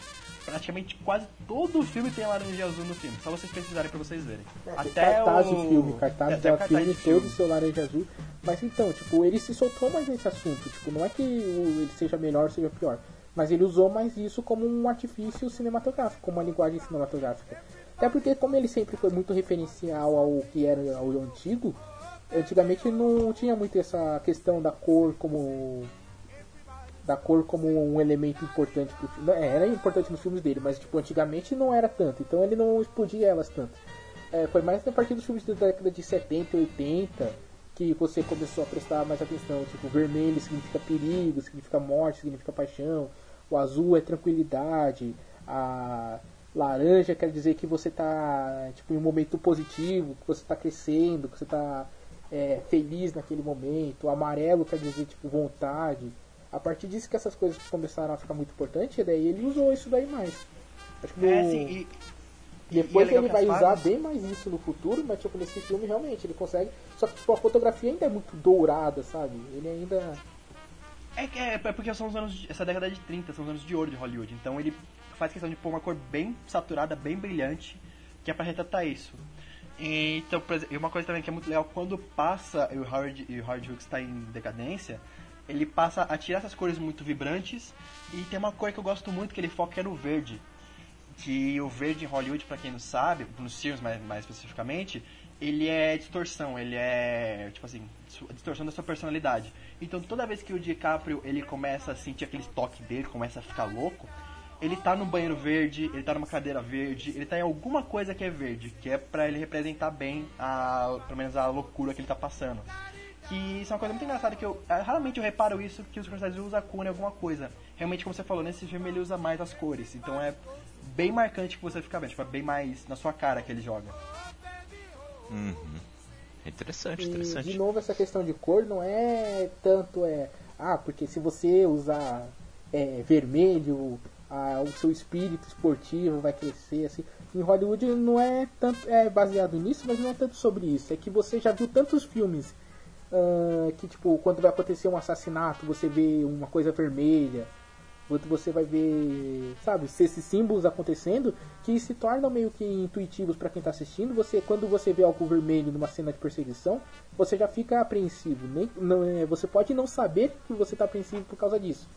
praticamente quase todo o filme tem laranja azul no filme. Só vocês pesquisarem pra vocês verem. É, Até cartaz o... de filme, cartaz é, de filme, todo seu laranja azul. Mas então, tipo, ele se soltou mais nesse assunto. Tipo, não é que ele seja melhor ou seja pior. Mas ele usou mais isso como um artifício cinematográfico, como uma linguagem cinematográfica. Até porque como ele sempre foi muito referencial ao que era ao antigo, antigamente não tinha muito essa questão da cor como da cor como um elemento importante pro filme. É, era importante nos filmes dele, mas tipo, antigamente não era tanto, então ele não explodia elas tanto. É, foi mais a partir dos filmes da década de 70 e 80 que você começou a prestar mais atenção. Tipo, vermelho significa perigo, significa morte, significa paixão. O azul é tranquilidade. A laranja quer dizer que você está tipo, em um momento positivo, que você está crescendo, que você está é, feliz naquele momento. O amarelo quer dizer tipo vontade. A partir disso que essas coisas começaram a ficar muito importantes, e daí ele usou isso daí mais. Acho que é, no... sim, e, depois e é ele vai usar bem mais isso no futuro, mas tipo, nesse filme realmente ele consegue. Só que tipo, a fotografia ainda é muito dourada, sabe? Ele ainda. É, é, é porque são os anos. De, essa década de 30, são os anos de ouro de Hollywood. Então ele faz questão de pôr uma cor bem saturada, bem brilhante, que é pra retratar isso. E, então, e uma coisa também que é muito legal, quando passa e o Howard, e o Howard Hughes está em decadência, ele passa a tirar essas cores muito vibrantes e tem uma cor que eu gosto muito que ele foca é no verde. Que o verde em Hollywood, para quem não sabe, nos filmes mais, mais especificamente, ele é distorção, ele é, tipo assim, distorção da sua personalidade. Então toda vez que o DiCaprio ele começa a sentir aquele toque dele, começa a ficar louco, ele tá no banheiro verde, ele tá numa cadeira verde, ele tá em alguma coisa que é verde, que é para ele representar bem a, pelo menos a loucura que ele tá passando. Que isso é uma coisa muito engraçada que eu é, raramente eu reparo isso que os personagens usam a cor em alguma coisa. Realmente, como você falou, nesse filme ele usa mais as cores. Então é bem marcante que você fica vendo, tipo, é bem mais na sua cara que ele joga. Uhum. Interessante, interessante. E, de novo, essa questão de cor não é tanto é. Ah, porque se você usar é, vermelho, ah, o seu espírito esportivo vai crescer, assim. Em Hollywood não é tanto é baseado nisso, mas não é tanto sobre isso. É que você já viu tantos filmes uh, que tipo quando vai acontecer um assassinato você vê uma coisa vermelha. Você vai ver sabe esses símbolos acontecendo que se tornam meio que intuitivos para quem está assistindo. Você quando você vê algo vermelho numa cena de perseguição você já fica apreensivo. Nem não é, você pode não saber que você está apreensivo por causa disso.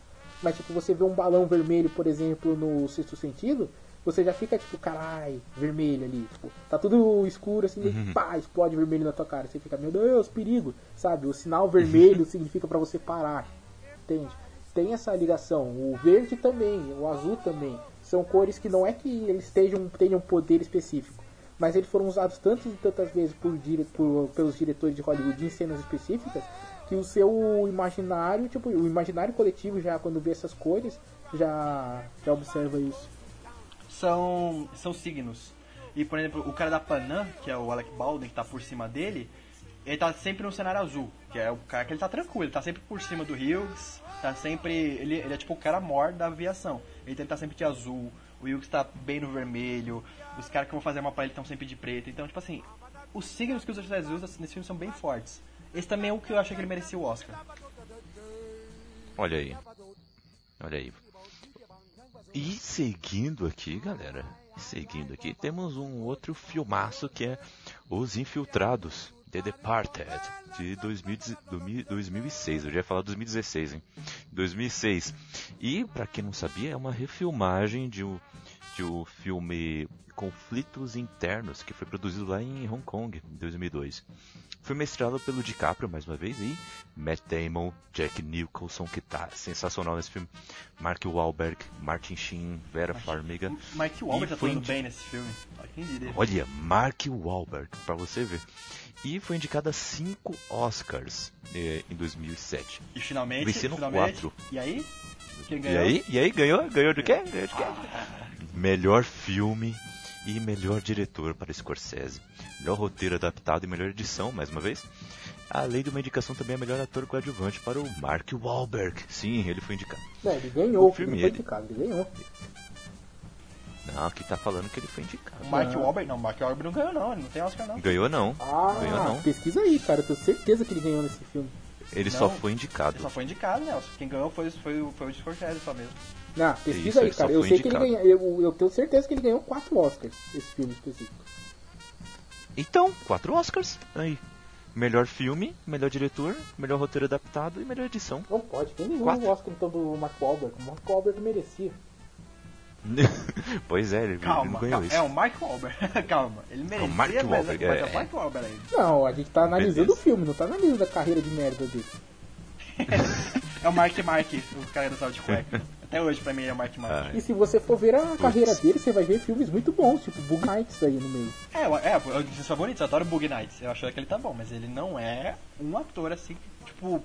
Mas tipo você vê um balão vermelho por exemplo no sexto sentido você já fica tipo, carai, vermelho ali. Tipo, tá tudo escuro assim, uhum. pá, explode vermelho na tua cara. Você fica, meu Deus, perigo, sabe? O sinal vermelho significa para você parar. Entende? Tem essa ligação. O verde também, o azul também. São cores que não é que eles estejam, tenham poder específico. Mas eles foram usados tantas e tantas vezes por, por, pelos diretores de Hollywood em cenas específicas que o seu imaginário, tipo, o imaginário coletivo já quando vê essas cores já, já observa isso são, são signos. E, por exemplo, o cara da Panam, que é o Alec Baldwin, que tá por cima dele, ele tá sempre no cenário azul, que é o cara que ele tá tranquilo, ele tá sempre por cima do Hughes, tá sempre. Ele, ele é tipo o cara mor da aviação. Ele tá sempre de azul, o Hughes tá bem no vermelho, os caras que vão fazer uma pra ele estão sempre de preto. Então, tipo assim, os signos que os personagens usam nesse filme são bem fortes. Esse também é o que eu achei que ele merecia o Oscar. Olha aí. Olha aí. E seguindo aqui, galera, seguindo aqui, temos um outro filmaço que é Os Infiltrados, The Departed, de 2006. Eu já ia falar 2016, hein? 2006. E, para quem não sabia, é uma refilmagem de um, o filme Conflitos Internos, que foi produzido lá em Hong Kong, em 2002. Foi mestrado pelo DiCaprio, mais uma vez, e Matt Damon, Jack Nicholson, que tá sensacional nesse filme, Mark Wahlberg, Martin Sheen, Vera Farmiga. Mark Wahlberg tá falando indi- bem nesse filme. Olha Mark Wahlberg, pra você ver. E foi indicada a 5 Oscars eh, em 2007. E finalmente, finalmente. quatro. E aí? E aí, e aí ganhou? Ganhou de quê? Ganhou de quê? Melhor filme e melhor diretor para Scorsese. Melhor roteiro adaptado e melhor edição, mais uma vez. Além de uma indicação também a melhor ator coadjuvante para o Mark Wahlberg. Sim, ele foi indicado. Não, ele ganhou, O filme, ele indicado, ele ganhou. Não, aqui tá falando que ele foi indicado. O Mark Não. Wahlberg, não, o Mark Wahlberg não ganhou não, ele não tem Oscar não. Ganhou não. Ah, Ganhou não. pesquisa aí, cara, eu tenho certeza que ele ganhou nesse filme. Ele Não. só foi indicado. Ele só foi indicado, Nelson. Quem ganhou foi, foi, o- foi o Scorsese só mesmo. Não, pesquisa Isso, aí, cara. Eu sei que ele ganhou. Eu, eu tenho certeza que ele ganhou quatro Oscars, esse filme específico. Então, quatro Oscars. Aí. Melhor filme, melhor diretor, melhor roteiro adaptado e melhor edição. Não pode, tem nenhum Quatro. Oscar então do Mark Wahlberg. O Mark Wahlberg merecia. pois é, ele, ele não Calma, ganhou calma. isso. É o Mark Wahlberg. calma. Ele merecia, Mark mas, Wahlberg, mas é. é o Mark Wahlberg ainda. Não, a gente tá analisando Beleza. o filme, não tá analisando a carreira de merda dele. É o Mark Mark, o cara do sal de cueca. Até hoje pra mim ele é o Mark Mark. Ah, E se você for ver a carreira dele, você vai ver filmes muito bons, tipo Bug Nights aí no meio. É, é, eu disse só bonito, eu adoro Bug Nights. Eu acho que ele tá bom, mas ele não é um ator assim, tipo.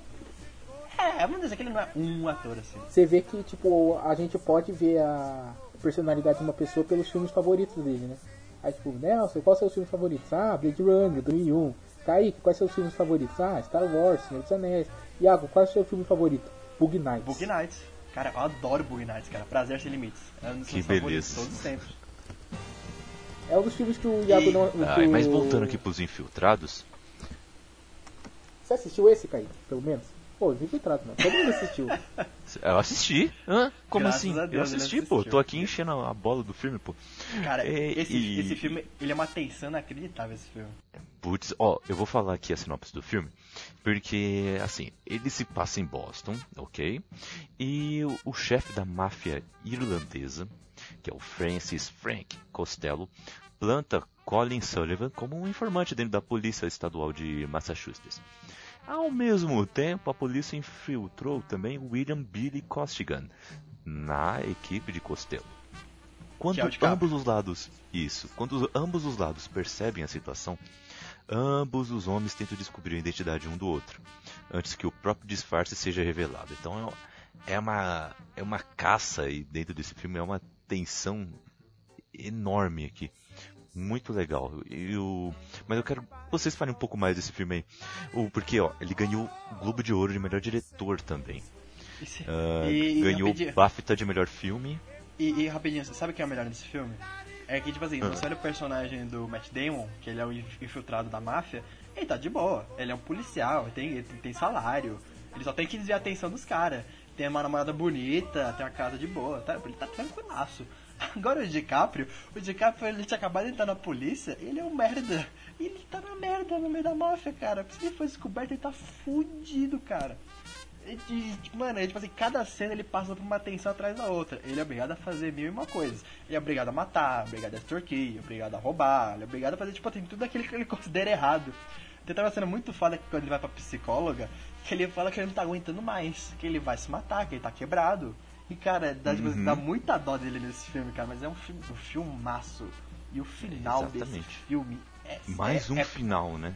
É, vamos dizer que ele não é um ator assim. Você vê que, tipo, a gente pode ver a personalidade de uma pessoa pelos filmes favoritos dele, né? Aí, tipo, Nelson, quais são os filmes favoritos? Ah, Blade Runner, 2001. Kaique, quais são os filmes favoritos? Ah, Star Wars, Senhor dos Anéis. Iago, qual é o seu filme favorito? Bug Nights. Bug Nights. Cara, eu adoro Bug Nights, cara. Prazer sem limites. É um dos Que beleza. todos os tempos. É um dos filmes que o Iago E- não... Ai, que mas voltando aqui pros infiltrados, Você assistiu esse, Kaique? Pelo menos? Pô, os Infiltrados, não. Todo mundo assistiu. eu assisti. Hã? Como Graças assim? Deus, eu assisti, pô. Tô aqui enchendo a bola do filme, pô. Cara, É, esse, e- esse filme, ele é uma tensão inacreditável, esse filme. Putz, ó, eu vou falar aqui a sinopse do filme, porque, assim, ele se passa em Boston, ok? E o, o chefe da máfia irlandesa, que é o Francis Frank Costello, planta Colin Sullivan como um informante dentro da polícia estadual de Massachusetts. Ao mesmo tempo, a polícia infiltrou também William Billy Costigan na equipe de Costello. Quando ambos os lados, isso, quando os- ambos os lados percebem a situação, ambos os homens tentam descobrir a identidade um do outro, antes que o próprio disfarce seja revelado. Então é uma é uma caça e dentro desse filme é uma tensão enorme aqui. Muito legal. E o... Mas eu quero que vocês falem um pouco mais desse filme aí. O... Porque, ó, ele ganhou o Globo de Ouro de melhor diretor também. Esse- Ah, e, e ganhou rapidinho- o BAFTA de melhor filme. E, e rapidinho, você sabe o que é o melhor desse filme? É que, tipo assim, Ah. você olha o personagem do Matt Damon, que ele é o inf- infiltrado da máfia, ele tá de boa. Ele é um policial, ele tem, ele tem salário, ele só tem que desviar a atenção dos caras. Tem uma namorada bonita, tem uma casa de boa, tá? Ele tá tranquilaço. Agora o DiCaprio, o DiCaprio ele tinha acabado de entrar na polícia, ele é um merda. Ele tá na merda no meio da máfia, cara. Se ele for descoberto, ele tá fudido, cara. E, mano, é, tipo assim, cada cena ele passa por uma tensão atrás da outra. Ele é obrigado a fazer mil e uma coisas. Ele é obrigado a matar, obrigado a extorquir, obrigado a roubar, ele é obrigado a fazer, tipo, assim, tudo aquilo que ele considera errado. Tem uma cena muito foda que quando ele vai pra psicóloga, que ele fala que ele não tá aguentando mais, que ele vai se matar, que ele tá quebrado. E, cara, dá, tipo, assim, Uhum. dá muita dó dele nesse filme, cara, mas é um filme, um filmaço. E o final desse Exatamente. filme é Mais é- um é final, né?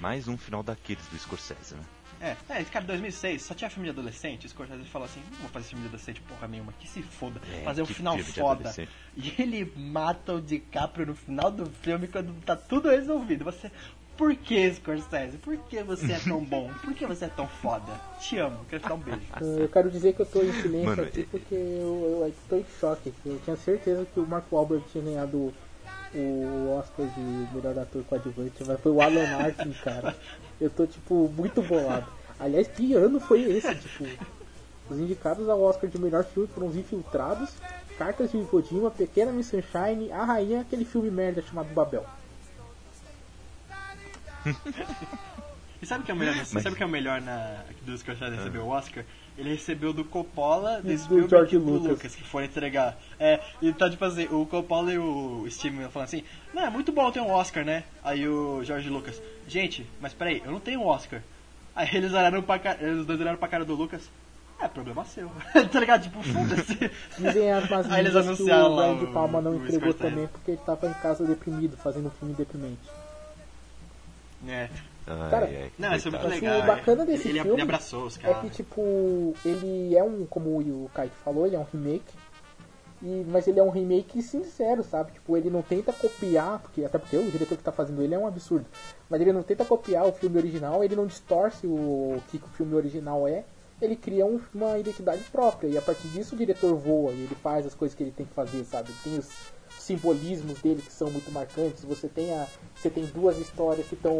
Mais um final daqueles do Scorsese, né? É, é, esse cara, 2006, só tinha filme de adolescente. O Scorsese falou assim: não vou fazer filme de adolescente porra nenhuma, que se foda. É, fazer um final foda. E ele mata o DiCaprio no final do filme quando tá tudo resolvido. Você. Por que, Scorsese? Por que você é tão bom? Por que você é tão foda? Te amo, quero te dar um beijo. Eu quero dizer que eu tô em silêncio Mano, aqui e- porque eu, eu tô em choque. Eu tinha certeza que o Mark Wahlberg tinha ganhado o Oscar de melhor ator coadjuvante, mas foi o Alan Arkin, cara. Eu tô, tipo, muito bolado. Aliás, que ano foi esse? Tipo, os indicados ao Oscar de melhor filme foram Os Infiltrados, Cartas de Iwo Jima, Pequena Miss Sunshine, A Rainha, aquele filme merda chamado Babel. E sabe o que é o melhor, Mas- sabe o que é o melhor na, do Scorsese receber o Oscar? Ele recebeu do Coppola, do do Spielberg George e do Lucas. Lucas. que foram entregar. É, e tá tipo assim, o Coppola e o Steven falando assim, não, é muito bom ter um Oscar, né? Aí o George Lucas, gente, mas peraí, eu não tenho Oscar. Aí eles olharam pra cara, eles dois olharam pra cara do Lucas, é problema seu. tá ligado? Tipo, foda-se. Dizem as más Aí eles línguas que anunciaram o Brian de Palma não entregou Scorsese. também porque ele tava em casa deprimido, fazendo um filme deprimente. É. Ai, Cara, ai, Não, isso é muito legal. o bacana desse ele, ele filme abraçou os É caras. que, tipo, ele é um, como o Kaique falou, ele é um remake. E, mas ele é um remake sincero, sabe? Tipo, ele não tenta copiar, porque até porque o diretor que tá fazendo ele é um absurdo. Mas ele não tenta copiar o filme original, ele não distorce o que o filme original é. Ele cria um- uma identidade própria. E a partir disso o diretor voa e ele faz as coisas que ele tem que fazer, sabe? Tem os simbolismos dele que são muito marcantes. Você tem a, você tem duas histórias que estão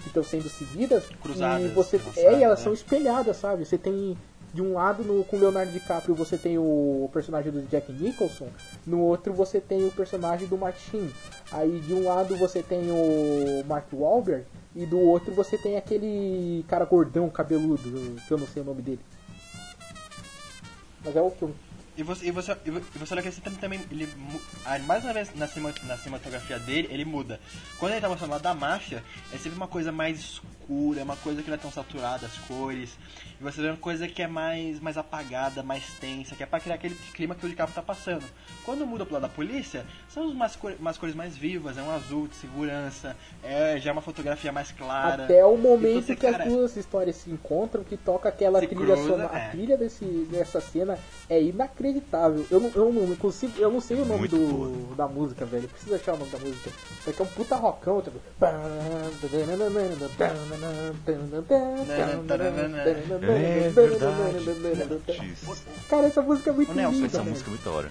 que estão sendo seguidas Cruzadas, e você é, e elas é. são espelhadas, sabe? Você tem de um lado no, com Leonardo DiCaprio você tem o personagem do Jack Nicholson, no outro você tem o personagem do Martin. Aí de um lado você tem o Mark Wahlberg e do outro você tem aquele cara gordão, cabeludo, que eu não sei o nome dele. Mas é o que E você, e você, e vo- você olha que também, ele, mais uma vez na, na cinematografia dele, ele muda. Quando ele tá mostrando lá da máfia, é sempre uma coisa mais escura, é uma coisa que não é tão saturada as cores. E você vê uma coisa que é mais, mais apagada, mais tensa, que é pra criar aquele clima que o DiCaprio tá passando. Quando muda pro lado da polícia, são umas, cor, umas cores mais vivas, é um azul de segurança, é já é uma fotografia mais clara. Até o momento você, que cara, as duas histórias se encontram, que toca aquela trilha cruza, sonora. é. A trilha desse, dessa cena é inacreditável. Eu não, eu não consigo, eu não sei o nome Muito do, da música, velho. Eu preciso achar o nome da música. Isso aqui é um puta rockão, tipo. É verdade. Cara, essa música é muito Ô, Nelson, linda. Essa velho. música é muito da hora.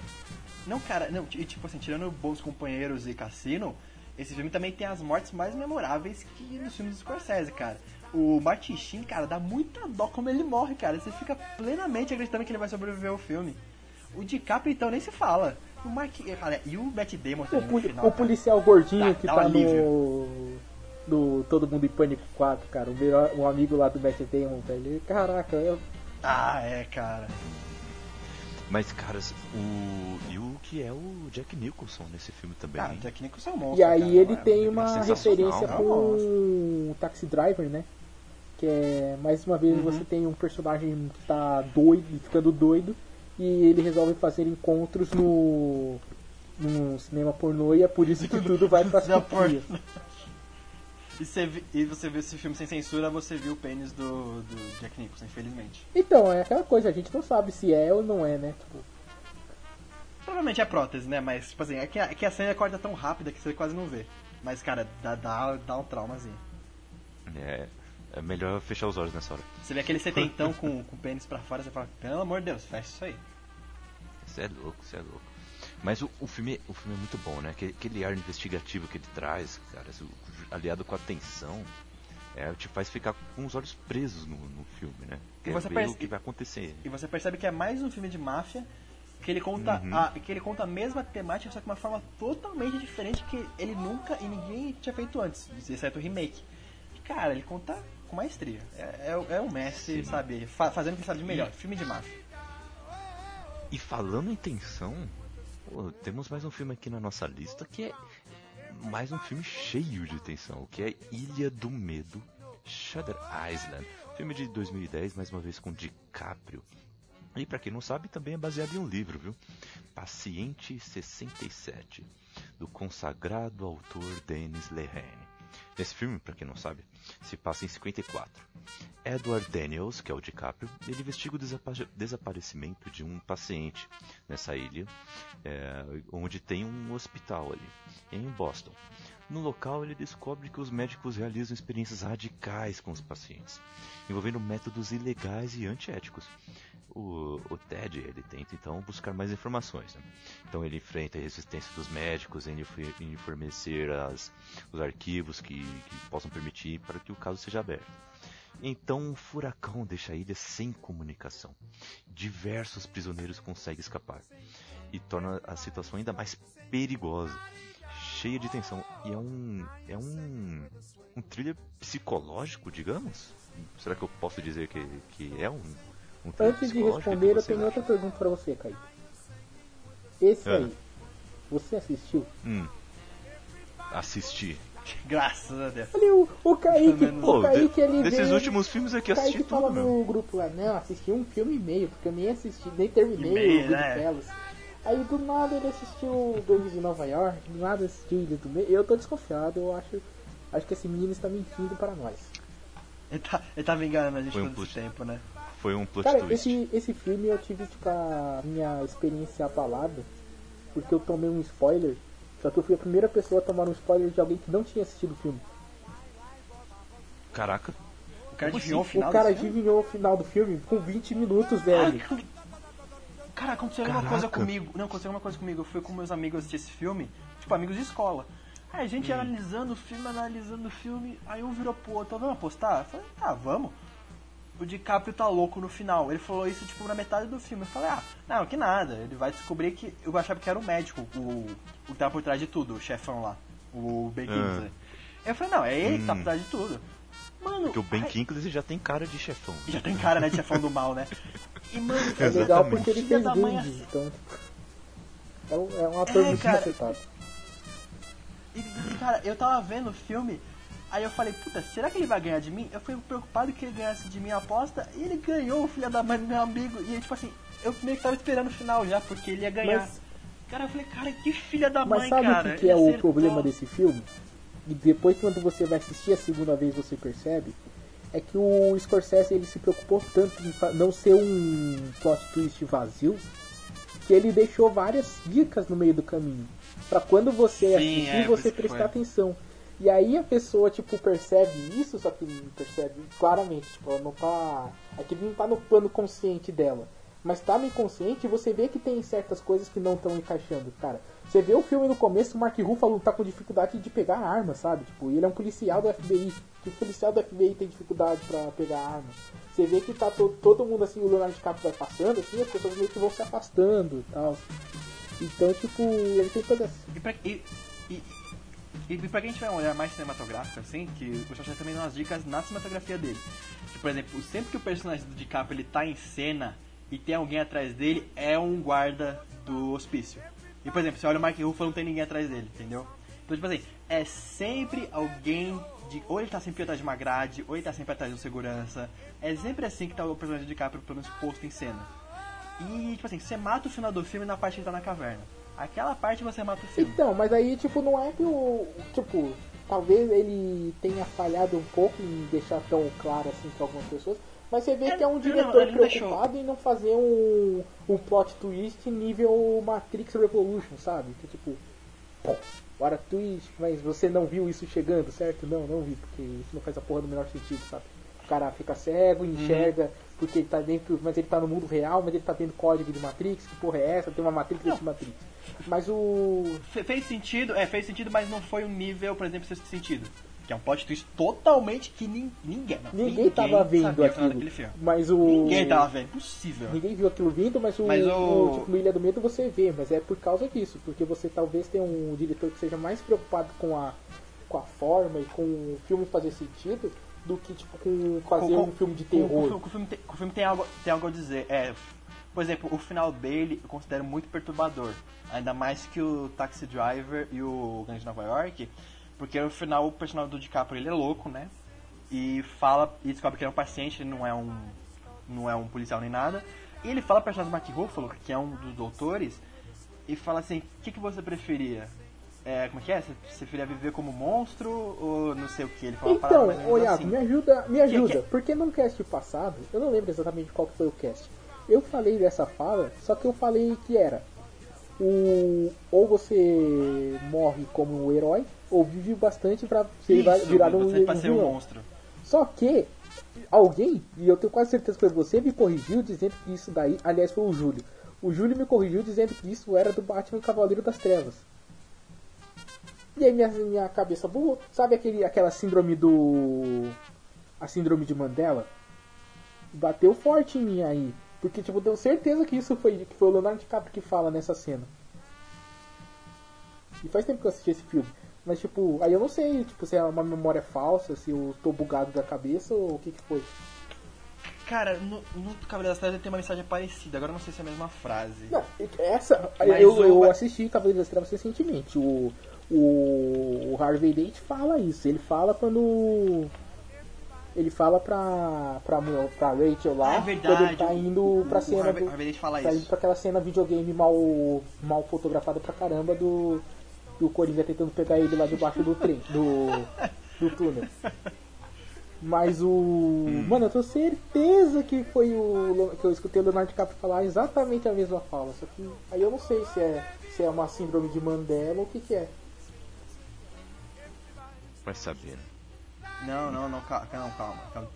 Não, cara, não, e tipo assim, tirando Bons Companheiros e Cassino, esse filme também tem as mortes mais memoráveis que nos filmes do Scorsese, cara. O Martin Sheen, cara, dá muita dó como ele morre, cara. Você fica plenamente acreditando que ele vai sobreviver ao filme. O DiCaprio, então, nem se fala. O Mark... Cara, e o Matt Damon O, no final, o policial gordinho Dá- que dá um tá alívio. no. No Todo Mundo em Pânico 4, cara. O, melhor, um amigo lá do Matt Damon, velho. Caraca, eu, Ah, é, cara. Mas, caras, o. E o que é o Jack Nicholson nesse filme também. Ah, o Jack Nicholson é um monstro, E aí cara. ele É, tem uma referência com o Taxi Driver, né? Que é, mais uma vez, Uhum. você tem um personagem que tá doido, ficando doido, e ele resolve fazer encontros no, no cinema pornô, e é por isso que tudo vai pra. E você, vi- e você viu esse filme sem censura, você viu o pênis do, do Jack Nicholson, infelizmente. Então, é aquela coisa, a gente não sabe se é ou não é, né? Tipo, Provavelmente é prótese, né? Mas, tipo assim, é que a, é que a cena corta tão rápida que você quase não vê. Mas, cara, dá, dá, dá um traumazinho. É, é melhor fechar os olhos nessa hora. Você vê aquele setentão com, com o pênis pra fora, você fala, pelo amor de Deus, fecha isso aí. Você é louco, você é louco. Mas o, o, filme, o filme é muito bom, né? Aquele, aquele ar investigativo que ele traz, cara, o- aliado com a tensão, é, te faz ficar com os olhos presos no, no filme, né? Quer você ver perce- o que vai acontecer. E você percebe que é mais um filme de máfia, que ele conta, Uhum. a, que ele conta a mesma temática, só que de uma forma totalmente diferente que ele nunca e ninguém tinha feito antes, exceto o remake. E, cara, ele conta com maestria. É, é, é um mestre, Sim. sabe? Fa- fazendo o que sabe de melhor. Filme de máfia. E falando em tensão, pô, temos mais um filme aqui na nossa lista que é mais um filme cheio de tensão, que é Ilha do Medo, Shutter Island. Filme de 2010, mais uma vez com DiCaprio. E pra quem não sabe, também é baseado em um livro, viu? Paciente 67, do consagrado autor Denis Lehane. Nesse filme, pra quem não sabe, se passa em 54. Edward Daniels, que é o DiCaprio, ele investiga o desapa- desaparecimento de um paciente nessa ilha, é, onde tem um hospital ali, em Boston. No local, ele descobre que os médicos realizam experiências radicais com os pacientes, envolvendo métodos ilegais e antiéticos. O, o Ted ele tenta então buscar mais informações. né? Então ele enfrenta a resistência dos médicos em, inf- em fornecer as, os arquivos que, que possam permitir para que o caso seja aberto. Então um furacão deixa a ilha sem comunicação. Diversos prisioneiros conseguem escapar e torna a situação ainda mais perigosa. cheia de tensão. E é um. É um. Um thriller psicológico, digamos? Será que eu posso dizer que, que é um. Um Antes de responder, eu tenho acha? outra pergunta pra você, Kaique. Esse É. aí, você assistiu? Hum. Assistir. Graças a Deus. Olha o, o Kaique, menos. o Pô, Kaique de- ele desses veio- últimos filmes aqui O assisti Kaique fala tudo, meu. no grupo lá, não, assisti um filme e meio, porque eu nem assisti, nem terminei meio, o né? Aí do nada ele assistiu Gangues de Nova York, do nada assistiu Ilha do Meio. Eu tô desconfiado, eu acho, acho que esse menino está mentindo para nós. Ele, tá, ele tava enganando a gente Foi um todo esse tempo, né? Foi um plot Cara, twist. esse, esse filme eu tive tipo, a minha experiência abalada, porque eu tomei um spoiler, só que eu fui a primeira pessoa a tomar um spoiler de alguém que não tinha assistido o filme. Caraca. O cara Como adivinhou assim? o final o cara adivinhou o final do filme com 20 minutos, velho. Cara, aconteceu alguma coisa comigo. Não, aconteceu alguma coisa comigo. Eu fui com meus amigos assistir esse filme, tipo, amigos de escola. Aí a gente analisando o filme, analisando o filme, aí um virou pro outro, vamos apostar? Eu falei, tá, vamos. O DiCaprio tá louco no final. Ele falou isso, tipo, na metade do filme. Eu falei, ah, não, que nada. Ele vai descobrir que. Eu achava que era o médico, o, o que tava por trás de tudo, o chefão lá. O Ben Ah. Kingsley. Eu falei, não, é ele que tá por trás de tudo. Mano. Porque o Ben aí- Kingsley já tem cara de chefão. Já tem cara, né, de chefão do mal, né? E, mano, É legal Exatamente. porque ele fez da mãe Gangues, então é um, é um ator É, muito cara. e, cara, eu tava vendo o filme, aí eu falei, puta, será que ele vai ganhar de mim? Eu fui preocupado que ele ganhasse de mim a aposta, e ele ganhou, o filho da mãe do meu amigo. E tipo assim, eu meio que tava esperando o final já, porque ele ia ganhar. Mas- Cara, eu falei, cara, que filha da Mas mãe, sabe cara. o que, que ele é o acertou. problema desse filme? E depois quando você vai assistir a segunda vez você percebe, é que o Scorsese ele se preocupou tanto em não ser um plot twist vazio, que ele deixou várias dicas no meio do caminho. Pra quando você Sim, assistir, é, você que prestar foi. atenção. E aí a pessoa, tipo, percebe isso, só que não percebe claramente, tipo, ela não tá. Aquilo não tá no plano consciente dela. Mas tá no inconsciente e você vê que tem certas coisas que não estão encaixando, cara. Você vê o filme no começo, o Mark Ruffalo tá com dificuldade de pegar a arma, sabe? Tipo, ele é um policial do FBI. Que policial do FBI tem dificuldade pra pegar a arma? Você vê que tá to- todo mundo assim, o Leonardo DiCaprio vai passando, assim, as pessoas meio que vão se afastando e tal. Então, tipo, ele tem todas E pra, e, e, e pra quem tiver um olhar mais cinematográfico, assim, que o Scorsese também dá umas dicas na cinematografia dele. Que, por exemplo, sempre que o personagem do DiCaprio ele tá em cena e tem alguém atrás dele, é um guarda do hospício. E, por exemplo, você olha o Mark Ruffalo, não tem ninguém atrás dele, entendeu? Então, tipo assim, é sempre alguém de... Ou ele tá sempre atrás de uma grade, ou ele tá sempre atrás de um segurança. É sempre assim que tá o personagem do DiCaprio, pelo menos, posto em cena. E, tipo assim, você mata o final do filme na parte que ele tá na caverna. Aquela parte você mata o filme. Então, mas aí, tipo, não é que o. Tipo, talvez ele tenha falhado um pouco em deixar tão claro assim pra algumas pessoas. Mas você vê É, que é um diretor não deixou. preocupado em não fazer um, um plot twist nível Matrix Revolution, sabe? Que tipo, pô, hora twist, mas você não viu isso chegando, certo? Não, não vi, porque isso não faz a porra do menor sentido, sabe? O cara fica cego, Uhum. enxerga, porque ele tá dentro, mas ele tá no mundo real, mas ele tá vendo código de Matrix, que porra é essa? Tem uma Matrix dentro de Matrix. Mas o. Fe- Fez sentido, é, fez sentido, mas não foi um nível, por exemplo, sexto sentido. Que é um plot twist totalmente que nin- ninguém, não, Ninguém tava vendo aquilo. Mas o. Ninguém tava vendo, impossível. Ninguém viu aquilo vindo, mas o, Mas o- o, tipo, no Ilha do Medo você vê, mas é por causa disso, porque você talvez tenha um diretor que seja mais preocupado com a, com a forma e com o filme fazer sentido do que tipo com fazer Com- um filme de com- com- terror. com- com o filme tem, com o filme tem algo, tem algo a dizer. É, por exemplo, o final dele eu considero muito perturbador. Ainda mais que o Taxi Driver e o Gangue de Nova York. Porque no final o personagem do DiCaprio ele é louco, né? E fala e descobre que ele é um paciente, ele não é um não é um policial nem nada. E ele fala para do Mark Ruffalo, que é um dos doutores, e fala assim: "O que, que você preferia? É, como é que é? Você preferia viver como monstro ou não sei o que?" Ele fala parada Então, ou menos Iago, assim. me ajuda, me ajuda, que- porque num cast passado, eu não lembro exatamente qual que foi o cast. Eu falei dessa fala, só que eu falei que era o ou você morre como um herói ou vive bastante pra Isso, virar um, você um ser um monstro. Só que alguém, e eu tenho quase certeza que foi você, me corrigiu dizendo que isso daí, aliás foi o Júlio. O Júlio me corrigiu dizendo que isso era do Batman Cavaleiro das Trevas. E aí minha, minha cabeça voou. Sabe aquele, aquela síndrome do. A síndrome de Mandela? Bateu forte em mim aí. Porque tipo, eu tenho certeza que isso foi, que foi o Leonardo DiCaprio que fala nessa cena. E faz tempo que eu assisti esse filme. Mas, tipo, aí eu não sei, tipo, se é uma memória falsa, se eu tô bugado da cabeça ou o que que foi. Cara, no, no Cavaleiro das Trevas tem uma mensagem parecida, agora eu não sei se é a mesma frase. Não, essa. Mas eu, o- eu assisti Cavaleiro das Trevas recentemente. O, o, o Harvey Dent fala isso. Ele fala quando. Ele fala pra, pra, pra Rachel lá, Ah, é verdade. quando ele tá indo pra o, cena o Harvey, do. Harvey fala Tá indo isso. pra aquela cena videogame mal, mal fotografada pra caramba do. Do Coringa tentando pegar ele lá debaixo do trem, do. do túnel. Mas o. Mano, eu tenho certeza que foi o. que eu escutei o Leonardo DiCaprio falar exatamente a mesma fala. Só que aí eu não sei se é, se é uma síndrome de Mandela ou o que, que é. Vai saber. Não, não, não, calma, não, calma. calma.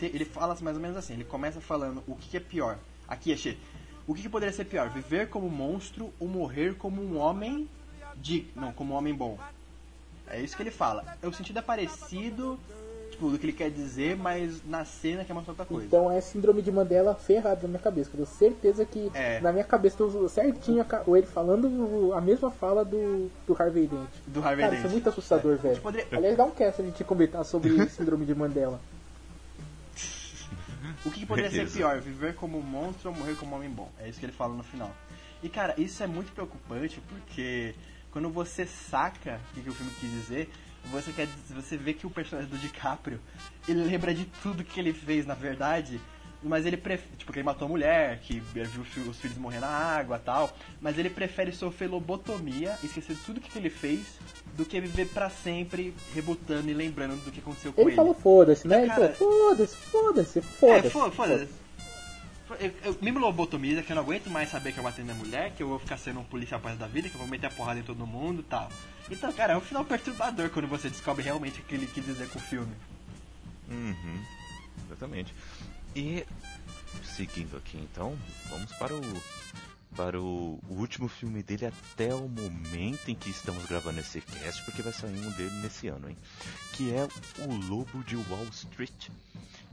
Ele fala mais ou menos assim, ele começa falando o que, é pior. Aqui, achei. O que, poderia ser pior? Viver como monstro ou morrer como um homem de. Não, como um homem bom. É isso que ele fala. O sentido é parecido, tipo, do que ele quer dizer, mas na cena que é uma outra coisa. Então é síndrome de Mandela ferrado na minha cabeça. Eu tenho certeza que É. na minha cabeça eu certinho a ca- ele falando a mesma fala do, do Harvey Dent. do Harvey Cara, Dent. isso é muito assustador, A velho. poderia- Aliás, dá um cast a gente comentar sobre síndrome de Mandela. O que, que poderia ser pior? Viver como um monstro ou morrer como um homem bom? É isso que ele fala no final. E cara, isso é muito preocupante porque quando você saca o que, que o filme quis dizer, você quer você vê que o personagem do DiCaprio, ele lembra de tudo que ele fez na verdade, mas ele prefere, tipo, que ele matou a mulher, que viu os fi- os filhos morrer na água tal, mas ele prefere sofrer lobotomia, esquecer tudo que ele fez, do que viver pra sempre rebutando e lembrando do que aconteceu com Ele ele. falou foda-se, né? Ele Cara- falou foda-se, foda-se, É, foda-se. fo- foda-se. Eu, eu me lobotomiza que eu não aguento mais saber que eu bati na mulher, que eu vou ficar sendo um policial resto da vida, que eu vou meter a porrada em todo mundo e tal. Então, cara, é um final perturbador quando você descobre realmente o que ele quis dizer com o filme. Uhum, exatamente. E seguindo aqui então, vamos para o para o, o último filme dele até o momento em que estamos gravando esse cast, porque vai sair um dele nesse ano, hein? Que é o Lobo de Wall Street,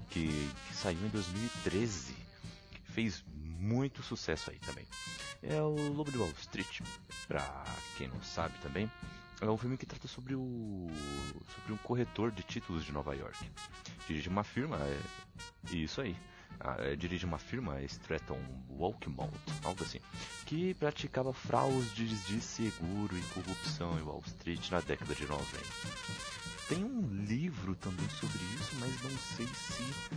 que, que saiu em 2013. Fez muito sucesso aí também. É o Lobo de Wall Street, pra quem não sabe também, é um filme que trata sobre o sobre um corretor de títulos de Nova York. Dirige uma firma, é isso aí. Ah, é, dirige uma firma, a Stratton Walkmont, algo assim, que praticava fraudes de seguro e corrupção em Wall Street na década de 90. Tem um livro também sobre isso, mas não sei se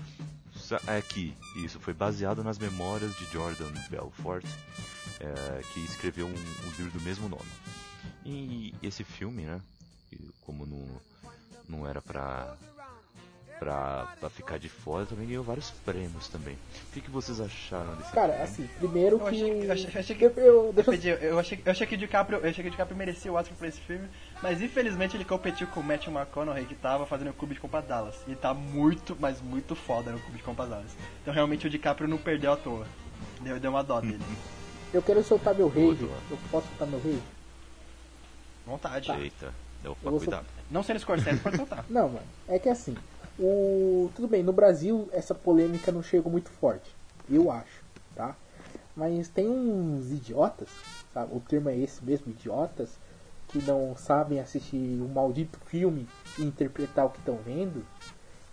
é que isso foi baseado nas memórias de Jordan Belfort, é, que escreveu um, um livro do mesmo nome. E esse filme, né? Como não, não era pra, pra, pra ficar de fora, também ganhou vários prêmios também. O que, que vocês acharam desse Cara, filme? assim, primeiro Eu que. achei- eu achei- eu achei que- Eu- eu- eu- Eu, eu, achei, eu achei que o DiCaprio, eu achei que o DiCaprio merecia o Oscar por esse filme, mas infelizmente ele competiu com o Matthew McConaughey que tava fazendo o Clube de Compras Dallas. E tá muito, mas muito foda no Clube de Compras Dallas. Então realmente o DiCaprio não perdeu à toa. Deu, deu uma dó dele. Eu quero soltar meu rage. Boa. Eu posso soltar meu rage? Vontade. Eita, deu Eu vou cuidado. Não sendo Scorsese, pode soltar. Não, mano. É que assim, o tudo bem, no Brasil essa polêmica não chegou muito forte, eu acho, tá? Mas tem uns idiotas, sabe? O termo é esse mesmo, idiotas, que não sabem assistir um maldito filme e interpretar o que estão vendo,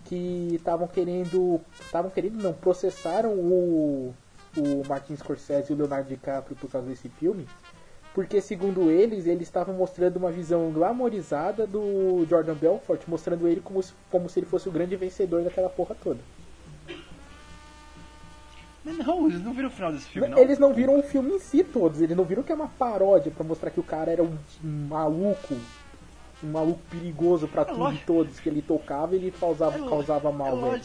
que estavam querendo, estavam querendo não, processaram o o Martin Scorsese e o Leonardo DiCaprio por causa desse filme, porque segundo eles, eles estavam mostrando uma visão glamorizada do Jordan Belfort, mostrando ele como se, como se ele fosse o grande vencedor daquela porra toda. Mas não, eles não viram o final desse filme, não? Eles não viram o filme em si todos, eles não viram que é uma paródia pra mostrar que o cara era um, maluco, um maluco perigoso pra tudo e lógico. todos, que ele tocava e ele causava, É causava mal, é velho.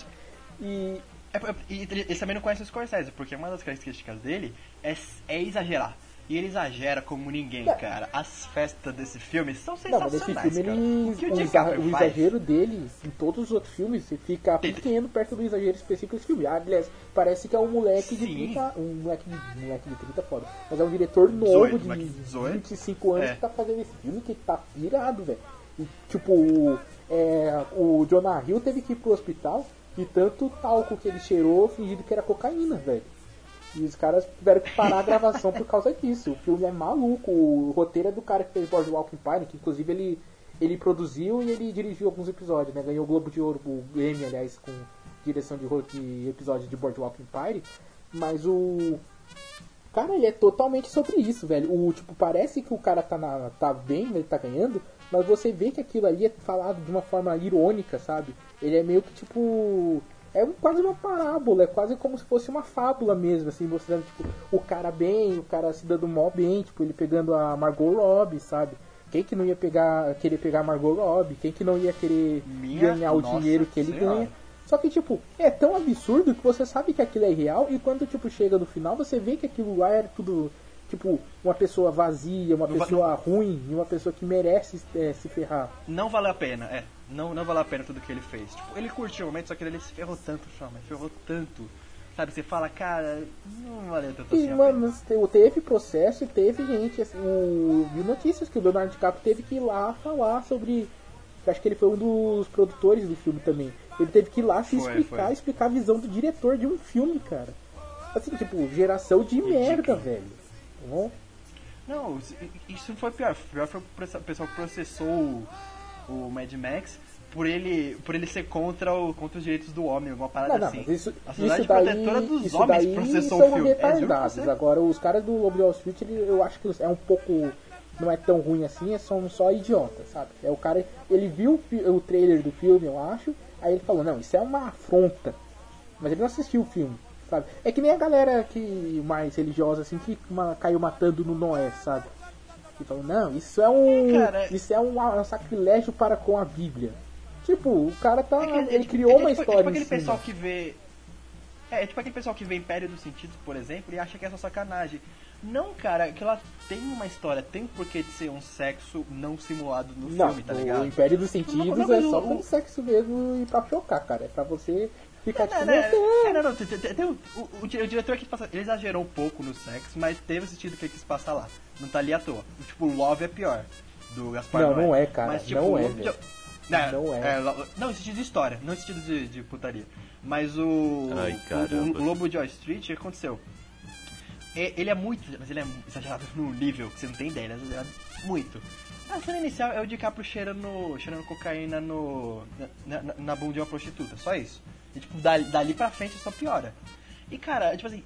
E É, é, e ele- eles também não conhecem o Scorsese, porque uma das características dele é, é exagerar. E ele exagera como ninguém, É. cara. As festas desse filme são Não, mas sensacionais, esse filme, cara. ele, O o, exa- exagero dele, em todos os outros filmes, fica pequeno perto do exagero específico desse filme. Ah, Aliás, parece que é um moleque de Sim. 30. Um moleque de, um moleque de 30 foda. Mas é um diretor novo 18, de moleque de 18. 25 anos É. que tá fazendo esse filme que tá virado, velho. Tipo, o, é, o Jonah Hill teve que ir pro hospital e tanto talco que ele cheirou fingindo que era cocaína, velho. E os caras tiveram que parar a gravação por causa disso. O filme é maluco. O roteiro é do cara que fez Boardwalk Empire, que inclusive ele, ele produziu e ele dirigiu alguns episódios, né? Ganhou o Globo de Ouro, o Emmy, aliás, com direção de, de episódio de Boardwalk Empire. Mas o... Cara, ele é totalmente sobre isso, velho. O, tipo, parece que o cara tá, na, tá bem, ele tá ganhando, mas você vê que aquilo ali é falado de uma forma irônica, sabe? Ele é meio que, tipo é quase uma parábola, é quase como se fosse uma fábula mesmo, assim, mostrando, tipo, o cara bem, o cara se dando mal bem, tipo, ele pegando a Margot Robbie, sabe? Quem que não ia pegar, querer pegar a Margot Robbie? Quem que não ia querer Minha ganhar o dinheiro que ele senhora. ganha? Só que, tipo, é tão absurdo que você sabe que aquilo é real e quando, tipo, chega no final, você vê que aquilo lá era tudo, tipo, uma pessoa vazia, uma não pessoa va ruim, uma pessoa que merece é, se ferrar. Não vale a pena, é não, não valeu a pena tudo que ele fez. Tipo, ele curtiu o momento, só que ele se ferrou tanto, mas ferrou tanto. Sabe, você fala, cara, não valeu tanto e, assim. Mano, teve processo e teve gente, assim, o, viu notícias que o Leonardo DiCaprio teve que ir lá falar sobre. Acho que ele foi um dos produtores do filme também. Ele teve que ir lá se foi, explicar, foi. explicar a visão do diretor de um filme, cara. Assim, tipo, geração de merda, velho. Não, não isso não foi pior. Pior foi o pessoal que processou o Mad Max, por ele, por ele ser contra, o, contra os direitos do homem, alguma parada não, não, assim. Isso, a Sociedade isso daí, Protetora dos isso Homens daí processou são o filme. É, retardados. É, Agora, os caras do Lobo de Wall Street, ele, eu acho que é um pouco... Não é tão ruim assim, são só idiotas, sabe? É o cara... Ele viu o trailer do filme, eu acho, aí ele falou, não, isso é uma afronta. Mas ele não assistiu o filme, sabe? É que nem a galera que mais religiosa, assim, que caiu matando no Noé, sabe? Que falam, não, isso é um. Cara, isso é um, um, sacrilégio para com a Bíblia. Tipo, o cara tá. É que, ele é, tipo, criou é, uma tipo, história. É tipo aquele pessoal que vê. É, é tipo aquele pessoal que vê Império dos Sentidos, por exemplo, e acha que é só sacanagem. Não, cara, que ela tem uma história, tem um porquê de ser um sexo não simulado no não, filme, tá ligado? O Império dos Sentidos não, não, é só um sexo mesmo e pra chocar, cara. É pra você tipo. Não, não, tem, o, diretor que passa, ele exagerou um pouco no sexo, mas teve o sentido que ele quis passar lá. Não tá ali à toa. Tipo, Love é pior. Do Gaspar Não, não é, cara. Mas, tipo, não é. Não, não é. é. Não, em sentido de história, não em sentido de, de putaria. Mas o. Ai, o, o Lobo de Wall Street, o que aconteceu? Ele é muito. Mas ele é exagerado num nível que você não tem ideia, ele é exagerado muito. A cena inicial é o DiCaprio cheirando, cheirando cocaína no, na, na, na bunda de uma prostituta, só isso. E, tipo, dali, dali pra frente só piora. E, cara, tipo assim,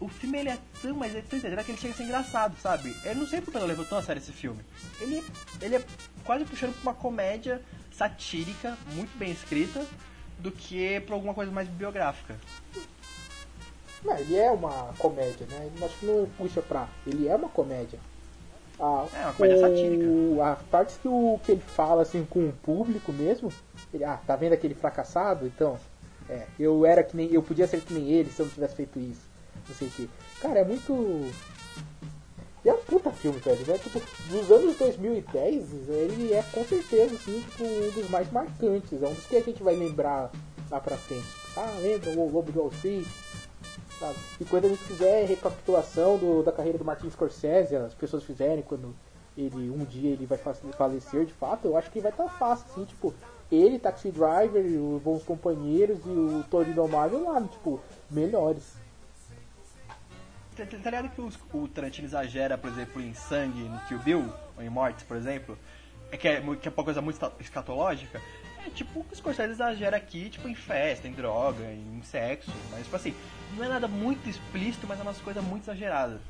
o filme ele é tão, mas é tão exagerado que ele chega a ser engraçado, sabe? Eu não sei porque eu levo tão a sério esse filme. Ele, ele é quase puxando pra uma comédia satírica, muito bem escrita, do que pra alguma coisa mais biográfica. Não, ele é uma comédia, né? Acho que não puxa pra. Ele é uma comédia. Ah, é uma comédia o, satírica. A parte que, o, que ele fala assim com o público mesmo, ele, ah, tá vendo aquele fracassado? Então, é, eu era que nem. Eu podia ser que nem ele se eu não tivesse feito isso. Não sei o que. Cara, é muito. E é um puta filme, velho. Né? Tipo, dos anos 2010, ele é com certeza assim, tipo, um dos mais marcantes. É um dos que a gente vai lembrar lá pra frente. Ah, lembra o Lobo de Wall Street? Sabe? E quando a gente fizer recapitulação do, da carreira do Martin Scorsese, as pessoas fizerem quando ele um dia ele vai falecer de fato, eu acho que vai estar tá fácil, assim, tipo, ele, Taxi Driver, os Bons Companheiros e o Torino Marvel lá, tipo, melhores. Tá, tá ligado que o Tarantino exagera, por exemplo, em sangue no Kill Bill, ou em mortes, por exemplo? É que é, que é uma coisa muito escatológica. É tipo o Scorsese exagera aqui, tipo, em festa, em droga, em sexo. Mas, tipo assim, não é nada muito explícito, mas é umas coisas muito exageradas.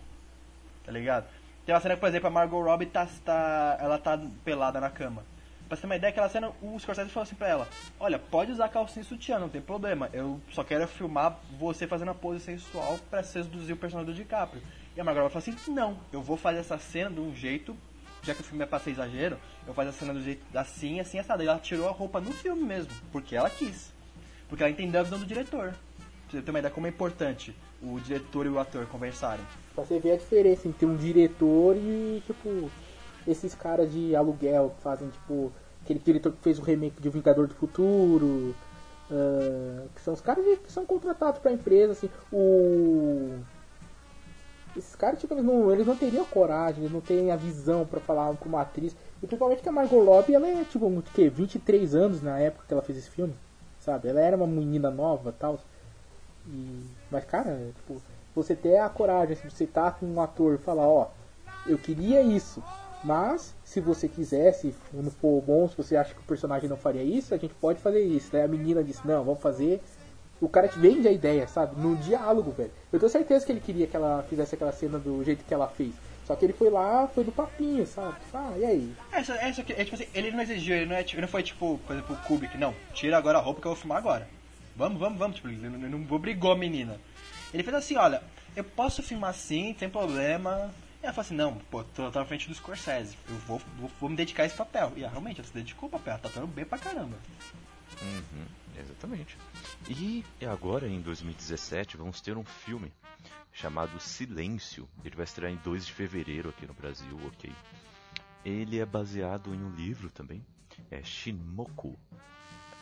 Tá ligado? Tem uma cena que, por exemplo, a Margot Robbie tá, tá, ela tá pelada na cama. Pra ter uma ideia, aquela cena, o Scorsese falou assim pra ela: Olha, pode usar calcinha e sutiã, não tem problema. Eu só quero filmar você fazendo a pose sensual pra seduzir o personagem do DiCaprio. E a Margot falou assim: Não, eu vou fazer essa cena de um jeito, já que o filme é pra ser exagero, eu fazer a cena do jeito assim, assim, assado. E ela tirou a roupa no filme mesmo, porque ela quis. Porque ela entendeu a visão do diretor. Pra você ter uma ideia como é importante o diretor e o ator conversarem. Pra você ver a diferença entre um diretor e, tipo, esses caras de aluguel que fazem, tipo, aquele diretor que fez o remake de Vingador do Futuro, uh, que são os caras que são contratados para a empresa, assim, o esses caras, tipo, eles não, eles não teriam coragem, eles não têm a visão para falar com uma atriz. E principalmente que a Margot Robbie, ela é, tipo, o que, 23 anos na época que ela fez esse filme, sabe? Ela era uma menina nova tal. E... Mas, cara, tipo, você ter a coragem, se você tá com um ator e falar, ó, eu queria isso, mas se você quiser, se não for bom, se você acha que o personagem não faria isso, a gente pode fazer isso. Daí a menina disse, não, vamos fazer. O cara te vende a ideia, sabe? No diálogo, velho. Eu tenho certeza que ele queria que ela fizesse aquela cena do jeito que ela fez. Só que ele foi lá, foi do papinho, sabe? Ah, e aí? Essa, essa, é, tipo assim, ele não exigiu, ele não, é, tipo, não foi tipo, por exemplo, o Kubrick, não, tira agora a roupa que eu vou filmar agora. Vamos, vamos, vamos, tipo, ele não, não obrigou a menina. Ele fez assim, olha, eu posso filmar assim, tem problema. E ela falou assim, não, pô, tô, tô na frente do Scorsese, eu vou, vou, vou me dedicar a esse papel. E ela, realmente, ela se dedicou ao papel, ela tá atuando bem pra caramba. Uhum, exatamente. E agora, em 2017, vamos ter um filme chamado Silêncio. Ele vai estrear em 2 de fevereiro aqui no Brasil, ok? Ele é baseado em um livro também, é Shinmoku.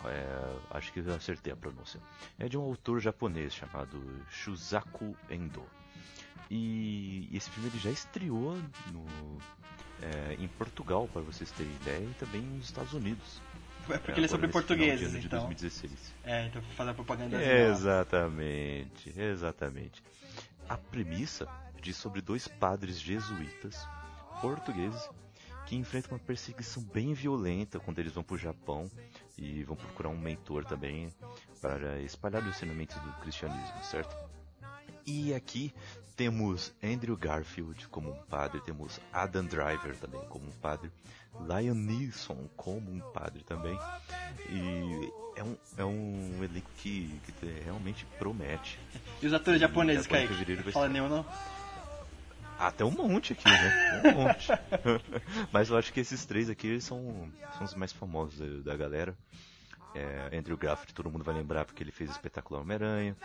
É, acho que eu acertei a pronúncia. É de um autor japonês chamado Shusaku Endo. E esse filme ele já estreou no, é, em Portugal, para vocês terem ideia, e também nos Estados Unidos. É porque é, ele é sobre portugueses, de então. 2016. É, então vou fazer a propaganda Exatamente, exatamente. A premissa diz sobre dois padres jesuítas portugueses que enfrentam uma perseguição bem violenta quando eles vão para o Japão e vão procurar um mentor também para espalhar os ensinamentos do cristianismo, certo? E aqui temos Andrew Garfield como um padre, temos Adam Driver também como um padre, Lion Neeson como um padre também. E é um, é um elenco que, que realmente promete. E os atores japoneses, Kaique? Fala nenhum não? Até um monte aqui, né? Um monte. Mas eu acho que esses três aqui são, são os mais famosos da galera. É, Andrew Garfield todo mundo vai lembrar porque ele fez o espetacular Homem-Aranha.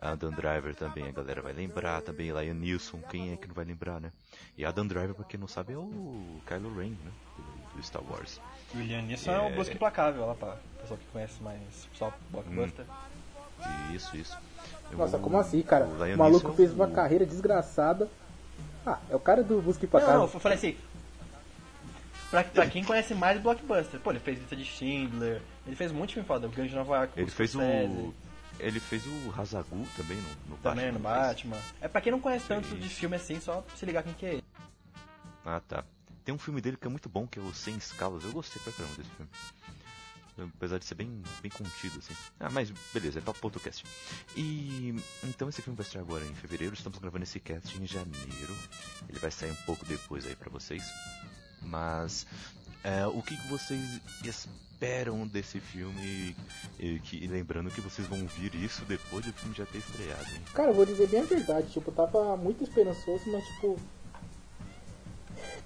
Adam Driver também a galera vai lembrar. Também Lion Nilsson, quem é que não vai lembrar, né? E Adam Driver, pra quem não sabe, é o Kylo Ren, né? Do, do Star Wars. E o Liam Neeson é, é o Busca Implacável, lá pra pessoal que conhece mais só Blockbuster. Hum. Isso, isso. Nossa, como assim, cara? O, o maluco fez uma carreira desgraçada. Ah, é o cara do Busca Implacável. Não, eu falei assim, Pra, pra quem conhece mais Blockbuster. Pô, ele fez Lista de Schindler, ele fez um monte de filme foda, o Grande Nova York. Ele fez o. Ele fez o Hazagu também no, no também Batman. no Batman. É pra quem não conhece tanto de filme assim, só se ligar quem que é ele. Ah, tá. Tem um filme dele que é muito bom, que é o Sem Escalas. Eu gostei pra caramba desse filme. Apesar de ser bem, bem contido, assim. Ah, mas beleza, é pra podcast. E então esse filme vai estrear agora em fevereiro. Estamos gravando esse cast em janeiro. Ele vai sair um pouco depois aí pra vocês. Mas é, o que, que vocês esperam desse filme? E, que, lembrando que vocês vão vir isso depois do filme já ter estreado. Hein? Cara, eu vou dizer bem a verdade. Tipo, eu tava muito esperançoso, mas tipo.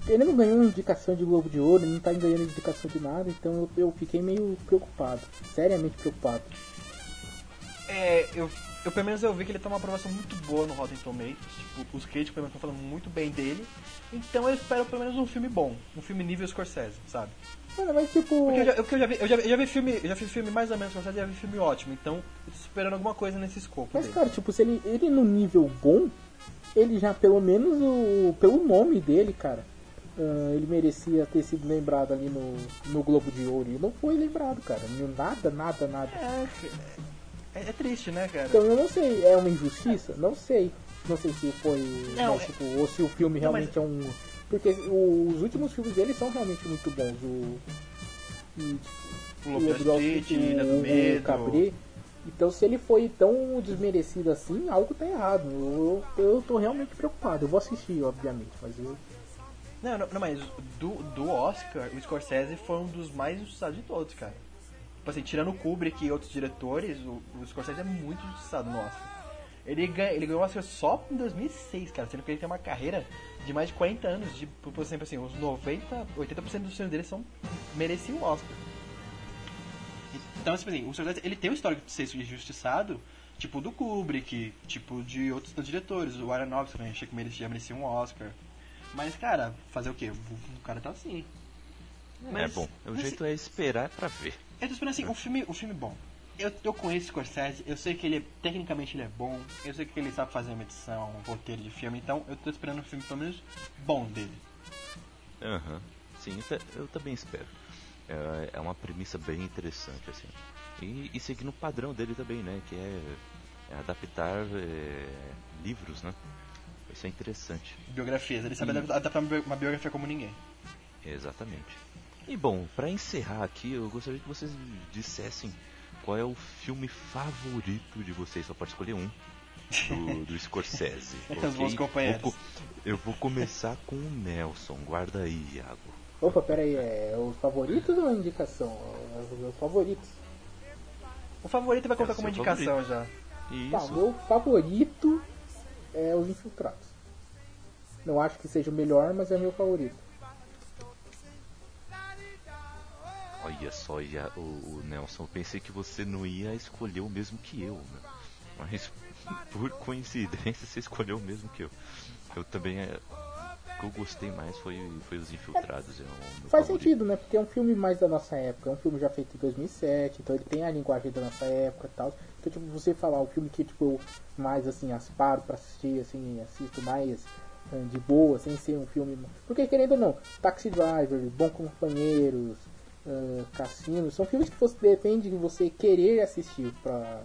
Ele não ganhou indicação de Globo de Ouro, ele não tá ganhando indicação de nada, então eu, eu fiquei meio preocupado. Seriamente preocupado. É, eu eu pelo menos eu vi que ele tem uma aprovação muito boa no Rotten Tomatoes. Tipo, os críticos pelo menos estão falando muito bem dele. Então eu espero pelo menos um filme bom, um filme nível Scorsese, sabe? Mano, mas tipo. Porque eu já, eu, eu já, vi, eu já, eu já vi filme. Eu já vi filme mais ou menos Scorsese e já vi filme ótimo. Então, eu tô esperando alguma coisa nesse escopo. Mas dele. cara, tipo, se ele, ele no nível bom, ele já pelo menos o. pelo nome dele, cara. Uh, ele merecia ter sido lembrado ali no, no Globo de Ouro. E não foi lembrado, cara. Nada, nada, nada. É, é, é, triste, né, cara? Então eu não sei, é uma injustiça? Não sei. Não sei se foi. Não, mas, é- tipo, ou se o filme realmente não, mas... é um. Porque os últimos filmes dele são realmente muito bons. O. E, tipo, o Lobo Street, o, o, o Cabré. Então se ele foi tão desmerecido assim, algo tá errado. Eu, eu tô realmente preocupado. Eu vou assistir, obviamente, mas eu. Não, não, não mas do, do Oscar, o Scorsese foi um dos mais injustiçados de todos, cara. Tipo assim, tirando o Kubrick e outros diretores, o, o Scorsese é muito injustiçado no Oscar. Ele, ganha, ele ganhou o Oscar só em 2006, cara, sendo que ele tem uma carreira de mais de 40 anos. De, por exemplo, assim, os 90, 80% dos filmes dele são mereciam o Oscar. Então, tipo assim, o Scorsese, ele tem um histórico de ser injustiçado, tipo do Kubrick, tipo de outros diretores, o Aronofsky, né, achei que merecia, merecia um Oscar. Mas, cara, fazer o quê? O cara tá assim. É mas, é bom, o mas, jeito é esperar pra ver. Eu tô esperando assim, um filme, um filme bom. Eu, eu conheço o Scorsese, eu sei que ele, tecnicamente ele é bom, eu sei que ele sabe fazer uma edição, um roteiro de filme, então eu tô esperando um filme pelo menos bom dele. Aham, uhum. sim, eu também espero. É, é uma premissa bem interessante, assim. E, e seguindo o padrão dele também, né, que é é adaptar é, livros, né? Isso é interessante. Biografias, ele sabe e... adaptar uma biografia como ninguém. Exatamente. E bom, para encerrar aqui, eu gostaria que vocês dissessem qual é o filme favorito de vocês. Só pode escolher um. Do, do Scorsese. okay? Os bons companheiros. Vou, eu vou começar com o Nelson. Guarda aí, Iago. Opa, peraí, é os favoritos ou a indicação? Os favoritos. O favorito vai contar é como indicação favorito. já. Isso. Tá, meu favorito é Os Infiltrados. Não acho que seja o melhor, mas é meu favorito. Olha só, o, o, Nelson, pensei que você não ia escolher o mesmo que eu, né? Mas por coincidência você escolheu o mesmo que eu. Eu também. É, o que eu gostei mais foi, foi Os Infiltrados. É Faz favorito. sentido, né? Porque é um filme mais da nossa época. É um filme já feito em 2007, então ele tem a linguagem da nossa época e tal. Então, tipo, você falar o filme que, tipo, eu mais, assim, asparo pra assistir, assim, assisto mais eh, de boa, sem ser um filme... Porque, querendo ou não, Taxi Driver, Bom Companheiros, uh, Cassino, são filmes que você depende de você querer assistir pra,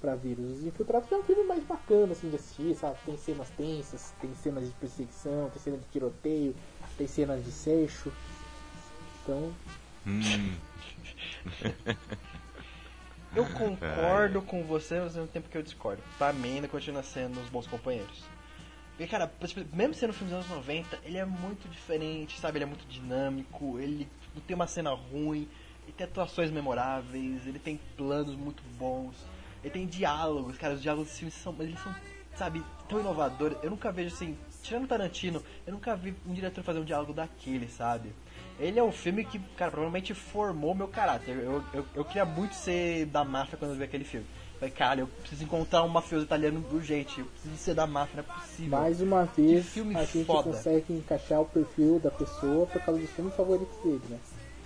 pra ver. Os Infiltrados é um filme mais bacana assim de assistir, sabe? Tem cenas tensas, tem cenas de perseguição, tem cenas de tiroteio, tem cenas de seixo. Então. Hum. eu concordo com você, mas ao mesmo tempo que eu discordo. Pra mim ainda continua sendo os bons companheiros. Porque, cara, mesmo sendo um filme dos anos 90, ele é muito diferente, sabe? Ele é muito dinâmico, ele não tem uma cena ruim, ele tem atuações memoráveis, ele tem planos muito bons, ele tem diálogos, cara, os diálogos desse filme são, eles são, sabe, tão inovadores. Eu nunca vejo assim, tirando Tarantino, eu nunca vi um diretor fazer um diálogo daquele, sabe? Ele é um filme que, cara, provavelmente formou meu caráter. Eu, eu, eu queria muito ser da máfia quando eu vi aquele filme. Falei, cara, eu preciso encontrar um mafioso italiano urgente. Eu preciso ser da máfia, não é possível. Mais uma vez, a gente foda. consegue encaixar o perfil da pessoa por causa dos filmes favoritos dele, né?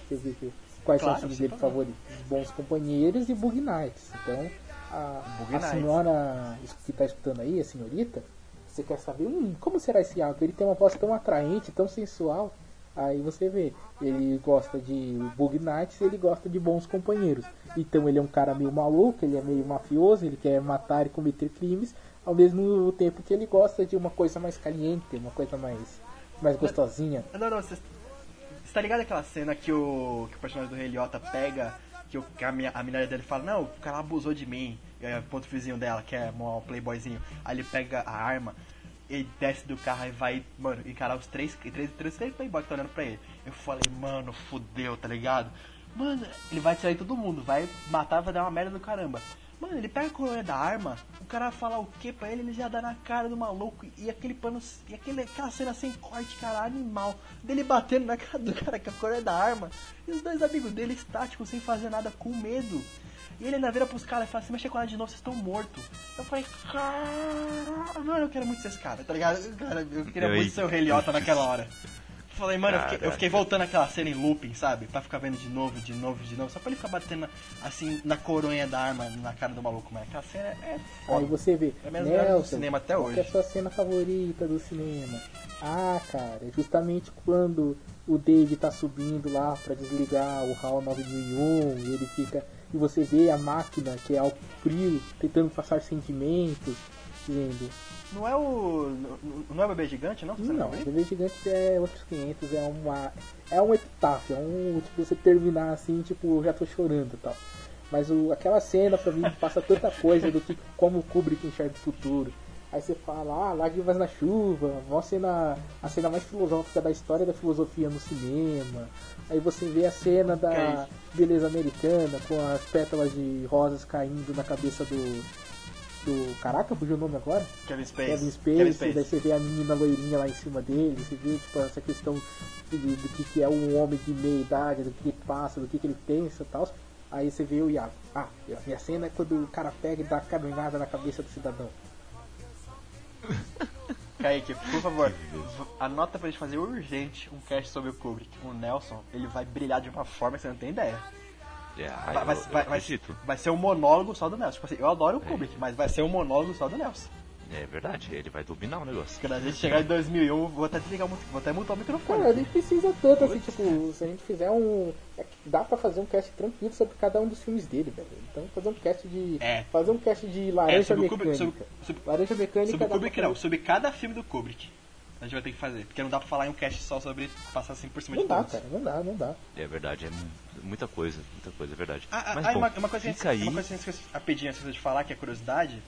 Você vê que, quais claro, são os filmes dele favoritos? Bons Companheiros e Bug Nights. Então, a, a senhora que está escutando aí, a senhorita, você quer saber hum, como será esse álbum? Ele tem uma voz tão atraente, tão sensual. Aí você vê, ele gosta de Bug Nights ele gosta de bons companheiros. Então ele é um cara meio maluco, ele é meio mafioso, ele quer matar e cometer crimes, ao mesmo tempo que ele gosta de uma coisa mais caliente, uma coisa mais, mais gostosinha. Não, não, você tá ligado aquela cena que o, que o personagem do Rei Liotta pega, que, o, que a, minha, a dele fala, não, o cara abusou de mim, e aí, ponto vizinho dela, que é um playboyzinho, aí ele pega a arma, ele desce do carro e vai, mano, encarar os três, três, três, três playboys que estão olhando pra ele. Eu falei, mano, fudeu, tá ligado? Mano, ele vai tirar todo mundo, vai matar, vai dar uma merda do caramba. Mano, ele pega a colônia da arma, o cara fala o que pra ele, ele já dá na cara do maluco. E aquele pano. E aquele, aquela cena sem corte, cara, animal. Dele batendo na cara do cara com a colônia da arma. E os dois amigos dele estáticos, sem fazer nada, com medo. E ele ainda vira pros caras e fala, se mexer com ela de novo, vocês estão mortos. Eu falei, cara, mano, eu quero muito ser esse cara, tá ligado? Cara, eu queria muito ser o Rei Liotta naquela hora. Falei, mano, eu fiquei, eu fiquei, voltando aquela cena em looping, sabe? Pra ficar vendo de novo, de novo, de novo. Só pra ele ficar batendo assim na coronha da arma na cara do maluco, mano. Aquela cena é foda. Aí você vê, é menos Nelson, do cinema até hoje. Qual é a sua cena favorita do cinema? Ah, cara, é justamente quando o Dave tá subindo lá pra desligar o HAL 9001 e ele fica. E você vê a máquina que é ao frio tentando passar sentimentos, dizendo não é o. Não é o bebê gigante, não? Não, o bebê gigante é outros 500, é uma. É um epitáfio, é um. Tipo, você terminar assim, tipo, já tô chorando e tal. Mas o, aquela cena pra mim passa tanta coisa do que como o Kubrick enxerga o futuro. Aí você fala, ah, lágrimas na chuva, a cena, a cena mais filosófica da história da filosofia no cinema. Aí você vê a cena da beleza americana com as pétalas de rosas caindo na cabeça do, do. Caraca, fugiu o nome agora? Kevin Space. Kevin Space, Kevin Space. daí você vê a menina loirinha lá em cima dele, você vê tipo, essa questão do, do que, que é um homem de meia idade, do que, que passa, do que, que ele pensa e tal. Aí você vê o Iago. Ah, a minha cena é quando o cara pega e dá caminhada na cabeça do cidadão. Kaique, por favor, anota pra gente fazer urgente um cast sobre o Kubrick. O Nelson, ele vai brilhar de uma forma que você não tem ideia. Yeah, vai, vai, vai, vai, ser um monólogo só do Nelson. Tipo assim, eu adoro o é. Kubrick, mas vai ser um monólogo só do Nelson. É verdade, ele vai dominar o negócio. Quando a gente chegar em 2001, vou até desligar o vou até mutar o microfone. Cara, nem precisa tanto assim, tipo, se a gente fizer um. é que dá pra fazer um cast tranquilo sobre cada um dos filmes dele, velho. Então fazer um cast de. É. Fazer um cast de É, laranja sobre o mecânica. Kubrick, sobre, sobre, Laranja mecânica sobre Kubrick pra não, sobre cada filme do Kubrick. A gente vai ter que fazer, porque não dá pra falar em um cast só sobre passar assim por cima Não de dá, todos. cara, não dá, não dá. É verdade, é mu- muita coisa, muita coisa, é verdade. Ah, ah, Mas ah, bom, uma, uma coisa que a gente, aí. uma coisa que a gente esqueceu- rapidinho antes de falar, que é curiosidade,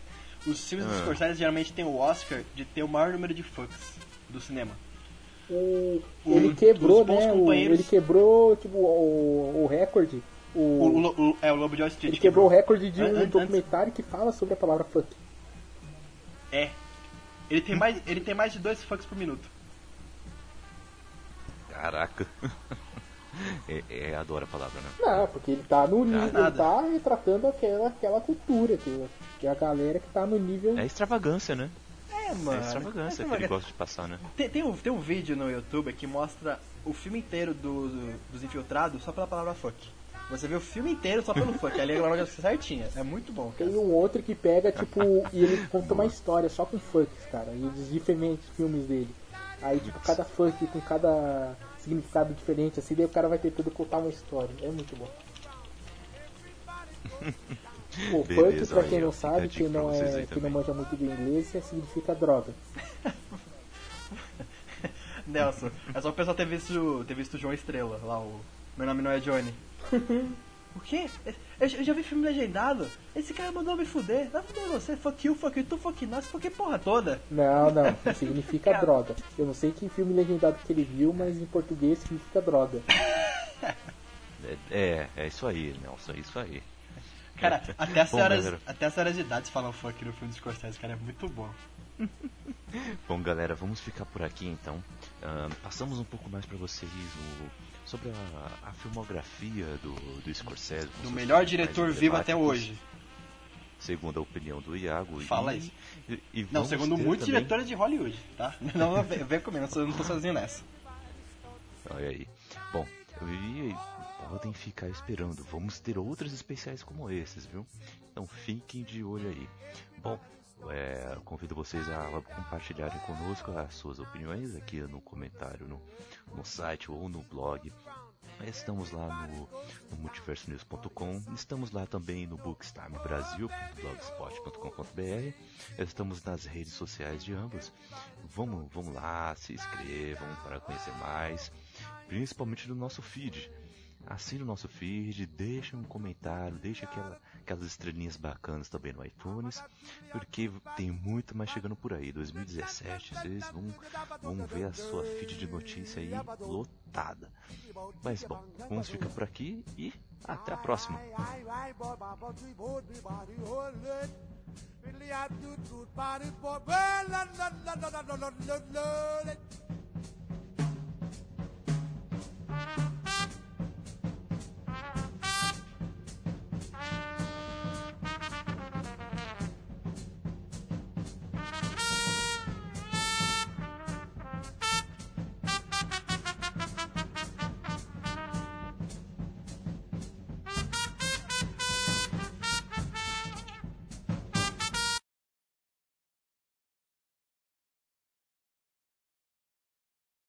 os filmes dos Ah. Scorsese geralmente tem o Oscar de ter o maior número de fucks do cinema. O, O- ele quebrou, né? O, companheiros- ele quebrou, tipo, o, o recorde. O, O, o, é, o Lobo de Wall Street ele quebrou o recorde de um an- antes- documentário que fala sobre a palavra fuck. É. Ele tem, mais, ele tem mais de dois fucks por minuto. Caraca. é, é, adoro a palavra, né? Não, porque ele tá no nível, ele tá retratando aquela, aquela cultura, que, que é a galera que tá no nível. É extravagância, né? É, É mano. extravagância que é ele gosta de passar, né? Tem, tem, um, tem um vídeo no YouTube que mostra o filme inteiro do, do- dos infiltrados só pela palavra fuck. Você vê o filme inteiro só pelo fuck. Ali é a certinha. É muito bom, cara. Tem um outro que pega, tipo, e ele conta uma história só com fucks, cara, e os diferentes filmes dele. Aí, tipo, cada funk com cada significado diferente, assim, daí o cara vai tentando contar uma história. É muito bom. O Beleza, pra aí, quem ó, não sabe, dica que pra não, é, aí que não manja muito do inglês, é- significa droga. Nelson, é só o pessoal ter visto, ter visto o João Estrela, lá o Meu Nome Não É Johnny. o quê? Eu, eu já vi filme legendado. Esse cara mandou me fuder. Vai fuder você, fuck you, fuck you, tu, fuck nós, fuck porra toda. Não, não, significa droga. Eu não sei que filme legendado que ele viu, mas em português significa droga. É, é, é isso aí, Nelson, é isso aí. Cara, até as Bom, senhoras, galera. até as senhoras de idade falam fuck no filme dos Scorsese, cara, é muito bom. Bom, galera, vamos ficar por aqui então. Ahn, passamos um pouco mais pra vocês o- sobre a, a filmografia do, do Scorsese. Do melhor diretor vivo até hoje. Segundo a opinião do Iago. Fala e, isso. E, e Não, segundo muitos também- diretores de Hollywood, tá? Não, vem vem comigo, eu não sou- eu não tô sozinho nessa. Olha aí. Bom, e podem ficar esperando. Vamos ter outros especiais como esses, viu? Então fiquem de olho aí. Bom, é, convido vocês a compartilharem conosco as suas opiniões aqui no comentário, no, no site ou no blog. Estamos lá no, no multiversonews.com, estamos lá também no bookstimebrasil.blogspot.com.br, estamos nas redes sociais de ambos. Vamos, vamos lá, se inscrevam para conhecer mais, principalmente no nosso feed. Assine o nosso feed, deixa um comentário, deixa aquela, aquelas estrelinhas bacanas também no iTunes, porque tem muito mais chegando por aí. 2017, vocês vão, vão ver a sua feed de notícia aí lotada. Mas bom, vamos ficar por aqui e até a próxima. Well,